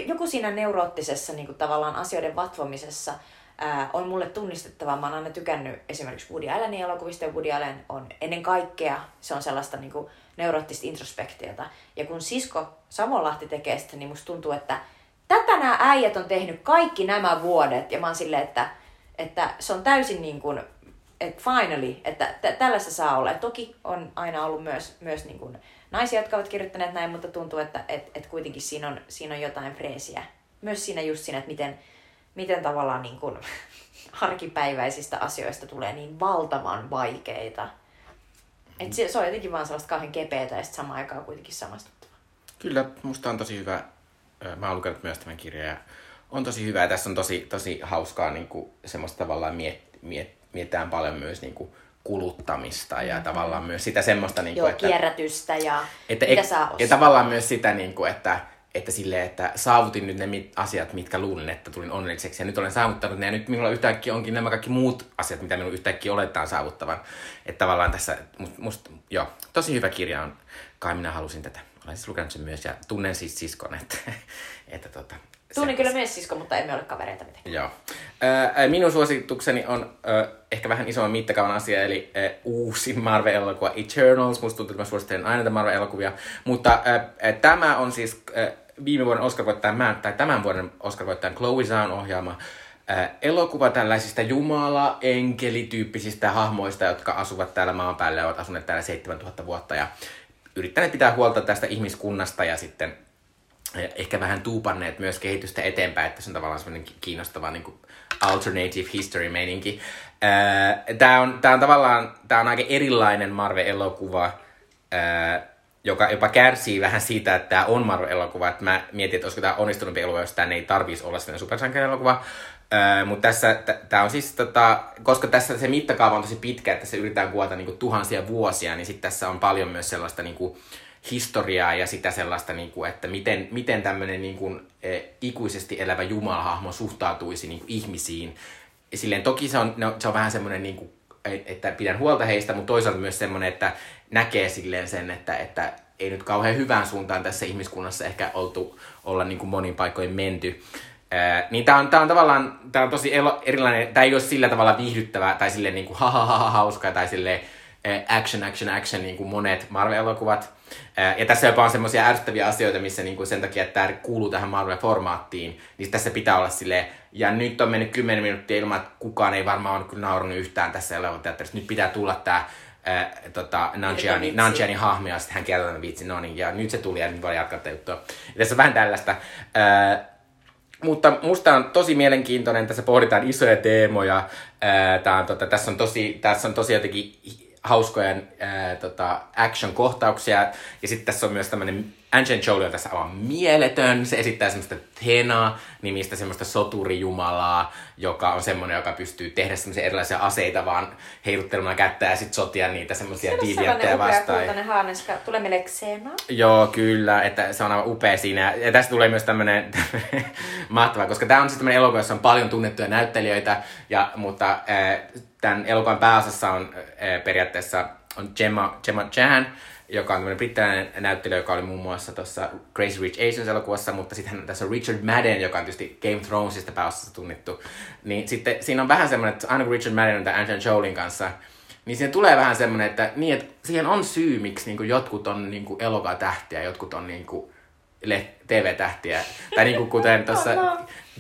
Speaker 1: joku siinä neuroottisessa niin kuin tavallaan asioiden vatvomisessa ää, on mulle tunnistettavaa. Mä oon aina tykännyt esimerkiksi Woody Allenin elokuvista ja Woody Allen on ennen kaikkea, se on sellaista niin kuin neuroottista introspektiota. Ja kun sisko Samonlahti tekee sitä, niin musta tuntuu, että tätä nämä äijät on tehnyt kaikki nämä vuodet. Ja mä oon silleen, että, että se on täysin niin kuin, että finally, että t- tällaista saa olla. Toki on aina ollut myös, myös niin kuin naisia, jotka ovat kirjoittaneet näin, mutta tuntuu, että et, et kuitenkin siinä on, siinä on jotain freesiä. Myös siinä just siinä, että miten, miten tavallaan niin kuin arkipäiväisistä asioista tulee niin valtavan vaikeita. Et se, se on jotenkin vaan sellaista kauhean kepeätä ja sitten samaan aikaan kuitenkin samastuttavaa.
Speaker 2: Kyllä, musta on tosi hyvä mä oon lukenut myös tämän kirjan ja on tosi hyvä. Ja tässä on tosi, tosi hauskaa niin kuin, semmoista tavallaan miet, miet, mietitään paljon myös niin kuin, kuluttamista ja mm-hmm. tavallaan myös sitä semmoista... Niin kuin,
Speaker 1: Joo, että, kierrätystä ja
Speaker 2: että, mitä saa Ja tavallaan myös sitä, niin kuin, että, että, sille, että saavutin nyt ne mit, asiat, mitkä luulin, että tulin onnelliseksi. Ja nyt olen saavuttanut ne. Ja nyt minulla yhtäkkiä onkin nämä kaikki muut asiat, mitä minun yhtäkkiä oletetaan saavuttavan. Että tavallaan tässä, must, must, joo, tosi hyvä kirja on. Kai minä halusin tätä. Olen siis lukenut sen myös ja tunnen siis siskon, että, että tota,
Speaker 1: Tunnen kyllä myös sisko, mutta emme ole kavereita mitenkään.
Speaker 2: Joo. minun suositukseni on ehkä vähän isomman mittakaavan asia, eli uusi Marvel-elokuva Eternals. Musta tuntuu, että mä suosittelen aina Marvel-elokuvia. Mutta tämä on siis viime vuoden Oscar-voittajan, tai tämän vuoden Oscar-voittajan Chloe Zhao ohjaama elokuva tällaisista jumala-enkelityyppisistä hahmoista, jotka asuvat täällä maan päällä ja ovat asuneet täällä 7000 vuotta. Ja yrittäneet pitää huolta tästä ihmiskunnasta ja sitten ehkä vähän tuupanneet myös kehitystä eteenpäin, että se on tavallaan semmoinen kiinnostava niin kuin alternative history meininki. Tämä on, tää on tavallaan tää on aika erilainen Marvel-elokuva, joka jopa kärsii vähän siitä, että tämä on Marvel-elokuva. Että mä mietin, että olisiko tämä onnistunut elokuva, jos tämä ei tarvitsisi olla sellainen supersankarielokuva. Mutta tässä tämä on siis, tota, koska tässä se mittakaava on tosi pitkä, että se yritetään kuvata niinku tuhansia vuosia, niin sitten tässä on paljon myös sellaista niinku, historiaa ja sitä sellaista, niinku, että miten, miten tämmöinen niinku, e, ikuisesti elävä jumalahahmo suhtautuisi niinku, ihmisiin. Ja silleen, toki se on, no, se on vähän semmoinen, niinku, että pidän huolta heistä, mutta toisaalta myös semmoinen, että näkee silleen sen, että, että ei nyt kauhean hyvään suuntaan tässä ihmiskunnassa ehkä oltu olla niin kuin monin paikoin menty. Ää, niin tää on, tää on tavallaan, tää on tosi elo, erilainen, tää ei ole sillä tavalla viihdyttävää tai silleen niinku ha ha ha, ha hauska tai silleen action, action, action, niin kuin monet Marvel-elokuvat. Ja tässä jopa on semmoisia ärsyttäviä asioita, missä niin kuin sen takia, että tämä kuuluu tähän Marvel-formaattiin, niin tässä pitää olla sille ja nyt on mennyt 10 minuuttia ilman, että kukaan ei varmaan ole kyllä naurannut yhtään tässä elokuvateatterissa. Nyt pitää tulla tämä ää, tota, Nanjiani, Nanjiani hahmo ja sitten hän kertoo tämän vitsin, no niin, ja nyt se tuli ja nyt voi jatkaa tätä juttua. Ja tässä on vähän tällaista. Ää, mutta musta on tosi mielenkiintoinen, tässä pohditaan isoja teemoja. Tää on, tota, tässä, on tosi, tässä on tosi jotenkin hauskoja tota, action-kohtauksia. Ja sitten tässä on myös tämmöinen Angelina Jolie on tässä aivan mieletön. Se esittää semmoista Thena nimistä semmoista soturijumalaa, joka on semmoinen, joka pystyy tehdä semmoisia erilaisia aseita vaan heiluttelemaan kättä ja sitten sotia niitä semmoisia diiliättejä vastaan.
Speaker 1: Se on haaneska. Tulee meille Xena.
Speaker 2: Joo, kyllä. Että se on aivan upea siinä. Ja tästä tulee myös tämmöinen mahtava, koska tämä on siis tämmöinen elokuva, jossa on paljon tunnettuja näyttelijöitä, ja, mutta äh, tämän elokuvan pääosassa on äh, periaatteessa on Gemma, Gemma Chan, joka on tämmöinen brittiläinen näyttelijä, joka oli muun muassa tuossa Crazy Rich Asians-elokuvassa, mutta sitten tässä on Richard Madden, joka on tietysti Game of Thronesista pääosassa tunnettu. Niin sitten siinä on vähän semmoinen, että aina kun Richard Madden on tämän Angelina Jolien kanssa, niin siihen tulee vähän semmoinen, että, niin, että siihen on syy, miksi niin kuin jotkut on niin kuin elokuvatähtiä, jotkut on niin kuin le- TV-tähtiä. Tai niin kuin kuten tuossa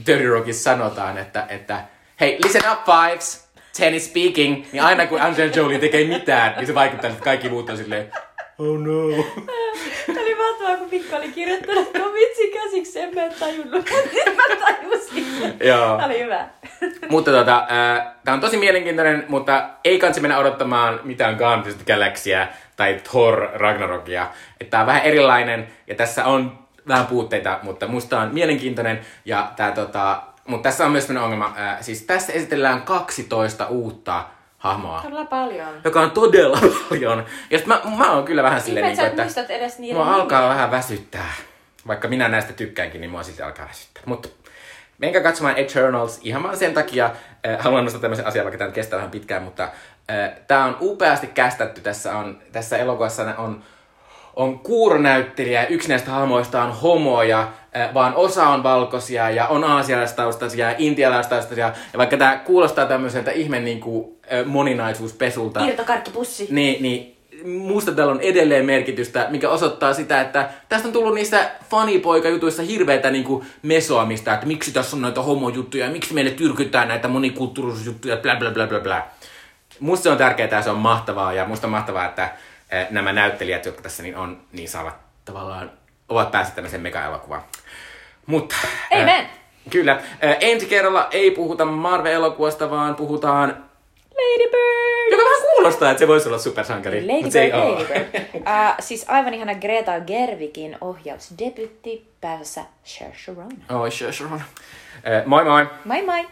Speaker 2: Dirty Rockissa sanotaan, että, että hei, listen up fives, ten is speaking, niin aina kun Angelina Jolie tekee mitään, niin se vaikuttaa, että kaikki muut on silleen, oh no.
Speaker 1: Tämä oli mahtavaa, kun Mikko oli kirjoittanut tuon vitsin käsiksi, en mä tajunnut, mutta mä tajusin.
Speaker 2: Joo.
Speaker 1: Tämä oli hyvä.
Speaker 2: Mutta tota, tämä on tosi mielenkiintoinen, mutta ei kansi mennä odottamaan mitään Guardians of the Galaxyä tai Thor Ragnarokia. Että tää on vähän erilainen ja tässä on vähän puutteita, mutta musta on mielenkiintoinen. Ja tää, tota, mutta tässä on myös sellainen ongelma. Ää, siis tässä esitellään 12 uutta hahmoa,
Speaker 1: Todella paljon.
Speaker 2: joka on todella paljon. Ja sit mä, mä oon kyllä vähän silleen,
Speaker 1: sä et
Speaker 2: että
Speaker 1: edes niiden
Speaker 2: mua alkaa
Speaker 1: nimiä.
Speaker 2: vähän väsyttää. Vaikka minä näistä tykkäänkin, niin mua silti alkaa väsyttää. Mutta menkää katsomaan Eternals ihan vaan sen takia. Äh, haluan nostaa tämmöisen asian, vaikka tämä kestää vähän pitkään, mutta äh, tämä on upeasti kästetty. Tässä, on, tässä elokuvassa on, on kuuronäyttelijä, yksi näistä hahmoista on homoja, äh, vaan osa on valkoisia ja on aasialaistaustaisia ja intialaistaustaisia. Ja vaikka tämä kuulostaa tämmöiseltä ihme niin kuin, moninaisuuspesulta,
Speaker 1: Irtokarkkipussi.
Speaker 2: niin, niin musta tällä on edelleen merkitystä, mikä osoittaa sitä, että tästä on tullut niissä fanipoika-jutuissa hirveätä niin mesoamista, että miksi tässä on näitä homojuttuja, ja miksi meille tyrkytään näitä monikulttuurisuusjuttuja, bla bla bla bla bla. Musta se on tärkeää ja se on mahtavaa, ja musta on mahtavaa, että nämä näyttelijät, jotka tässä niin on, niin saavat tavallaan, ovat päässeet tämmöiseen mega-elokuvaan. Mutta... eh,
Speaker 1: Amen.
Speaker 2: Kyllä. Eh, ensi kerralla ei puhuta Marvel-elokuvasta, vaan puhutaan
Speaker 1: Lady Bird!
Speaker 2: joka vähän kuulostaa, että se voisi olla supersankari.
Speaker 1: Lady
Speaker 2: mut se ei
Speaker 1: Bird. Lady Bird. Uh, siis aivan ihana Greta Gerwigin ohjausdebytti päässä Cher Sharon.
Speaker 2: Oi, Sharon. Eh, Moi moi!
Speaker 1: Moi moi!